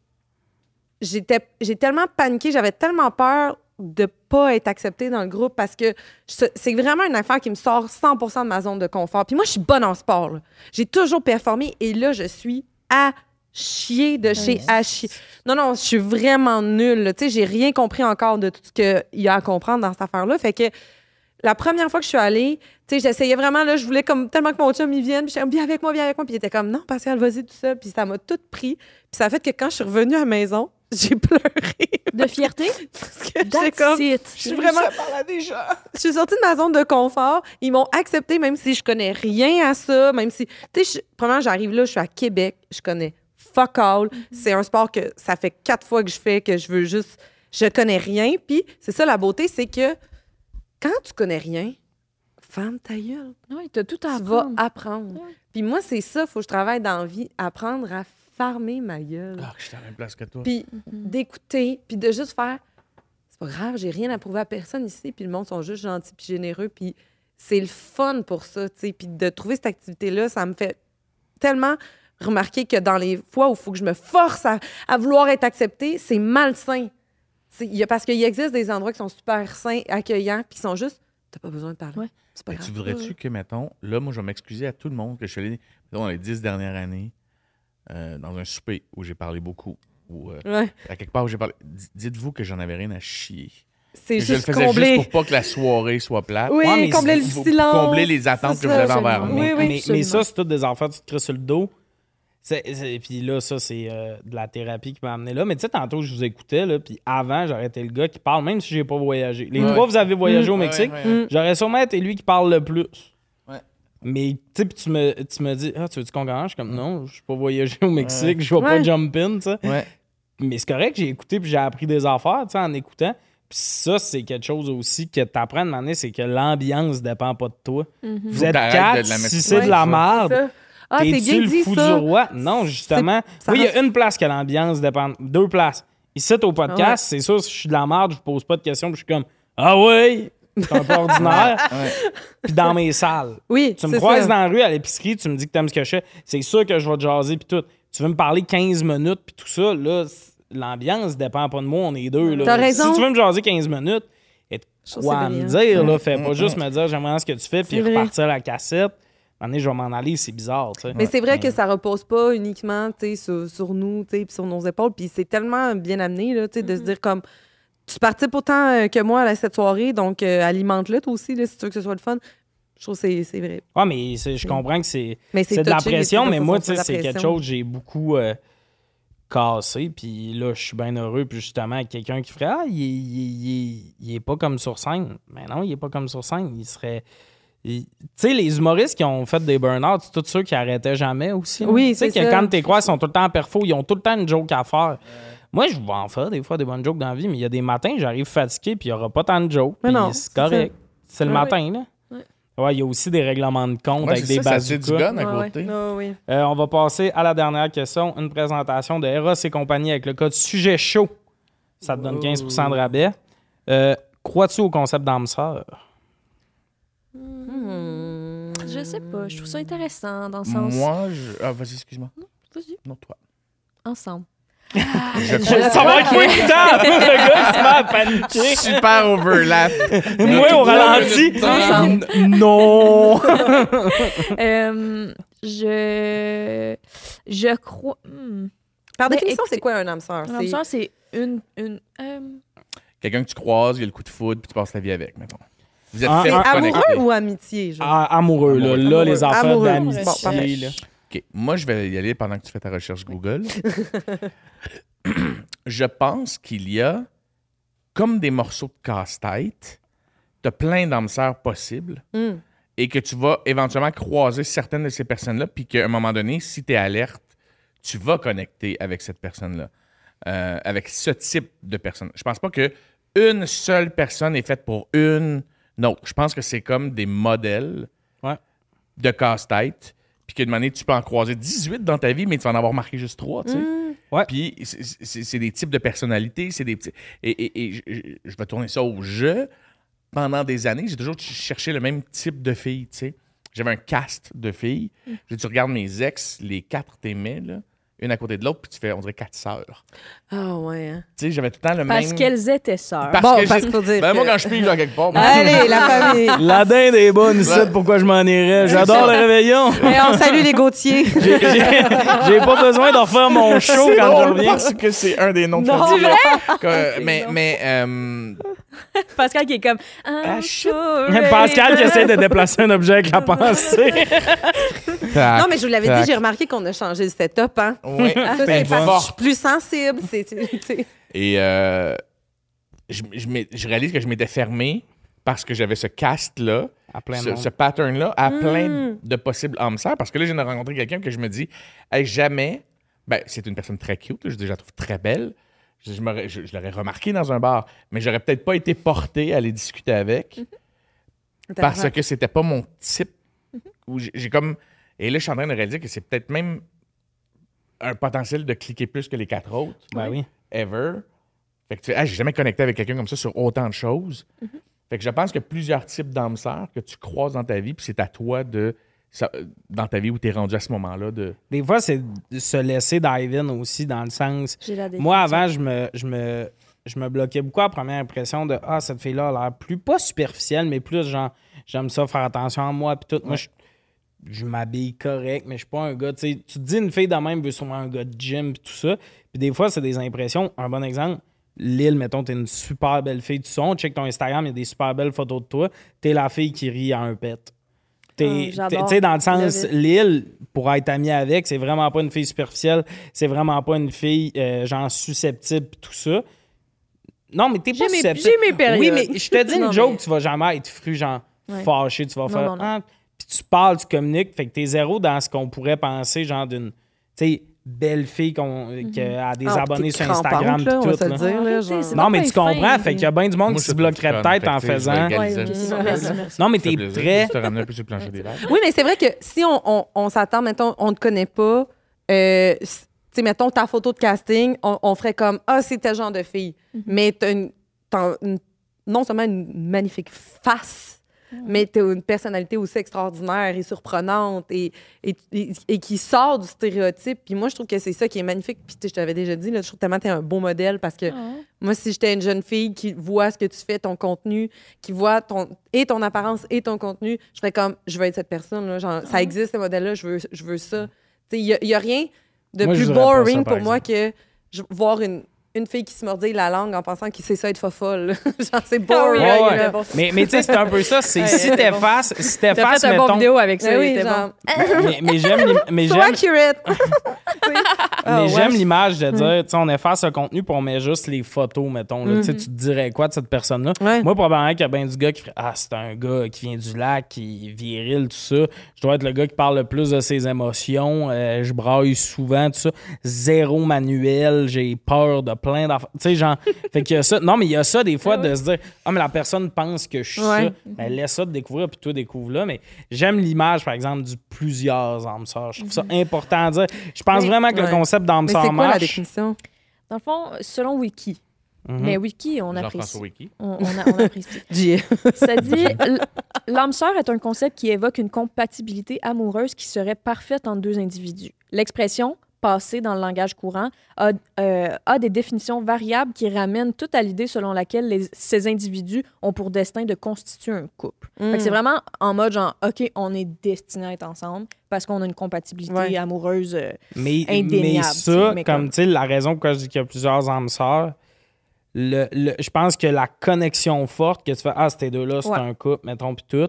j'étais, j'ai tellement paniqué, j'avais tellement peur de pas être acceptée dans le groupe parce que je- c'est vraiment une affaire qui me sort 100% de ma zone de confort. Puis moi, je suis bonne en sport. là. J'ai toujours performé et là, je suis à chier de chez à chier. Non, non, je suis vraiment nulle. là. Tu sais, j'ai rien compris encore de tout ce qu'il y a à comprendre dans cette affaire-là. Fait que la première fois que je suis allée, tu sais, j'essayais vraiment, là, je voulais comme tellement que mon chum, il vienne, puis j'étais comme, viens avec moi, viens avec moi. Puis il était comme, non, Pascal, vas-y tout seul. Puis ça m'a tout pris. Puis ça a fait que quand je suis revenue à la maison, j'ai pleuré. De fierté? Parce que j'étais That's comme, it. je suis vraiment. Je suis sortie de ma zone de confort. Ils m'ont accepté, même si je connais rien à ça. Même si. Tu sais, je- premièrement, j'arrive là, je suis à Québec. Je connais fuck all. C'est un sport que ça fait quatre fois que je fais, que je veux juste. Je connais rien. Puis, c'est ça la beauté, c'est que quand tu connais rien, femme ta gueule. Oui, t'as tout à Tu vas apprendre. apprendre. Ouais. Puis, moi, c'est ça, faut que je travaille dans la vie, apprendre à farmer ma gueule Ah, je suis à la même place que toi. puis d'écouter, puis de juste faire c'est pas grave, j'ai rien à prouver à personne ici, puis le monde sont juste gentils puis généreux, puis c'est le fun pour ça, tu sais, puis de trouver cette activité-là, ça me fait tellement remarquer que dans les fois où il faut que je me force à, à vouloir être acceptée, c'est malsain. C'est- il y a- parce qu'il existe des endroits qui sont super sains, accueillants, puis qui sont juste, t'as pas besoin de parler. Ouais. C'est pas Mais grave. tu voudrais-tu que, mettons, là, moi, je vais m'excuser à tout le monde que je suis allé, mettons, dans les dix dernières années, euh, dans un souper où j'ai parlé beaucoup, ou euh, Ouais. à quelque part où j'ai parlé. Dites-vous que j'en avais rien à chier. C'est Que je le juste faisais combler. juste pour pas que la soirée soit plate. Oui, Ouais, mais combler le silence. combler les attentes que ça, vous avez envers moi. Oui, mais, oui, mais- absolument. mais ça, c'est tout des affaires que tu te crées sur le dos. C'est- c'est- Puis là, ça, c'est euh, de la thérapie qui m'a amené là. Mais tu sais, tantôt, je vous écoutais, là, puis avant, j'aurais été le gars qui parle, même si j'ai pas voyagé. Les Ouais. trois, vous avez voyagé au Mexique. Ouais, ouais, ouais. J'aurais sûrement été lui qui parle le plus. Mais tu sais, puis tu me, tu me dis, ah, tu veux-tu qu'on? Je suis comme, non, je suis pas voyagé au Mexique, je vais pas jump in, tu sais. Ouais. Mais c'est correct, j'ai écouté puis j'ai appris des affaires, tu sais, en écoutant. Puis ça, c'est quelque chose aussi que t'apprends de c'est que l'ambiance dépend pas de toi. Vous Faut êtes quatre, de la mettre si c'est de la merde, Ça. Ah, c'est bien le dit, fou ça. du roi? Non, justement. Oui, il y a une place que l'ambiance dépend. Deux places. Ici, au podcast, Ouais. c'est sûr, si je suis de la merde, je pose pas de questions, puis je suis comme Ah ouais! C'est un peu ordinaire. Ouais. Puis dans mes salles. Oui, Tu me croises ça. dans la rue à l'épicerie, tu me dis que t'aimes ce que je fais. C'est sûr que je vais te jaser, puis tout. Tu veux me parler 15 minutes, puis tout ça, là, l'ambiance dépend pas de moi, on est deux. Là. T'as raison. Si tu veux me jaser 15 minutes, et quoi à me dire, là, fais pas juste me dire j'aimerais ce que tu fais, puis repartir à la cassette. Donné, je vais m'en aller, c'est bizarre. Mais c'est vrai que ça repose pas uniquement tu sais, sur, sur nous, tu sais, puis sur nos épaules. Puis c'est tellement bien amené là, tu sais, de se dire comme tu participes autant euh, que moi à cette soirée, donc euh, alimente-le toi aussi là, si tu veux que ce soit le fun. Je trouve que c'est- c'est vrai. Ouais, mais je comprends que c'est de la pression, mais moi, c'est quelque chose que j'ai beaucoup euh, cassé. Puis là, je suis bien heureux. Puis justement, avec quelqu'un qui ferait Ah, il il est- il est- il est pas comme sur scène. Mais non, il est pas comme sur scène. Il serait. Tu sais, les humoristes qui ont fait des burn-out, c'est tous ceux qui arrêtaient jamais aussi. Oui, Tu sais, c'est que quand t'es quoi, ils sont tout le temps en perfo, ils ont tout le temps une joke à faire. Moi, je vais en faire des fois des bonnes jokes dans la vie, mais il y a des matins, j'arrive fatigué, puis il n'y aura pas tant de jokes. Mais non, c'est c'est correct. C'est le Ouais, matin, là. Ouais. Ouais, il y a aussi des règlements de compte Ouais, avec c'est des tire du gun à Ouais, côté. Ah oui. Euh, on va passer à la dernière question. Une présentation de Eros et compagnie avec le code sujet chaud. Ça te donne 15% de rabais. Euh, Crois-tu au concept d'âme sœur? Je sais pas. Je trouve ça intéressant dans le sens. Moi, je... Ah, vas-y, excuse-moi. Vas-y. Non, toi. Ensemble. Je Ça va être écoutable! le gars, il se met à paniquer. Super overlap. Moi, au ralenti. Ensemble. Non! Euh, je. Je crois. hmm. Par Mais définition, c'est quoi un âme sœur? Un C'est- sœur, c'est une. une euh, Quelqu'un que tu croises, il y a le coup de foudre, puis tu passes ta vie avec, mettons. Vous êtes Ah, fait Amoureux ou amitié? genre? Ah, amoureux, là. Amoureux. Là, les affaires Amoureux. d'amitié. Bon, parfait. là. OK. Moi, je vais y aller pendant que tu fais ta recherche Google. je pense qu'il y a, comme des morceaux de casse-tête, tu as plein d'âmes sœurs possibles Hmm. et que tu vas éventuellement croiser certaines de ces personnes-là, puis qu'à un moment donné, si tu es alerte, tu vas connecter avec cette personne-là, euh, avec ce type de personne. Je pense pas que une seule personne est faite pour une autre. Je pense que c'est comme des modèles Ouais. de casse-tête, puis un moment donné, tu peux en croiser 18 dans ta vie, mais tu vas en avoir marqué juste 3, tu sais. Ouais. Puis c'est- des types de personnalités, c'est des petits... Et, et- et je, vais tourner ça au jeu. Pendant des années, j'ai toujours ch- cherché le même type de filles, tu sais. J'avais un cast de filles. Je- Tu regardes mes ex, les quatre t'aimais, là, une à côté de l'autre, puis tu fais, on dirait quatre sœurs. Ah ouais. Hein. Tu sais, j'avais tout le temps le parce même... qu'elles étaient sœurs. Parce bon, que parce faut dire. Ben, moi, que- quand je pige dans quelque part... moi, Allez, la famille. La dinde est bonne ici, Ouais. pourquoi je m'en irais? J'adore le réveillon. Et on salue les Gauthier. J'ai pas besoin de refaire mon show quand je reviens. parce que c'est un des noms de Non. famille, là. Ah, Que- mais, mais euh, Pascal qui est comme. Ah. Pascal qui essaie de déplacer un objet avec la pensée. Non, mais je vous l'avais dit, j'ai remarqué qu'on a changé le setup. Hein. Ça, ben, je suis plus sensible. C'est- Et euh, je, je réalise que je m'étais fermé parce que j'avais ce cast-là, À plein de ce, pattern-là, à Mm. plein de possibles sœurs. Parce que là, je viens de rencontrer quelqu'un que je me dis, hey, jamais, ben, c'est une personne très cute, je la trouve très belle. Je, je m'aurais- je- je l'aurais remarqué dans un bar, mais j'aurais peut-être pas été porté à aller discuter avec parce que c'était pas mon type. Où j'ai j'ai comme. Et là, je suis en train de réaliser que c'est peut-être même un potentiel de cliquer plus que les quatre autres Ben oui. ever. Fait que tu ah, j'ai jamais connecté avec quelqu'un comme ça sur autant de choses. Fait que je pense qu'il y a plusieurs types d'âmes sœurs que tu croises dans ta vie, puis c'est à toi de. Ça- dans ta vie où tu es rendu à ce moment-là de. Des fois, c'est de se laisser dive in aussi, dans le sens. J'ai la définition. Moi, avant, je me, je me, je me bloquais beaucoup à la première impression de Ah, cette fille-là a l'air plus, pas superficielle, mais plus genre, j'aime ça, faire attention à moi, puis tout. Moi, je, je m'habille correct, mais je suis pas un gars. Tu sais, tu te dis une fille de même veut sûrement un gars de gym, puis tout ça. Puis des fois, c'est des impressions. Un bon exemple, Lille, mettons, t'es une super belle fille du son, check ton Instagram, il y a des super belles photos de toi. T'es la fille qui rit à un pet. Tu sais, dans le sens. Lille, pour être ami avec, c'est vraiment pas une fille superficielle, c'est vraiment pas une fille, euh, genre, susceptible, tout ça. Non, mais t'es pas mes- susceptible. j'ai mes périodes. Oui, mais je te dis une Non, joke, mais- tu vas jamais être fru, genre, Ouais. fâché, tu vas Non, faire. non. Ah, puis tu parles, tu communiques, fait que t'es zéro dans ce qu'on pourrait penser, genre, d'une, tu sais, belle fille qu'on, qui a des Ah, abonnés sur Instagram, là, on va tout. se le là. dire. là, Arrêtez, genre. c'est Non, mais tu comprends, fin, fait qu'il y a bien du monde Moi, qui se bloquerait peut-être en faisant. Ouais. Non, mais t'es rêves. Oui, mais c'est vrai que si on, on, on s'attend, mettons, on ne te connaît pas, euh, tu sais, mettons, ta photo de casting, on, on ferait comme Ah, c'est tel genre de fille. Mais tu as non seulement une magnifique face, mais tu as une personnalité aussi extraordinaire et surprenante et, et, et- et qui sort du stéréotype. Puis moi, je trouve que c'est ça qui est magnifique. Puis tu sais, je t'avais déjà dit, là, je trouve tellement que tu es un beau modèle parce que Ah. moi, si j'étais une jeune fille qui voit ce que tu fais, ton contenu, qui voit ton et ton apparence et ton contenu, je ferais comme, je veux être cette personne. Là, genre, Ça existe, ce modèle-là, je veux, je veux ça. Il n'y a, y a rien de Moi, plus boring ça, pour moi que je- voir une, une fille qui se mordait la langue en pensant qu'il sait ça être fofolle. Genre, c'est Ah oui, boring. Ouais, il ouais. était bon. Mais, mais tu sais, c'est un peu ça. C'est Ouais, si était bon. t'effaces, si t'effaces, fait un bon mettons. vidéo avec ça, Ben il oui, était genre, bon. Mais, mais j'aime mais so j'aime accurate. Mais Oh, j'aime l'image de dire, tu sais, on efface le contenu puis on met juste les photos, mettons. Là, Tu sais, Tu te dirais quoi de cette personne-là? Ouais. Moi, probablement qu'il y a bien du gars qui ferait Ah, c'est un gars qui vient du lac, qui est viril, tout ça. Je dois être le gars qui parle le plus de ses émotions. euh, je braille souvent, tout ça. Zéro manuel, j'ai peur de plein d'affaires. Tu sais, genre, fait qu'il y a ça. Non, mais il y a ça des fois de se dire Ah, mais la personne pense que je suis Ouais. ça. Ben, laisse ça te découvrir, puis toi, découvre là. Mais j'aime l'image, par exemple, du plusieurs âmes sœurs. Je trouve ça important à dire. Je pense Mais- vraiment que le concept d'âme Mais sœur c'est quoi la marche. définition? Dans le fond, selon Wiki. Mhm. Mais Wiki, on apprécie. Wiki. On, on a- on apprécie. Ça dit l'âme sœur est un concept qui évoque une compatibilité amoureuse qui serait parfaite entre deux individus. L'expression passée dans le langage courant a, euh, a des définitions variables qui ramènent tout à l'idée selon laquelle les- ces individus ont pour destin de constituer un couple. Mm. C'est vraiment en mode genre OK, on est destinés à être ensemble parce qu'on a une compatibilité Ouais. amoureuse. euh, Mais, indéniable, mais ça, mais comme comme- tu sais, la raison pourquoi je dis qu'il y a plusieurs âmes sœurs, le, le- je pense que la connexion forte que tu fais, ah, ces deux-là, c'est Ouais. un couple, mettons, puis tout,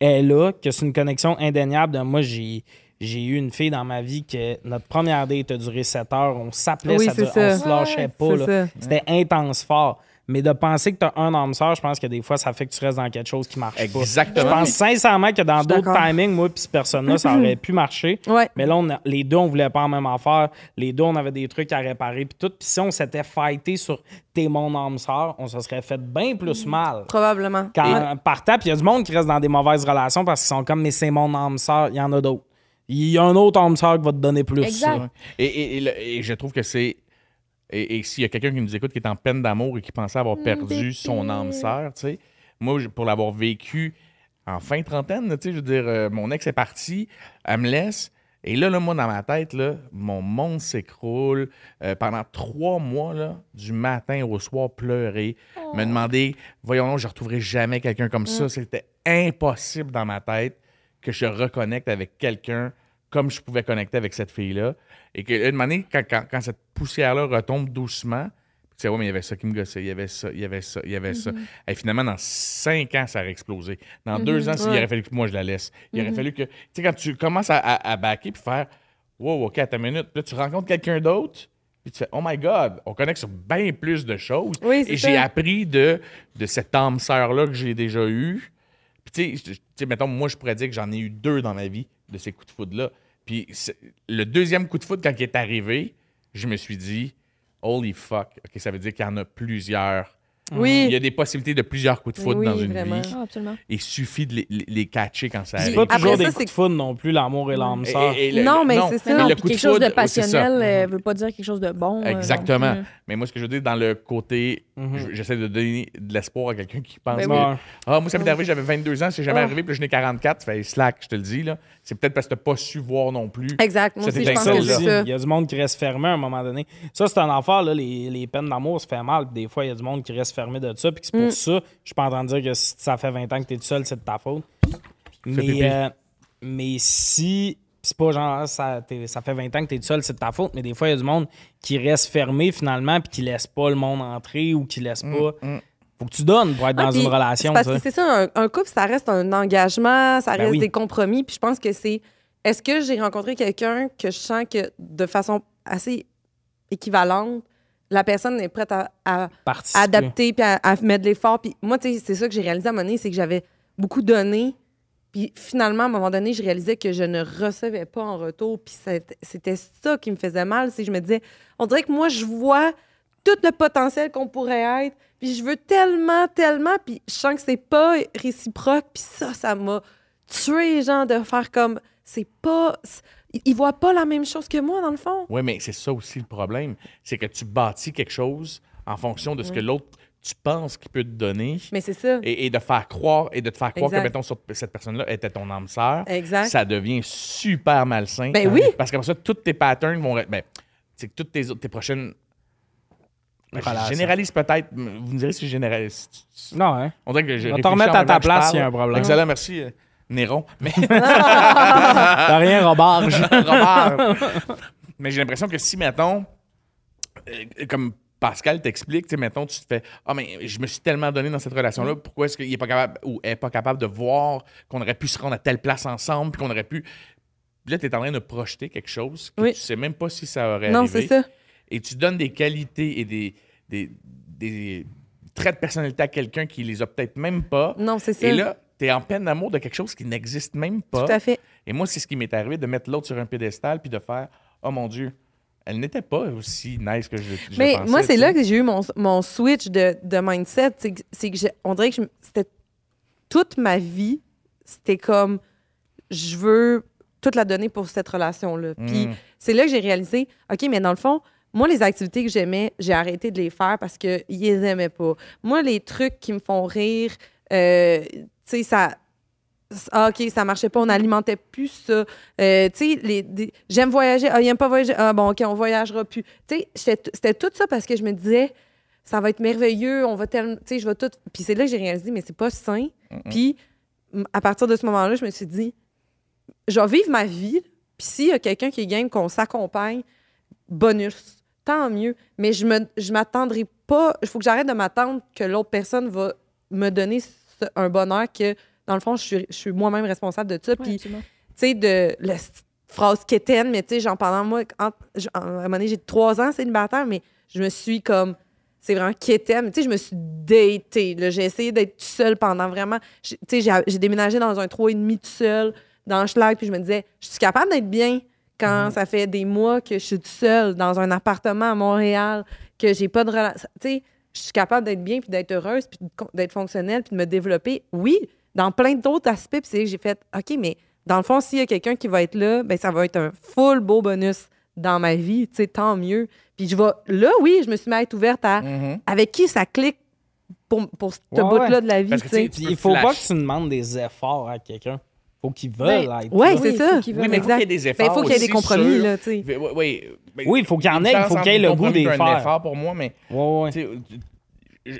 est là, que c'est une connexion indéniable. De, moi, j'ai. J'ai eu une fille dans ma vie que notre première date a duré 7 heures. On s'appelait, Oui, ça on se lâchait pas. C'était intense fort. Mais de penser que tu as un âme sœur, je pense que des fois, ça fait que tu restes dans quelque chose qui marche pas. Je Exactement. pense sincèrement que dans d'autres timings, moi puis cette personne-là, ça aurait pu marcher. Ouais. Mais là, on a- les deux, on voulait pas en même affaire. Les deux, on avait des trucs à réparer. Puis tout. Puis si on s'était fighté sur t'es mon âme sœur, on se serait fait bien plus mal. Probablement. Quand, Partant, puis il y a du monde qui reste dans des mauvaises relations parce qu'ils sont comme, mais c'est mon âme sœur. Il y en a d'autres. Il y a un autre âme sœur qui va te donner plus. Exact. ça. Et, et- et le- et je trouve que c'est. Et, et s'il y a quelqu'un qui nous écoute qui est en peine d'amour et qui pensait avoir perdu son âme sœur, tu sais, moi, je- pour l'avoir vécu en fin trentaine, tu sais, je veux dire, euh, mon ex est parti, elle me laisse. Et là, là, moi, dans ma tête, là, mon monde s'écroule. Euh, pendant trois mois, là, du matin au soir, pleurer, me demander, voyons, donc, je ne retrouverai jamais quelqu'un comme ça. C'était impossible dans ma tête que je reconnecte avec quelqu'un comme je pouvais connecter avec cette fille-là. Et que, une année, quand, quand- quand cette poussière-là retombe doucement, tu sais, ouais, mais il y avait ça qui me gossait, il y avait ça, il y avait ça, il y avait ça. Et finalement, dans cinq ans, ça aurait explosé. Dans deux ans, s'il Ouais. aurait fallu que moi je la laisse. Il aurait fallu que. Tu sais, quand tu commences à, à, à backer puis faire Wow, OK, attends une minute. Là, tu rencontres quelqu'un d'autre, puis tu fais Oh my God, on connecte sur bien plus de choses. Oui, Et j'ai appris de, de cette âme sœur-là que j'ai déjà eue. Puis, tu sais, je- tu sais, mettons, moi, je pourrais dire que j'en ai eu deux dans ma vie de ces coups de foudre-là. Puis, le deuxième coup de foudre, quand il est arrivé, je me suis dit, holy fuck, OK, ça veut dire qu'il y en a plusieurs. Oui. Il y a des possibilités de plusieurs coups de foudre Oui, dans une vraiment. vie. Ah, absolument. Il suffit de les, les- les catcher quand ça C'est arrive. pas Après toujours ça, des c'est- coups de foudre non plus, l'amour et l'âme sœur. Non, mais c'est ça. Mais le coup de quelque chose de c'est ça. passionnel euh, veut pas dire quelque chose de bon. euh, Exactement. Mais moi, ce que je veux dire, dans le côté, Mhm. je- j'essaie de donner de l'espoir à quelqu'un qui pense Ben oui. Ah, moi, ça m'est arrivé, j'avais 22 ans, c'est jamais Ah. arrivé, puis je n'ai 44, tu fais slack, je te le dis. là. C'est peut-être parce que tu n'as pas su voir non plus. Exact. Moi aussi, je pense Ça que c'est il y a du monde qui reste fermé à un moment donné. Ça, c'est un affaire, là, les, peines d'amour, ça fait mal. Puis Des fois, il y a du monde qui reste fermé de ça. Puis que c'est pour Mm. ça, je suis pas en train de dire que si ça fait 20 ans que tu es tout seul, c'est de ta faute. Mais, euh, mais si. C'est pas genre, ça, t'es- ça fait 20 ans que tu es tout seul, c'est de ta faute. Mais des fois, il y a du monde qui reste fermé finalement, puis qui laisse pas le monde entrer ou qui laisse pas. mm. Faut que tu donnes pour être Ah, dans une relation. c'est Parce ça. que c'est ça, un, un couple, ça reste un engagement, ça Ben reste oui. des compromis. Puis je pense que c'est. Est-ce que j'ai rencontré quelqu'un que je sens que de façon assez équivalente, la personne est prête à, adapter puis à, à mettre de l'effort. Puis moi, tu sais, c'est ça que j'ai réalisé à un moment donné, c'est que j'avais beaucoup donné. Puis finalement, à un moment donné, je réalisais que je ne recevais pas en retour. Puis c'était- ça qui me faisait mal. C'est que je me disais, on dirait que moi, je vois tout le potentiel qu'on pourrait être. Puis je veux tellement, tellement. Puis je sens que c'est pas réciproque. Puis ça, ça m'a tué, genre, de faire comme, c'est pas... Ils voient pas la même chose que moi, dans le fond. Oui, mais c'est ça aussi le problème. C'est que tu bâtis quelque chose en fonction de ce que l'autre, tu penses qu'il peut te donner. Mais c'est ça. Et, et de faire croire, et de te faire croire Exact. que, mettons, sur- cette personne-là était ton âme sœur. Exact. Ça devient super malsain. Ben oui. Parce qu'après ça, tous tes patterns vont. Ben, c'est que toutes tes, autres- tes prochaines. Ben, je généralise peut-être. mais Vous me direz si je généralise. Non, hein? On dirait que je On va te remettre à ta place s'il y a un problème. Excellent, merci, Néron. Mais T'as rien, Robert. Robert. Mais j'ai l'impression que si, mettons, euh, comme Pascal t'explique, tu sais, mettons, tu te fais Ah, mais je me suis tellement donné dans cette relation-là, pourquoi est-ce qu'il n'est pas capable ou elle n'est pas capable de voir qu'on aurait pu se rendre à telle place ensemble, puis qu'on aurait pu. Puis là, tu es en train de projeter quelque chose que Oui. tu sais même pas si ça aurait Non, arrivé. c'est ça. Et tu donnes des qualités et des, des, des traits de personnalité à quelqu'un qui les a peut-être même pas. Non, c'est ça. Et là, tu es en peine d'amour de quelque chose qui n'existe même pas. Tout à fait. Et moi, c'est ce qui m'est arrivé de mettre l'autre sur un pédestal puis de faire Oh mon Dieu, elle n'était pas aussi nice que je, je Mais pensais, moi, c'est là que j'ai eu mon, mon switch de, de mindset. C'est que, on dirait que c'était toute ma vie, c'était comme je veux toute la donner pour cette relation-là. Puis Mm. c'est là que j'ai réalisé, OK, mais dans le fond, moi, les activités que j'aimais, j'ai arrêté de les faire parce qu'ils les aimaient pas. Moi, les trucs qui me font rire, euh, tu sais, ça. Ah, OK, ça marchait pas, on n'alimentait plus ça. Euh, tu sais, j'aime voyager, ah, il aime pas voyager, ah, bon, OK, on voyagera plus. Tu sais, c'était tout ça parce que je me disais, ça va être merveilleux, on va tellement. Tu sais, je vais tout. Puis c'est là que j'ai réalisé, mais c'est pas sain. Puis à partir de ce moment-là, je me suis dit, je vais vivre ma vie. Puis s'il y a quelqu'un qui game, qu'on s'accompagne, bonus, tant mieux. Mais je me, je m'attendrai pas. Il faut que j'arrête de m'attendre que l'autre personne va me donner un bonheur que, dans le fond, je suis, je suis moi-même responsable de ça. Puis, tu sais, de la phrase quétaine, mais tu sais, genre pendant moi, entre- j- à un moment donné, j'ai trois ans célibataire, mais je me suis comme. C'est vraiment quétaine. mais Tu sais, je me suis datée. J'ai essayé d'être toute seule pendant vraiment. j'ai- Tu sais, j'ai- j'ai déménagé dans un 3,5 tout seul, dans Schlag, puis je me disais, je suis capable d'être bien quand ça fait des mois que je suis toute seule dans un appartement à Montréal, que j'ai pas de relation. Tu sais, je suis capable d'être bien, puis d'être heureuse, puis d'être fonctionnelle, puis de me développer. Oui, dans plein d'autres aspects, puis c'est j'ai fait, OK, mais dans le fond, s'il y a quelqu'un qui va être là, ben ça va être un full beau bonus dans ma vie, tu sais, tant mieux. Puis je vais, là, oui, je me suis mis à être ouverte à Mhm. avec qui ça clique pour, pour ce Ouais, bout-là ouais. de la vie, Parce que, tu sais. il faut flash. pas que tu demandes des efforts à quelqu'un. Faut qu'il veuille Ben, être. Ouais, c'est ça. faut Oui, mais il faut qu'il y ait des Ben, efforts. il faut qu'il y ait des compromis, sur- là, tu sais. Oui, oui, oui. Ben, Oui, il faut qu'il y en ait, il faut qu'il y ait le goût des faire. effort pour moi, mais Ouais, ouais. tu sais, je,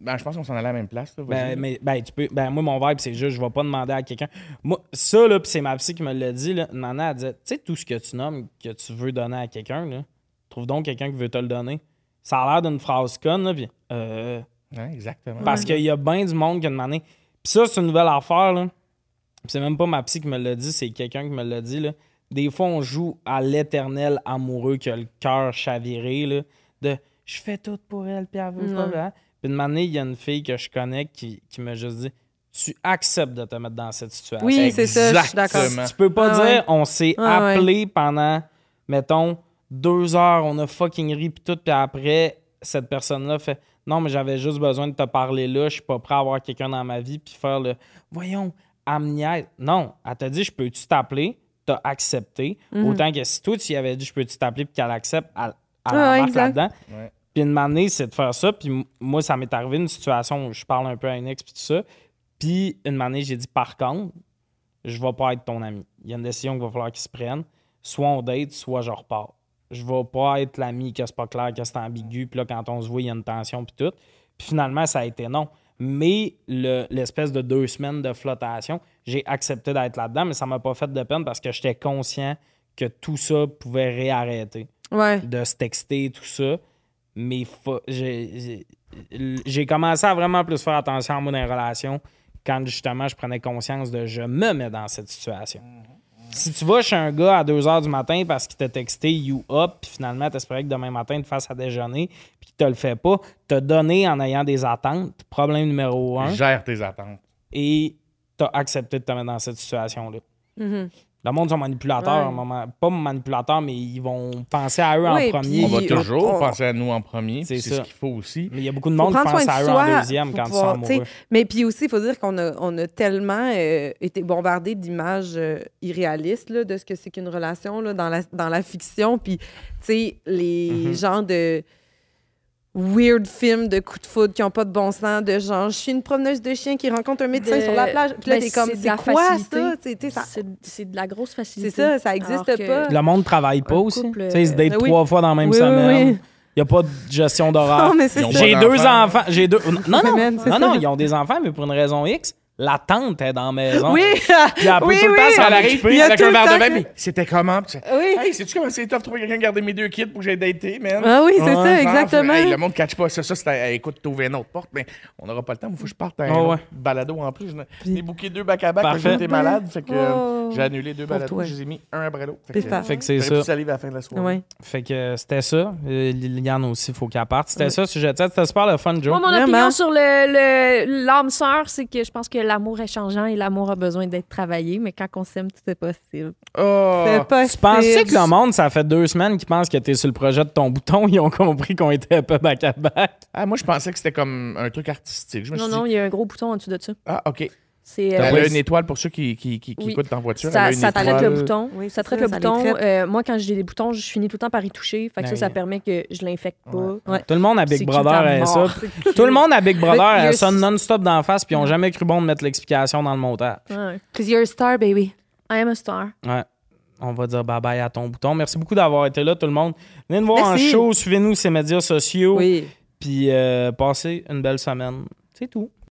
ben, je pense qu'on s'en allait à la même place. là. Ben, mais, ben, tu peux, ben, moi, mon vibe, c'est juste, je vais pas demander à quelqu'un. Moi, ça, là, puis c'est ma psy qui me l'a dit, là. Nana, elle disait, tu sais, tout ce que tu nommes, que tu veux donner à quelqu'un, là, trouve donc quelqu'un qui veut te le donner. Ça a l'air d'une phrase conne, là, puis, euh, Ouais, exactement. parce qu'il y a bien du monde qui a demandé. Puis ça, c'est une nouvelle affaire, là. C'est même pas ma psy qui me l'a dit, c'est quelqu'un qui me l'a dit, là. Des fois, on joue à l'éternel amoureux qui a le cœur chaviré, là, de je fais tout pour elle, puis elle veut pas. Là. Puis une année, il y a une fille que je connais qui, qui m'a juste dit Tu acceptes de te mettre dans cette situation. Oui, c'est ça, je suis d'accord. Tu peux pas Ah dire ouais. on s'est Ah ouais. appelé pendant, mettons, deux heures, on a fucking ri, puis tout, puis après, cette personne-là fait non, mais j'avais juste besoin de te parler là, je suis pas prêt à avoir quelqu'un dans ma vie, puis faire le voyons, amniaise. Non, elle t'a dit je peux-tu t'appeler, t'as accepté. Mhm. Autant que si toi, tu y avais dit je peux-tu t'appeler, puis qu'elle accepte, elle, elle Ouais, ouais, embarque exact. là-dedans. Ouais. Puis une année, c'est de faire ça. Puis moi, ça m'est arrivé une situation où je parle un peu à une ex, puis tout ça. Puis une année, j'ai dit par contre, je vais pas être ton ami. Il y a une décision qu'il va falloir qu'il se prenne. Soit on date, soit je repars. Je vais pas être l'ami que c'est pas clair, que c'est ambigu. Puis là, quand on se voit, il y a une tension, puis tout. Puis finalement, ça a été non. Mais le- l'espèce de deux semaines de flottation, j'ai accepté d'être là-dedans, mais ça m'a pas fait de peine parce que j'étais conscient que tout ça pouvait réarrêter Ouais. de se texter, tout ça. Mais j'ai commencé à vraiment plus faire attention à moi dans les relations quand justement je prenais conscience de je me mets dans cette situation. Si tu vas chez un gars à 2 h du matin parce qu'il t'a texté You Up, puis finalement t'espérais que demain matin il te fasse à déjeuner, puis qu'il te le fait pas, t'as donné en ayant des attentes, problème numéro un, Gère tes attentes. et t'as accepté de te mettre dans cette situation-là. Mhm. Le monde sont manipulateurs, Ouais. pas manipulateurs, mais ils vont penser à eux Oui, en premier. On va toujours on- penser à nous en premier. C'est ce qu'il faut aussi. Mais il y a beaucoup de Faut monde qui pense à eux soi en deuxième quand ils sont amoureux. Mais puis aussi, il faut dire qu'on a, on a tellement euh, été bombardé d'images euh, irréalistes là, de ce que c'est qu'une relation là, dans, la, dans la fiction. Puis, tu sais, les Mm-hmm. genres de weird films de coups de foudre qui n'ont pas de bon sens, de genre, je suis une promeneuse de chien qui rencontre un médecin De- sur la plage. Puis là, Ben, t'es comme, c'est quoi facilité. ça? C'est c'est de la grosse facilité. C'est ça, ça existe Alors que- pas. Le monde travaille pas aussi. couple, Tu sais, ils se datent euh, oui. trois fois dans la même Oui, semaine. oui. Il n'y a pas de gestion d'horaire. Non, J'ai deux enfants. J'ai deux. Non, non, non, ça. non, ils ont des enfants, mais pour une raison X. la tante est dans la maison. Oui! Puis elle peut oui, tout le oui. temps s'en Elle arrive occuper. Il y a avec tout un verre de vin, mais c'était comment? Puis tu sais, Oui. Hey, sais-tu comment c'est tough de trouver quelqu'un qui garder mes deux kids pour que j'aille dater, man? Ah oui, c'est Ouais. ça, exactement. Hey, le monde ne catch pas ça. Ça, c'est à- écoute, t'ouvres une autre porte, mais on n'aura pas le temps. Il faut que je parte à un Oh, autre balado en plus. J'ai booké deux back-à-back. Parfait. J'étais malade. Fait que euh, Oh. j'ai annulé deux Pour balados. toi. Je les ai mis un après l'autre. Fait Fait que c'est ça. à la fin de la soirée. Ouais. Fait que euh, c'était ça. Euh, Liliane aussi, il faut qu'elle parte. C'était ça, sujet de tête. C'était super le fun, Joe. Moi, mon opinion sur l'âme sœur, c'est que je pense que l'amour est changeant et l'amour a besoin d'être travaillé, mais quand on s'aime, tout est possible. Oh. C'est Tu pensais que le monde, ça fait deux semaines qu'ils pensent que t'es sur le projet de ton bouton, ils ont compris qu'on était un peu back à back. Ah, moi, je pensais que c'était comme un truc artistique. Je me Non, suis non, dit, il y a un gros bouton en dessous de ça. ah, OK. C'est Elle euh, a une étoile pour ceux qui, qui, qui, qui Oui. écoutent en voiture. ça, ça traite le bouton. Oui, ça traite ça, le ça bouton. traite. Euh, moi, quand j'ai des boutons, je finis tout le temps par y toucher. Fait que ça, Ouais. ça permet que je l'infecte pas. Ouais. Tout le monde à Big Brother a ça. Tout le monde à Big Brother a ça non-stop d'en face, puis ils ont jamais cru bon de mettre l'explication dans le montage. Ouais. Cause you're a star, baby. I am a star. Ouais. On va dire bye-bye à ton bouton. Merci beaucoup d'avoir été là, tout le monde. Venez nous voir Merci. en show, suivez-nous sur les médias sociaux, Oui. puis euh, passez une belle semaine. C'est tout.